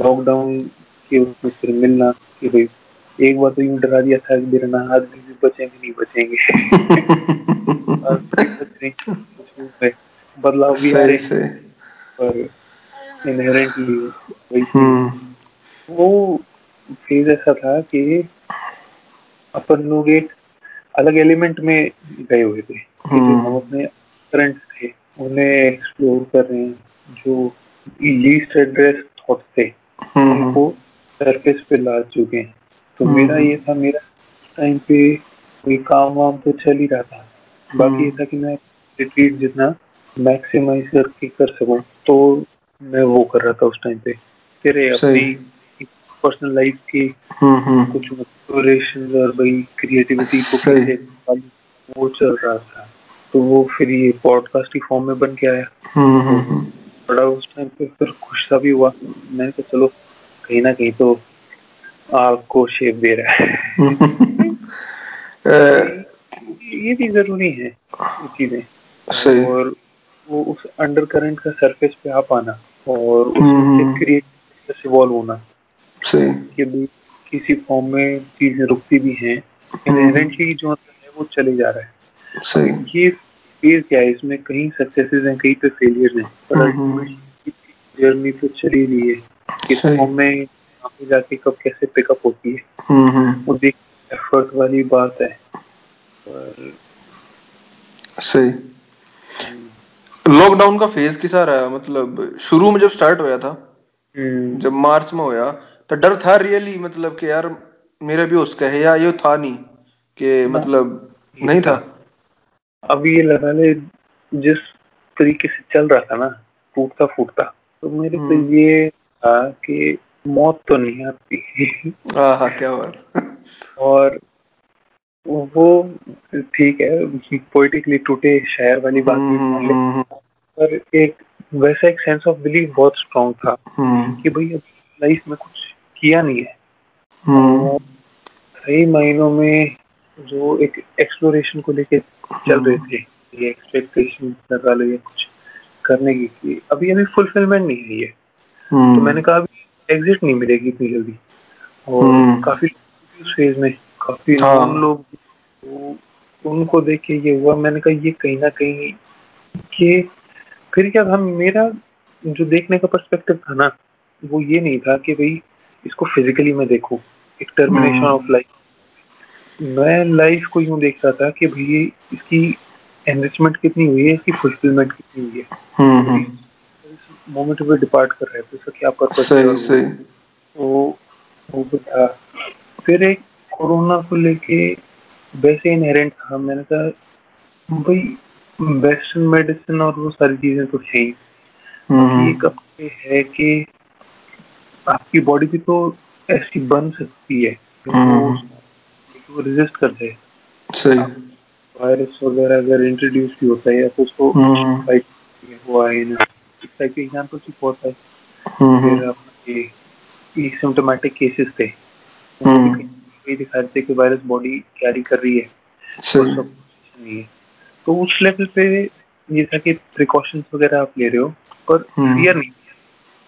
लॉकडाउन के उसमें फिर मिलना कि भाई एक बार तो यूँ डरा दिया था कि मेरे ना आदमी भी बचेंगे नहीं बचेंगे। [laughs] बदलाव भी आ रहे पर इनहेरेंटली वही हम्म। वो फ़ेज़ ऐसा था कि अपन लोग एक अलग एलिमेंट में गए हुए थे हम्म। हम अपने करंट थे उन्हें एक्सप्लोर कर रहे हैं जो लीस्ट एड्रेस थॉट थे हम्म। उनको सरफेस पे ला चुके हैं तो हम्म। मेरा ये था मेरा टाइम पे कोई काम वाम तो चल ही रहा था बाकी ये था कि मैं रिट्रीट जितना मैक्सिमाइज करके कर सकूँ तो मैं वो कर रहा था उस टाइम पे। तेरे अपनी पर्सनल लाइफ की हम्म, हम्म। कुछ एक्सप्लोरेशन और भाई क्रिएटिविटी को कैसे वो चल रहा था। तो वो फिर ये पॉडकास्ट की फॉर्म में बन के आया। हम्म। बड़ा उस टाइम पे फिर खुश सा भी हुआ। मैंने कहा चलो कहीं ना कहीं तो आपको शेप दे रहा है। [laughs] ये भी ज़रूरी है चीज़ें। और वो उस अंडर करंट का सरफेस पे आ पाना और हम्म। उससे क्रिएट इवॉल्व होना। कि भी किसी फॉर्म में चीज़ें रुकती भी हैं हम्म। इनहेरेंटली जो है वो चले जा रहा है। सही। ये फ़ेज़ क्या है? इसमें कहीं सक्सेसेस हैं कहीं पे फेलियर्स हैं। पर हम्म। अल्टीमेटली जर्नी तो चली रही है किस फॉर्म में आगे जाके कब कैसे पिकअप होती है। हम्म, हम्म। वो देख एफर्ट वाली बात है। पर सही। लॉकडाउन का फ़ेज़ किसा रहा? मतलब शुरू में जब स्टार्ट होया था हम्म, जब मार्च में होया तो डर था रियली मतलब कि यार मेरा भी उसका है या ये था नहीं कि मतलब नहीं था। अब ये लगा ले जिस तरीके से चल रहा था ना फूटता फूटता तो मेरे को हम्म। ये था कि मौत तो नहीं आती। हाँ हाँ क्या बात। और वो ठीक है पोइटिकली टूटे शायर वाली बात भी मान ले हम्म, पर एक वैसा एक सेंस ऑफ़ बिलीफ बहुत स्ट्रांग था हम्म, कि भाई अब लाइफ में कुछ किया नहीं है। हम्म, कई महीनों में जो एक एक्सप्लोरेशन को लेके चल रहे थे ये एक्सपेक्टेशन लगा लो या कुछ करने की कि अभी अभी फुलफिलमेंट नहीं है ये। तो हम्म, मैंने कहा अभी एग्जिट नहीं मिलेगी इतनी जल्दी। और हम्म। काफ़ी उस फ़ेज़ में काफ़ी हाँ। नॉन लोग तो उनको देख के ये हुआ। मैंने कहा ये कहीं ना कहीं कि फिर क्या था? मेरा जो देखने का पर्सपेक्टिव था ना वो ये नहीं था कि भाई इसको फिजिकली मैं देखूँ। एक टर्मिनेशन हम्म। ऑफ़ लाइफ मैं लाइफ को यूँ देख रहा था कि भाई इसकी एनरिचमेंट कितनी हुई है इसकी फुलफिलमेंट कितनी हुई है। हम्म, हम्म। मोमेंट पे डिपार्ट कर रहे हैं तो क्या पर्पस सही सही। वो वो था फिर एक कोरोना को लेके वैसे इनहेरेंट था। मैंने कहा भाई वेस्टर्न मेडिसिन और वो सारी चीज़ें तो है ही। हम्म, ये है कि आपकी बॉडी भी तो ऐसी बन सकती है कि वो हम्म। रेजिस्ट कर जाए सही। वायरस वगैरह अगर इंट्रोड्यूस भी होता है या तो उसको हम्म। फाइट हुआ है ना। इस टाइप के एग्ज़ाम्पल भी बहुत है। हम्म, फिर अपना ये सिम्टोमेटिक केसेस थे। हम्म। ये दिखा थे कि वायरस बॉडी कैरी कर रही है। सही। तो उस लेवल पे ये था कि प्रिकॉशंस वगैरह आप ले रहे हो पर हम्म। फियर नहीं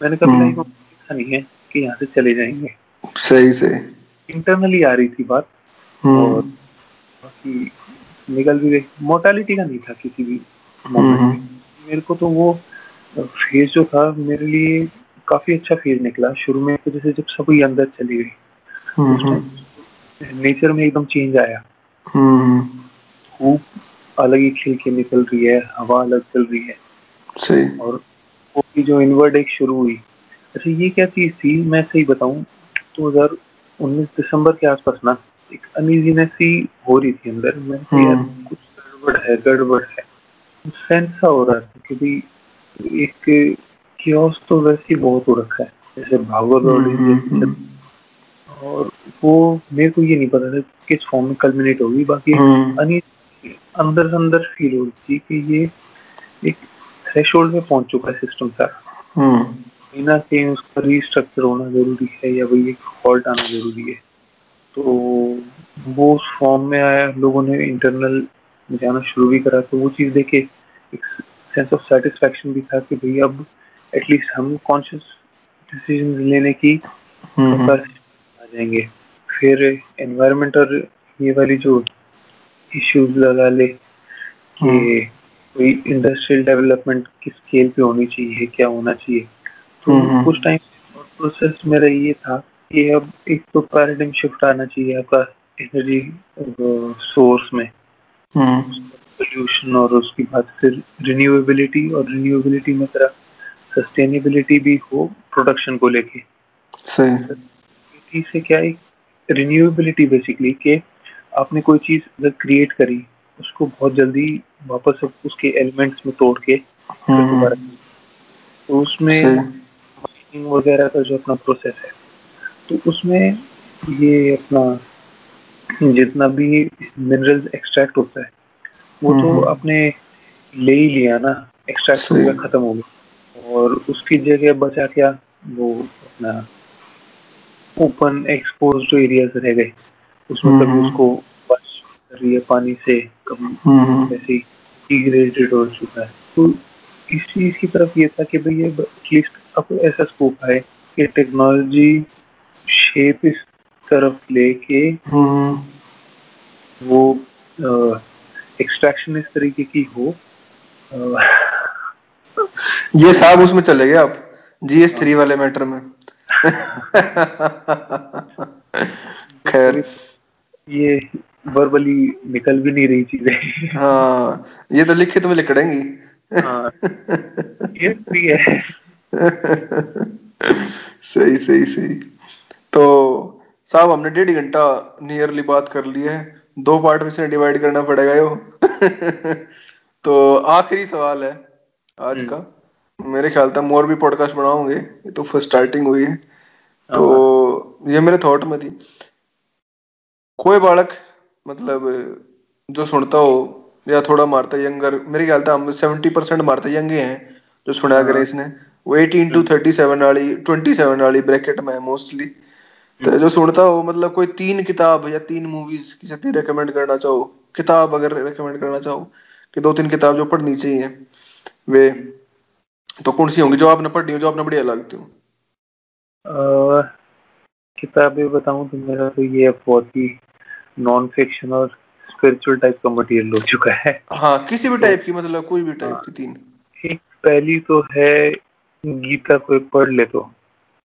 मैंने कभी हम्म। लाइफ में देखा नहीं है कि यहाँ से चले जाएँगे। सही सही। इंटरनली आ रही थी बात। और हम्म, बाकी निकल भी गई। मोर्टालिटी का नहीं था किसी भी हम्म, मेरे को तो वो फ़ेज़ जो था मेरे लिए काफ़ी अच्छा फ़ेज़ निकला। शुरू में तो जैसे जब सब अंदर चली गई। हम्म, नेचर में एकदम चेंज आया। हम्म, धूप अलग ही खिल के निकल रही है हवा अलग चल रही है। सही। और वो की जो इनवर्ड एक शुरू हुई। अच्छा ये क्या चीज़ थी मैं सही बताऊँ दो हज़ार उन्नीस दिसंबर के आसपास ना एक अनइजीनेस सी हो रही थी अंदर। मैं यार हम्म। कुछ गड़बड़ है गड़बड़ है। सेंस सा हो रहा था कि भाई एक क्योस तो वैसे ही बहुत हो रखा है। जैसे भागवत और हम्म, हम्म, और वो मेरे को ये नहीं पता था किस फॉर्म में कल्मिनेट होगी बाकी हम्म, अनी अंदर से अंदर फील हो रही थी कि ये एक थ्रेशोल्ड में पहुँच चुका है सिस्टम सारा हम्म, कहीं उसका रीस्ट्रक्चर होना ज़रूरी है या भाई एक फॉल्ट आना ज़रूरी है। तो वो उस फॉर्म में आया लोगों ने इंटरनल जाना शुरू भी करा तो वो चीज़ देखे एक सेंस ऑफ़ सेटिस्फेक्शन भी था कि भाई अब एटलीस्ट हम कॉन्शियस डिसीज़न लेने की हम्म, जाएँगे फिर एनवायरनमेंट और ये वाली जो इश्यूज़ लगा ले कि कोई इंडस्ट्रियल डेवलपमेंट किस स्केल पे होनी चाहिए क्या होना चाहिए। तो हम्म। कुछ टाइम प्रोसेस मेरा ये था कि अब एक तो पैराडिम शिफ्ट आना चाहिए आपका एनर्जी सोर्स में। हम्म, पोल्यूशन और उसके बाद फिर रिन्यूएबिलिटी और रिन्यूएबिलिटी में तरह सस्टेनेबिलिटी भी हो प्रोडक्शन को लेके। सही। रिन्यूएबिलिटी से क्या है? रिन्यूएबिलिटी बेसिकली कि आपने कोई चीज़ अगर क्रिएट करी उसको बहुत जल्दी वापस उसके एलिमेंट्स में तोड़ के हम्म, दोबारा तो उसमें वगैरह का जो अपना प्रोसेस है तो उसमें ये अपना जितना भी मिनरल्स एक्सट्रैक्ट होता है वो तो आपने ले ही लिया ना एक्सट्रैक्ट हो गया खत्म हो गया। और उसकी जगह बचा क्या? वो अपना ओपन एक्सपोज एरियाज़ रह गए उसमें कभी हम्म। उसको वॉश कर रही है पानी से कभी हम्म। डिग्रेडेड हो चुका है तो इस चीज़ की तरफ़ ये था कि भाई ये एटलीस्ट अब ऐसा स्कोप है कि टेक्नोलॉजी शेप इस तरफ़ लेके हम्म। वो एक्सट्रैक्शन इस तरीके की हो ये साहब उसमें चले गए आप जीएस थ्री वाले मैटर में [laughs] खैर। ये वर्बली निकल भी नहीं रही चीज़ें। हाँ ये तो लिखित में लिखड़ेंगी। हाँ ये भी है। सही सही सही। तो साहब हमने डेढ़ घंटा नियरली बात कर ली है। दो पार्ट में से डिवाइड करना पड़ेगा यो। [laughs] तो आखिरी सवाल है आज का। मेरे ख्याल था मोर भी पॉडकास्ट बनाओगे ये तो फ़र्स्ट स्टार्टिंग हुई है। तो ये मेरे थॉट में थी। कोई बालक मतलब जो सुनता हो या थोड़ा मारता यंगर मेरे ख्याल था हम सेवेंटी परसेंट मारता यंग हैं जो सुना करें इसने वो एटीन टू थर्टी सेवन वाली ट्वेंटी सेवन वाली ब्रैकेट में है मोस्टली तो जो सुनता हो मतलब कोई तीन किताब या तीन मूवीज़ की छती रेकमेंड करना चाहो किताब अगर रेकमेंड करना चाहो कि दो तीन किताब जो पढ़नी चाहिए वे। तो कौन सी होंगी? जो आपने पढ़ी हो जो आपने बढ़िया लगती हो किताबें बताऊँ तो मेरा तो ये बहुत ही नॉन फिक्शन और स्पिरिचुअल टाइप का मटेरियल हो चुका है। हाँ किसी भी टाइप की मतलब कोई भी टाइप की तीन। एक पहली तो है गीता को पढ़ ले तो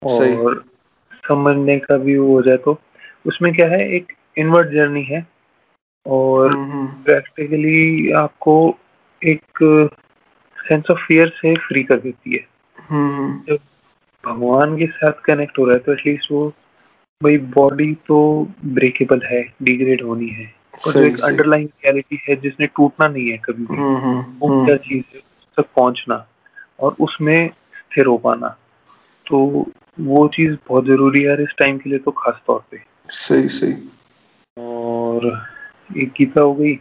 और समझने का भी हो जाए तो। उसमें क्या है एक इनवर्ट जर्नी है और प्रैक्टिकली आपको एक सेंस ऑफ़ फियर से फ्री कर देती है। जब भगवान के साथ कनेक्ट हो रहा है तो एटलीस्ट वो भाई बॉडी तो ब्रेकेबल है डिग्रेड होनी है। और जो एक अंडरलाइन रियलिटी है जिसने टूटना नहीं है कभी भी वो क्या चीज़ है तक पहुँचना और उसमें स्थिर हो पाना। तो वो चीज़ बहुत ज़रूरी है इस टाइम के लिए तो खास तौर पे। सही सही। और एक गीता हो गई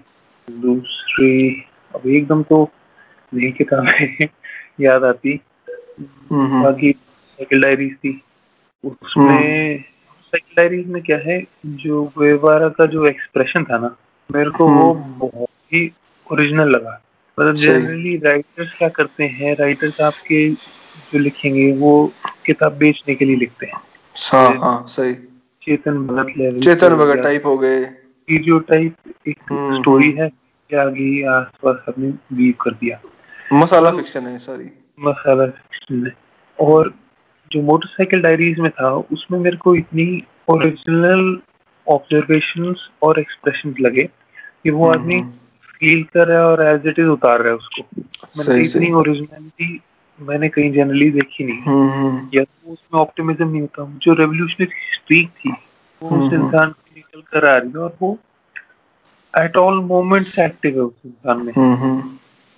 दूसरी अब एकदम तो नई किताबें [laughs] याद आती। बाकी साइकिल डायरीज थी। उसमें साइकिल डायरीज में क्या है जो गुएवारा का जो एक्सप्रेशन था ना मेरे को वो बहुत ही ओरिजिनल लगा। मतलब जनरली राइटर्स क्या करते हैं राइटर्स आपके जो लिखेंगे वो किताब बेचने के लिए लिखते हैं। हाँ हाँ सही। चेतन भगत लेवल चेतन भगत टाइप हो गए। ये जो टाइप एक स्टोरी है के आगे आसपास हमने वीव कर दिया। मसाला फिक्शन है सारी मसाला फिक्शन है। और जो मोटरसाइकिल डायरीज में था उसमें मेरे को इतनी ओरिजिनल ऑब्जर्वेशंस और एक्सप्रेशन लगे कि वो आदमी फील कर रहा है और एज इट इज़ उतार रहा है उसको। मैंने इतनी ओरिजिनलिटी मैंने कहीं जनरली देखी नहीं। या तो उसमें ऑप्टिमिज्म नहीं होता। जो रेवोल्यूशनरी स्ट्रीक थी वो उस इंसान की निकल कर आ रही है और वो एट ऑल मोमेंट्स एक्टिव है उस इंसान में।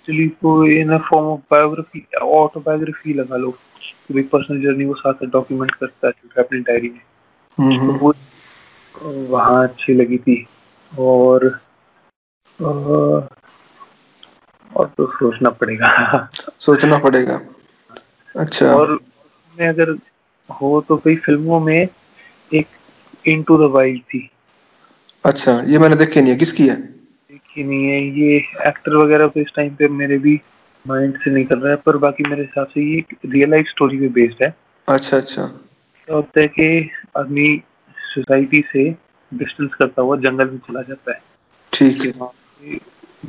एक्चुअली तो in form of biography autobiography लगा लो। कि पर्सनल जर्नी वो साथ साथ डॉक्यूमेंट करता है अपनी डायरी में। तो वो वहाँ अच्छी लगी थी। और और तो सोचना पड़ेगा। सोचना पड़ेगा। अच्छा। और में अगर हो तो कई फ़िल्मों में एक इनटू द वाइल्ड थी। अच्छा ये मैंने देखी नहीं है। किसकी है? देखी नहीं है ये एक्टर वगैरह तो इस टाइम पे मेरे भी माइंड से निकल रहा है पर बाकी मेरे हिसाब से ये रियल लाइफ स्टोरी पे बेस्ड है। अच्छा अच्छा। होता है कि आदमी सोसाइटी से डिस्टेंस करता हुआ जंगल में चला जाता है। ठीक। है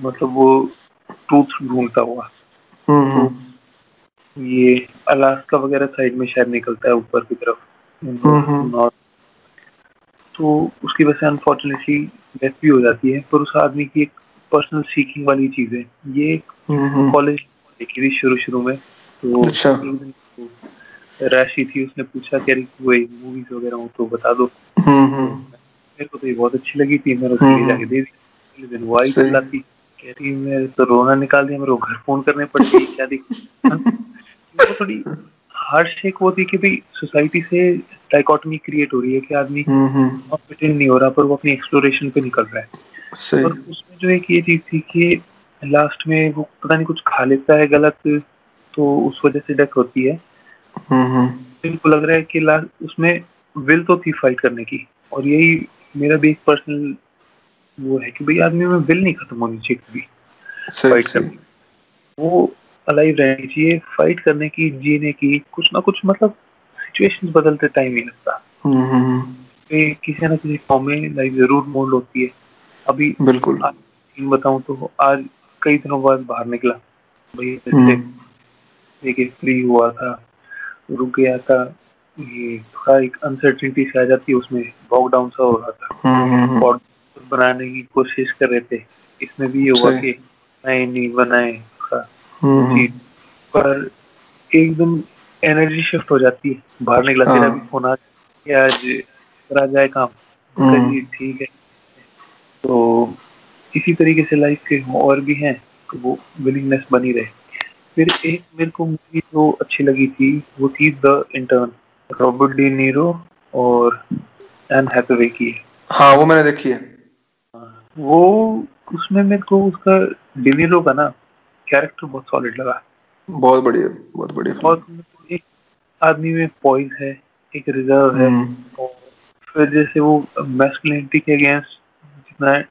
मतलब वो ट्रूथ ढूंढता हुआ। हम्म ये अलास्का वगैरह साइड में शायद निकलता है ऊपर की तरफ़। नॉर्थ तो उसकी वजह से अनफॉर्चुनेटली डेथ भी हो जाती है पर उस आदमी की एक पर्सनल सीकिंग वाली चीज़ है। ये कॉलेज देखी थी शुरू शुरू में तो अच्छा। राशि थी उसने पूछा कह रही कोई मूवीज़ वगैरह हो तो बता दो। मेरे को तो ये बहुत अच्छी लगी थी मैंने उसके लिए जाके दे दी। दिन वो आई चिल्लाती कह रही मैं तो रोना निकाल दिया मेरे को घर फ़ोन करने पड़ती क्या दी [laughs] थोड़ी हार्ड शेक वो थी कि भाई सोसाइटी से डाइकोटमी क्रिएट हो रही है कि आदमी कॉम्पिटेंट नहीं हो रहा पर वो अपनी एक्सप्लोरेशन पे निकल रहा है। और उसमें जो एक ये चीज़ थी कि लास्ट में वो पता नहीं कुछ खा लेता है गलत तो उस वजह से डेथ होती है। बिल्कुल लग रहा है कि लास्ट उसमें विल तो थी फाइट करने की और यही मेरा भी एक पर्सनल वो है कि भाई आदमी में विल नहीं खत्म होनी चाहिए कभी। फाइट करने वो अलाइव रहनी चाहिए फाइट करने की जीने की कुछ ना कुछ मतलब सिचुएशन बदलते टाइम ही लगता है। किसी ना किसी फॉर्म में लाइफ ज़रूर मोल्ड होती है। अभी बिल्कुल। बताऊँ तो आज कई दिनों बाद बाहर निकला। देखिए फ्री हुआ था रुक गया था ये थोड़ा एक अनसर्टिनिटी से आ जाती है उसमें लॉकडाउन सा हो रहा था। और बनाने की कोशिश कर रहे थे। इसमें भी ये हुआ कि नए नहीं बनाए पर एकदम एनर्जी शिफ्ट हो जाती है। बाहर निकला तेरा भी फ़ोन आ आज करा जाए काम। ठीक है। तो इसी तरीके से लाइफ के और भी हैं तो वो विलिंगनेस बनी रहे। फिर एक मेरे को मूवी जो अच्छी लगी थी वो थी the intern Robert De Niro और एन हैथवे की। हाँ वो मैंने देखी है। वो उसमें मेरे को उसका डिनीरो का ना कैरेक्टर बहुत सॉलिड लगा। बहुत बढ़िया बहुत बढ़िया बहुत आदमी में पॉइज है एक रिज़र्व है। हम्म। और फिर जैसे वो मैस्कुलिनिटी के अगेंस्ट जितना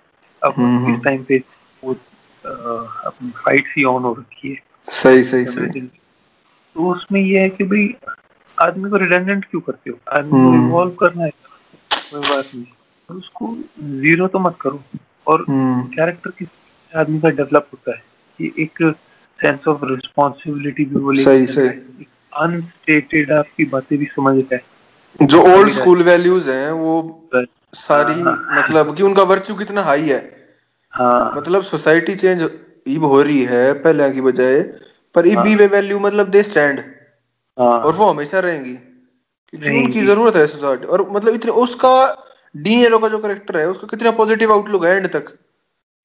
अब हम्म, इस टाइम हम्म। पे वो अपनी फाइट सी ऑन हो रखी है। सही सही सही। तो उसमें ये है कि भाई आदमी को रिडेंडेंट क्यों करते हो? आदमी को इवॉल्व करना है। कोई बात नहीं। उसको ज़ीरो तो मत करो। और कैरेक्टर किस आदमी का डेवलप होता है कि एक सेंस ऑफ़ रिस्पॉन्सिबिलिटी भी वो सही सही। अनस्टेटेड आपकी बातें भी समझ है जो ओल्ड स्कूल वैल्यूज़ हैं वो सारी हाँ, हाँ, मतलब कि उनका वर्च्यू कितना हाई है। हाँ, मतलब सोसाइटी चेंज इब हो रही है पहले की बजाय पर इब भी वे वैल्यू मतलब दे स्टैंड हाँ, और वो हमेशा रहेंगी। क्योंकि उनकी ज़रूरत है सोसाइटी और मतलब इतने उसका डीएनए का जो करेक्टर है उसका कितना पॉजिटिव आउटलुक है एंड तक।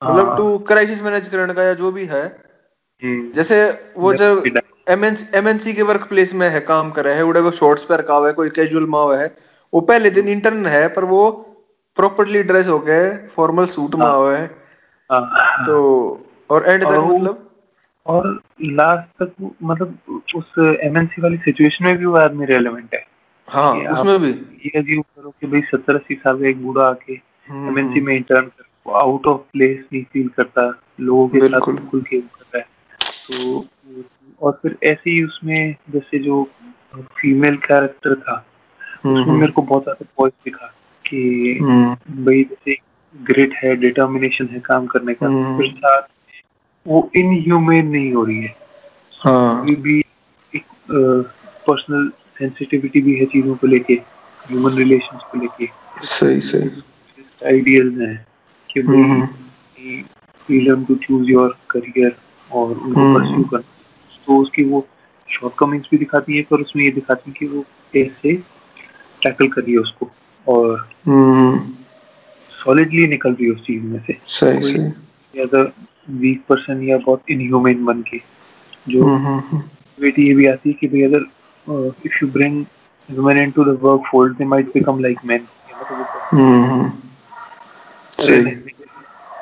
मतलब टू क्राइसिस मैनेज करने का या जो भी है। जैसे वो जब एमएनसी के वर्क प्लेस में है काम कर रहे हैं उड़े वो शॉर्ट्स पर रखा हुआ है कोई कैजुअल माव है वो पहले दिन इंटर्न है पर वो प्रॉपरली ड्रेस हो गए फॉर्मल सूट में हुआ है। हाँ। तो और एंड तक मतलब? और लास्ट तक मतलब उस एमएनसी वाली सिचुएशन में भी वो आदमी रेलेवेंट है। हाँ उसमें भी। ये अजीब करो कि भाई सत्तर अस्सी साल का एक बूढ़ा आके एमएनसी हम्म। में इंटर्न कर आउट ऑफ़ प्लेस नहीं फील करता लोगों के साथ बिल्कुल। खेल करता है। तो और फिर ऐसे ही उसमें जैसे जो फीमेल कैरेक्टर था उसमें मेरे को बहुत ज़्यादा पॉइंट दिखा कि हम्म। भाई जैसे ग्रेट है डिटर्मिनेशन है काम करने का। हम्म। फिर साथ वो इनह्यूमेन नहीं हो रही है। हाँ. भी एक पर्सनल सेंसिटिविटी भी है चीज़ों को लेके ह्यूमन रिलेशंस को लेके। सही सही। आइडियल्स हैं कि भाई learn to choose your career और उनको परस्यू हम्म। करना। तो उसकी वो शॉर्टकमिंग्स भी दिखाती है पर उसमें ये दिखाती है कि वो कैसे टैकल कर रही है उसको और सॉलिडली हम्म। निकल रही है उस चीज़ में से। सही सही। अगर वीक पर्सन या बहुत इनह्यूमन बन के जो बेटी हम्म, ये भी आती है कि भाई अगर if you bring women into the work fold they might become like men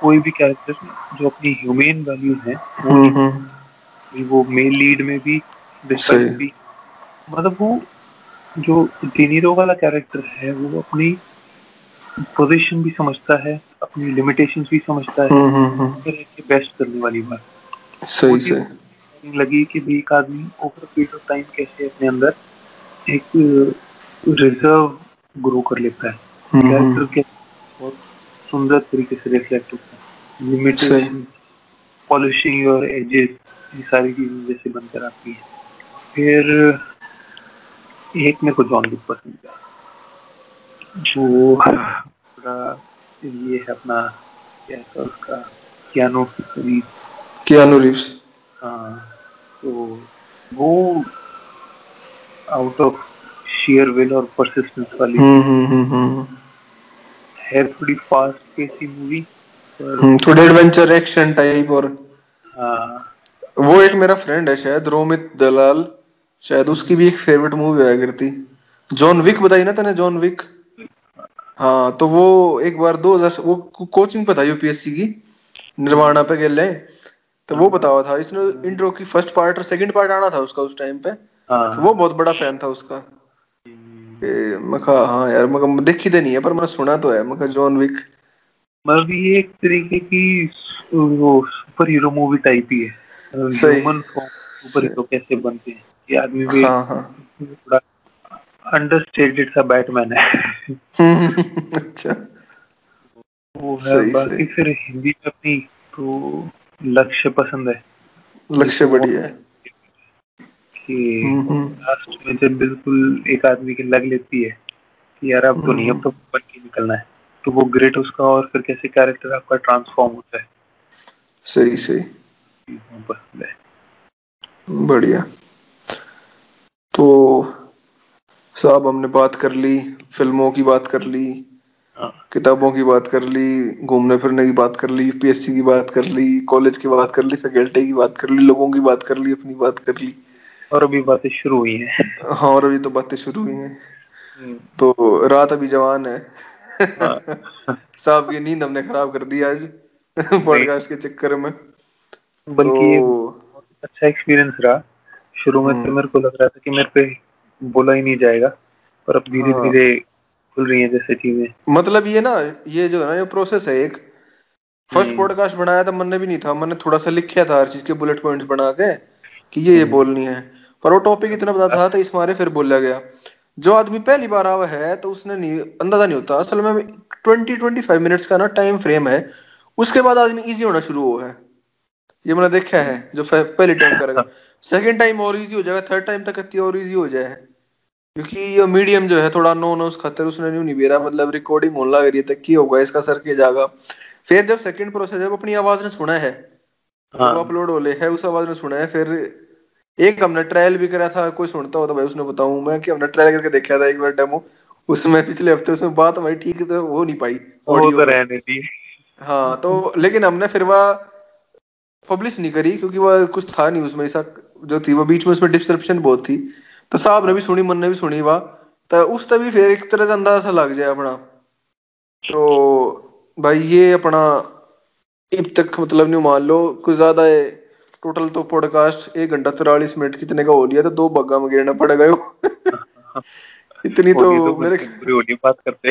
कोई भी कैरेक्टर जो अपनी ह्यूमेन वैल्यूज़ हैं वो हम्म, हम्म। वो मेल लीड में भी भी। मतलब वो जो डिनीरो वाला कैरेक्टर है वो अपनी पोजीशन भी समझता है अपनी लिमिटेशंस भी समझता है हम्म, बेस्ट करने वाली बात। सही सही। लगी कि भी एक आदमी ओवर पीरियड ऑफ़ टाइम कैसे अपने अंदर एक रिज़र्व ग्रो कर लेता है। कैरेक्टर के बहुत सुंदर तरीके से रिफ्लेक्ट होता है लिमिटेशन पॉलिशिंग योर एजेस ये सारी चीज़ें जैसे बनकर आती है। फिर एक मेरे को जॉन लुक पसंद था जो पूरा ये है अपना क्या था उसका कियानो रीव्स कियानो रीव्स हाँ तो वो आउट ऑफ़ शेयर विल और परसिस्टेंस वाली हम्म हम्म हम्म, हम्म। है थोड़ी फास्ट पेसी मूवी थोड़ी एडवेंचर एक्शन टाइप और हाँ। वो एक मेरा फ्रेंड है शायद रोमित दलाल। शायद उसकी भी एक फेवरेट मूवी आया करती जॉन विक बताई ना तने जॉन विक हाँ तो वो एक बार दो हज़ार वो कोचिंग पे था यूपीएससी की निर्वाणा पे गेले तो वो बतावा था इसने इंट्रो की फ़र्स्ट पार्ट और सेकंड पार्ट आना था उसका उस टाइम पे। हाँ। तो वो बहुत बड़ा फ़ैन था उसका। मैं कहा हाँ यार मैं देखी तो नहीं है पर मैंने सुना तो है। मैं जॉन विक मतलब ये एक तरीके की वो सुपर हीरो मूवी टाइप ही। है ह्यूमन सुपर हीरो कैसे बनते हैं ये आदमी भी हाँ, हाँ. थोड़ा अंडरस्टेटेड सा बैटमैन है। [laughs] अच्छा। वो है सही, बाकी सही. फिर हिंदी में अपनी तो लक्ष्य पसंद है। लक्ष्य बढ़िया है। कि लास्ट में जब बिल्कुल एक आदमी की लग लेती है कि यार अब तो नहीं अब तो बन के निकलना है। तो वो ग्रेट उसका और फिर कैसे कैरेक्टर आपका ट्रांसफॉर्म होता है। सही सही। बढ़िया। तो साहब हमने बात कर ली फ़िल्मों की बात कर ली हाँ। किताबों की बात कर ली घूमने फिरने की बात कर ली यूपीएससी की बात कर ली कॉलेज की बात कर ली फैकल्टी की बात कर ली लोगों की बात कर ली अपनी बात कर ली। और अभी बातें शुरू हुई हैं। हाँ और अभी तो बातें शुरू हुई हैं। हम्म। तो रात अभी जवान है हाँ। [laughs] साहब की नींद हमने खराब कर दी आज [laughs] पॉडकास्ट के चक्कर में बल्कि तो... अच्छा एक्सपीरियंस रहा शुरू में तो। मेरे को लग रहा था कि मेरे पे बोला ही नहीं जाएगा पर अब धीरे हाँ। धीरे खुल रही है जैसे चीज़ें मतलब ये ना ये जो है ना ये प्रोसेस है एक फ़र्स्ट पॉडकास्ट। बनाया था मैंने भी नहीं था मैंने थोड़ा सा लिखा था हर चीज़ के बुलेट पॉइंट्स बना के कि ये ये हम्म। बोलनी है पर वो टॉपिक इतना बता था तो इस मारे फिर बोला गया जो आदमी पहली बार आवा है तो उसने नहीं अंदाज़ा नहीं होता। असल में ट्वेंटी ट्वेंटी फाइव मिनट्स का ना टाइम फ्रेम है। उसके बाद आदमी इजी होना शुरू हुआ है। ये मैंने देखा है जो पहले टाइम करेगा सेकंड टाइम और इजी हो जाएगा थर्ड टाइम तक इतनी और इजी हो जाए। क्योंकि ये मीडियम जो है थोड़ा नो नो उस खतर उसने नहीं बेरा मतलब रिकॉर्डिंग होने लग रही है तक की होगा इसका सर के जाएगा फिर जब सेकंड प्रोसेस है अपनी आवाज़ ने सुना है हाँ। अपलोड हो ले है उस आवाज़ ने सुना है फिर एक हमने ट्रायल भी करा था कोई सुनता हो तो भाई उसने बताऊँ। मैं कि हमने ट्रायल करके देखा था एक बार डेमो उसमें पिछले हफ़्ते उसमें बात हमारी ठीक तो हो नहीं पाई। ऑडियो तो हाँ तो लेकिन हमने फिर वह पब्लिश नहीं करी क्योंकि वह कुछ था नहीं उसमें ऐसा जो थी। वो बीच में उसमें डिस्क्रिप्शन बहुत थी। तो साहब ने भी सुनी मन ने भी सुनी वह। तो उस तभी फिर एक तरह का अंदाज़ा सा लग जाए अपना। तो भाई ये अपना इब तक मतलब नहीं मान लो कुछ ज़्यादा है टोटल तो पॉडकास्ट एक घंटा तिरालीस मिनट कितने का हो लिया तो दो बग्गा में गिरना पड़ गए [laughs] इतनी तो, तो मेरे बात करते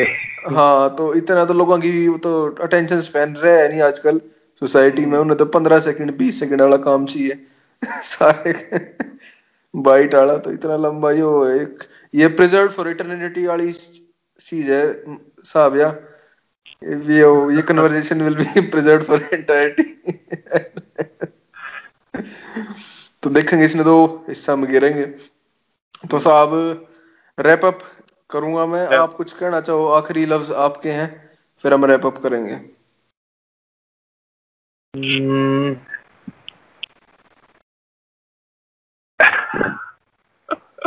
हाँ। तो इतना तो लोगों की तो अटेंशन स्पैन रहे नहीं आजकल। सोसाइटी में उन्हें तो पंद्रह सेकंड बीस सेकंड वाला काम चाहिए। [laughs] सारे [laughs] बाइट वाला तो इतना लंबा ये हो। एक ये प्रिजर्व फॉर इटर्निटी वाली चीज़ है साहब या। ये ये conversation will be preserve for entirety तो देखेंगे इसने तो हिस्सा में गिरेंगे। तो साहब रैप अप करूँगा मैं। आप कुछ कहना चाहो? आखिरी लफ्ज आपके हैं फिर हम रैप अप करेंगे.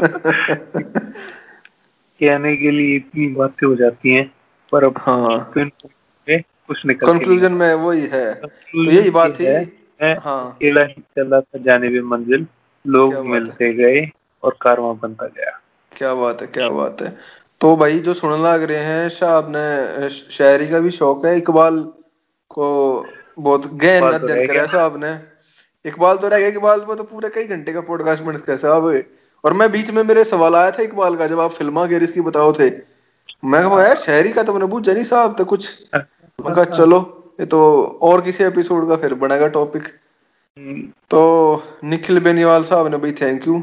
[laughs] कहने के लिए इतनी बातें हो जाती हैं पर अब हाँ। कुछ निकल कंक्लूजन में वही है। तो यही बात थी है। हाँ। अकेला ही चला था जाने भी मंजिल। लोग मिलते गए और कारवा बनता गया। क्या बात है क्या बात है। तो भाई जो सुनने लग रहे हैं साहब ने शायरी का भी शौक है। इकबाल को बहुत गहन अध्ययन करा साहब ने। इकबाल तो रह गया। इकबाल में तो पूरे कई घंटे का पॉडकास्ट बन इसका साहब। और मैं बीच में मेरे सवाल आया था इकबाल का जब आप फिल्मा गेर इसकी बताओ थे। मैं कहा यार शायरी का तो मैंने पूछा नहीं साहब तो कुछ। मैं कहा चलो। ये तो और किसी एपिसोड का फिर बनेगा टॉपिक तो निखिल बेनीवाल साहब ने भाई थैंक यू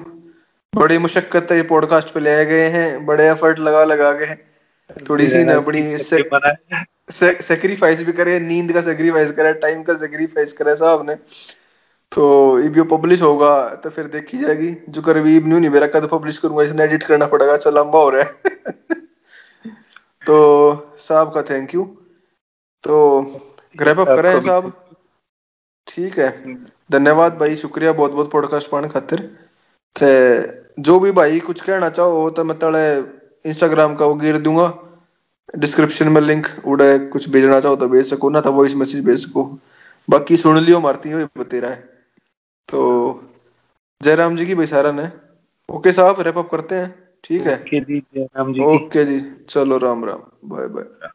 बड़ी मुशक्कत ये पॉडकास्ट पे ले गए हैं बड़े एफर्ट लगा लगा के थोड़ी सी ना अपनी सेक्रीफाइस भी करे नींद का सेक्रीफाइस करे टाइम का सेक्रीफाइस करे साहब ने। तो ये भी पब्लिश होगा तो फिर देखी जाएगी। जो कर भी न्यू नहीं मेरा कद पब्लिश करूँगा इसने एडिट करना पड़ेगा चल लंबा हो रहा है। [laughs] तो साहब का थैंक यू तो ग्रैप अप करें साहब। ठीक है। धन्यवाद भाई शुक्रिया बहुत बहुत पॉडकास्ट पाने खातिर। थे जो भी भाई कुछ कहना चाहो तो मैं तले इंस्टाग्राम का वो गिर दूँगा। डिस्क्रिप्शन में लिंक उड़े कुछ भेजना चाहो तो भेज सको ना तो वॉइस मैसेज भेज सको। बाकी सुन लियो मारती हो बतेरा है। तो जयराम जी की बेसारन ने। ओके साहब रेप अप करते हैं। ठीक है। ओके जी जी ओके जी चलो राम राम। Bye bye